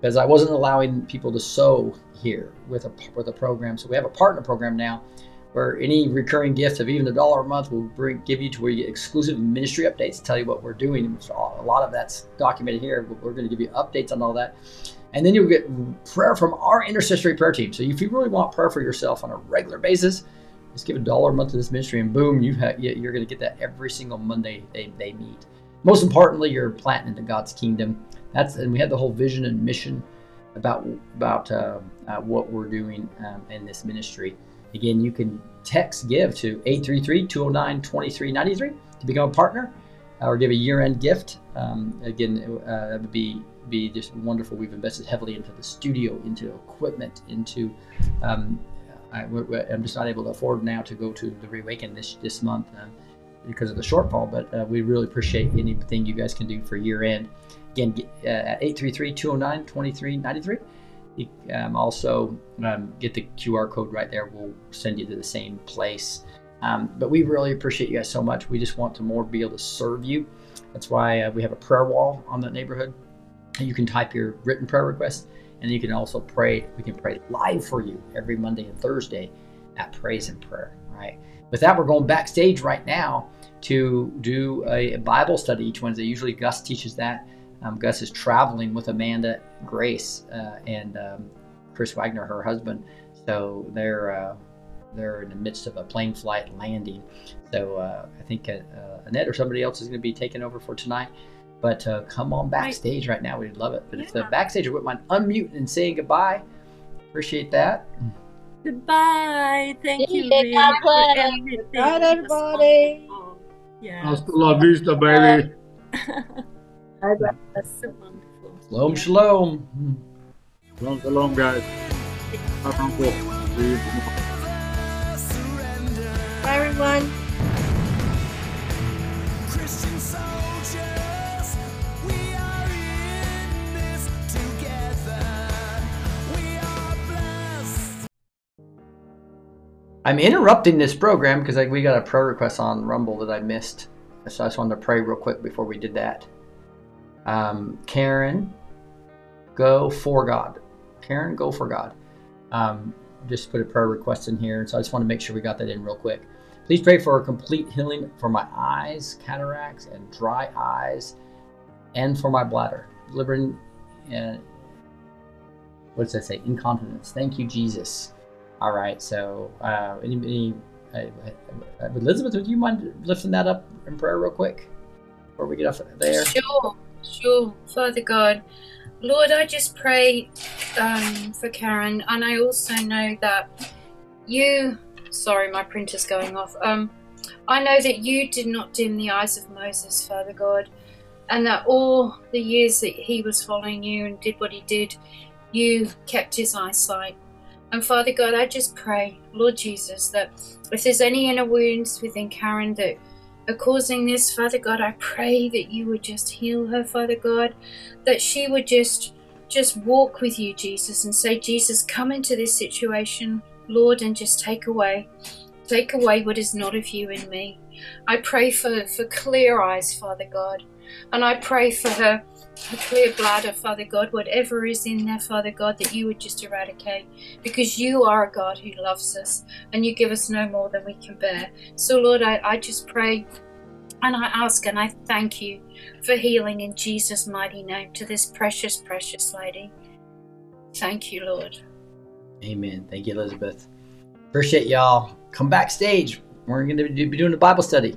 because I wasn't allowing people to sow here with a with a program. So we have a partner program now where any recurring gift of even a dollar a month will bring give you to where you get exclusive ministry updates, tell you what we're doing. A lot of that's documented here, we're going to give you updates on all that. And then you'll get prayer from our intercessory prayer team. So if you really want prayer for yourself on a regular basis, just give a dollar a month to this ministry, and boom, you have, you're going to get that every single Monday they, they meet. Most importantly, you're planting into God's kingdom. That's and we had the whole vision and mission about about uh, uh, what we're doing um, in this ministry. Again, you can text give to 833-209-2393 to become a partner or give a year-end gift. Um, again, uh, that would be be just wonderful. We've invested heavily into the studio, into equipment, into. Um, I, am just not able to afford now to go to the Reawaken this this month uh, because of the shortfall. But uh, we really appreciate anything you guys can do for year end. Again, uh, at 833-209-2393. You um, also um, get the QR code right there. We'll send you to the same place. Um, but we really appreciate you guys so much. We just want to more be able to serve you. That's why uh, we have a prayer wall on that neighborhood. You can type your written prayer request, and you can also pray. We can pray live for you every Monday and Thursday at Praise and Prayer. Right. With that, we're going backstage right now to do a Bible study each Wednesday. Usually, Gus teaches that. Um, Gus is traveling with Amanda Grace uh, and um, Chris Wagner, her husband. So they're uh, they're in the midst of a plane flight landing. So uh, I think uh, Annette or somebody else is going to be taking over for tonight. But uh, come on backstage right now. We'd love it. But yeah. if the backstage wouldn't mind unmuting and saying goodbye, appreciate that. Goodbye. Thank you. Really Good night, everybody. Yeah. Hasta la vista, baby. That's so wonderful. Shalom, shalom. Shalom, shalom, guys. Bye, Uncle. See you Bye, everyone. Christian soldiers, we are in this together. We are blessed. I'm interrupting this program because like, we got a prayer request on Rumble that I missed. So I just wanted to pray real quick before we did that. Um, Karen, go for God. Karen, go for God. Um, just put a prayer request in here. So I just want to make sure we got that in real quick. Please pray for a complete healing for my eyes, cataracts, and dry eyes, and for my bladder. Delivering, uh, what does that say? Incontinence. Thank you, Jesus. All right. So, uh, uh, uh, Elizabeth, would you mind lifting that up in prayer real quick before we get off there? Sure, sure. Father God, Lord, I just pray um, for Karen, and I also know that you. Sorry, my printer's going off. Um, I know that you did not dim the eyes of Moses, Father God, and that all the years that he was following you and did what he did, you kept his eyesight. And Father God, I just pray, Lord Jesus, that if there's any inner wounds within Karen that are causing this, Father God, I pray that you would just heal her, Father God, that she would just just walk with you, Jesus, and say, Jesus, come into this situation, Lord, and just take away. Take away what is not of you in me. I pray for, for clear eyes, Father God. And I pray for her a clear bladder, Father God, whatever is in there, Father God, that you would just eradicate. Because you are a God who loves us and you give us no more than we can bear. So, Lord, I, I just pray and I ask and I thank you for healing in Jesus' mighty name to this precious, precious lady. Thank you, Lord. Amen. Thank you, Elizabeth. Appreciate y'all. Come backstage. We're going to be doing a Bible study.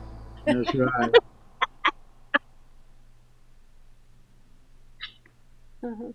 That's right. [LAUGHS] Uh-huh.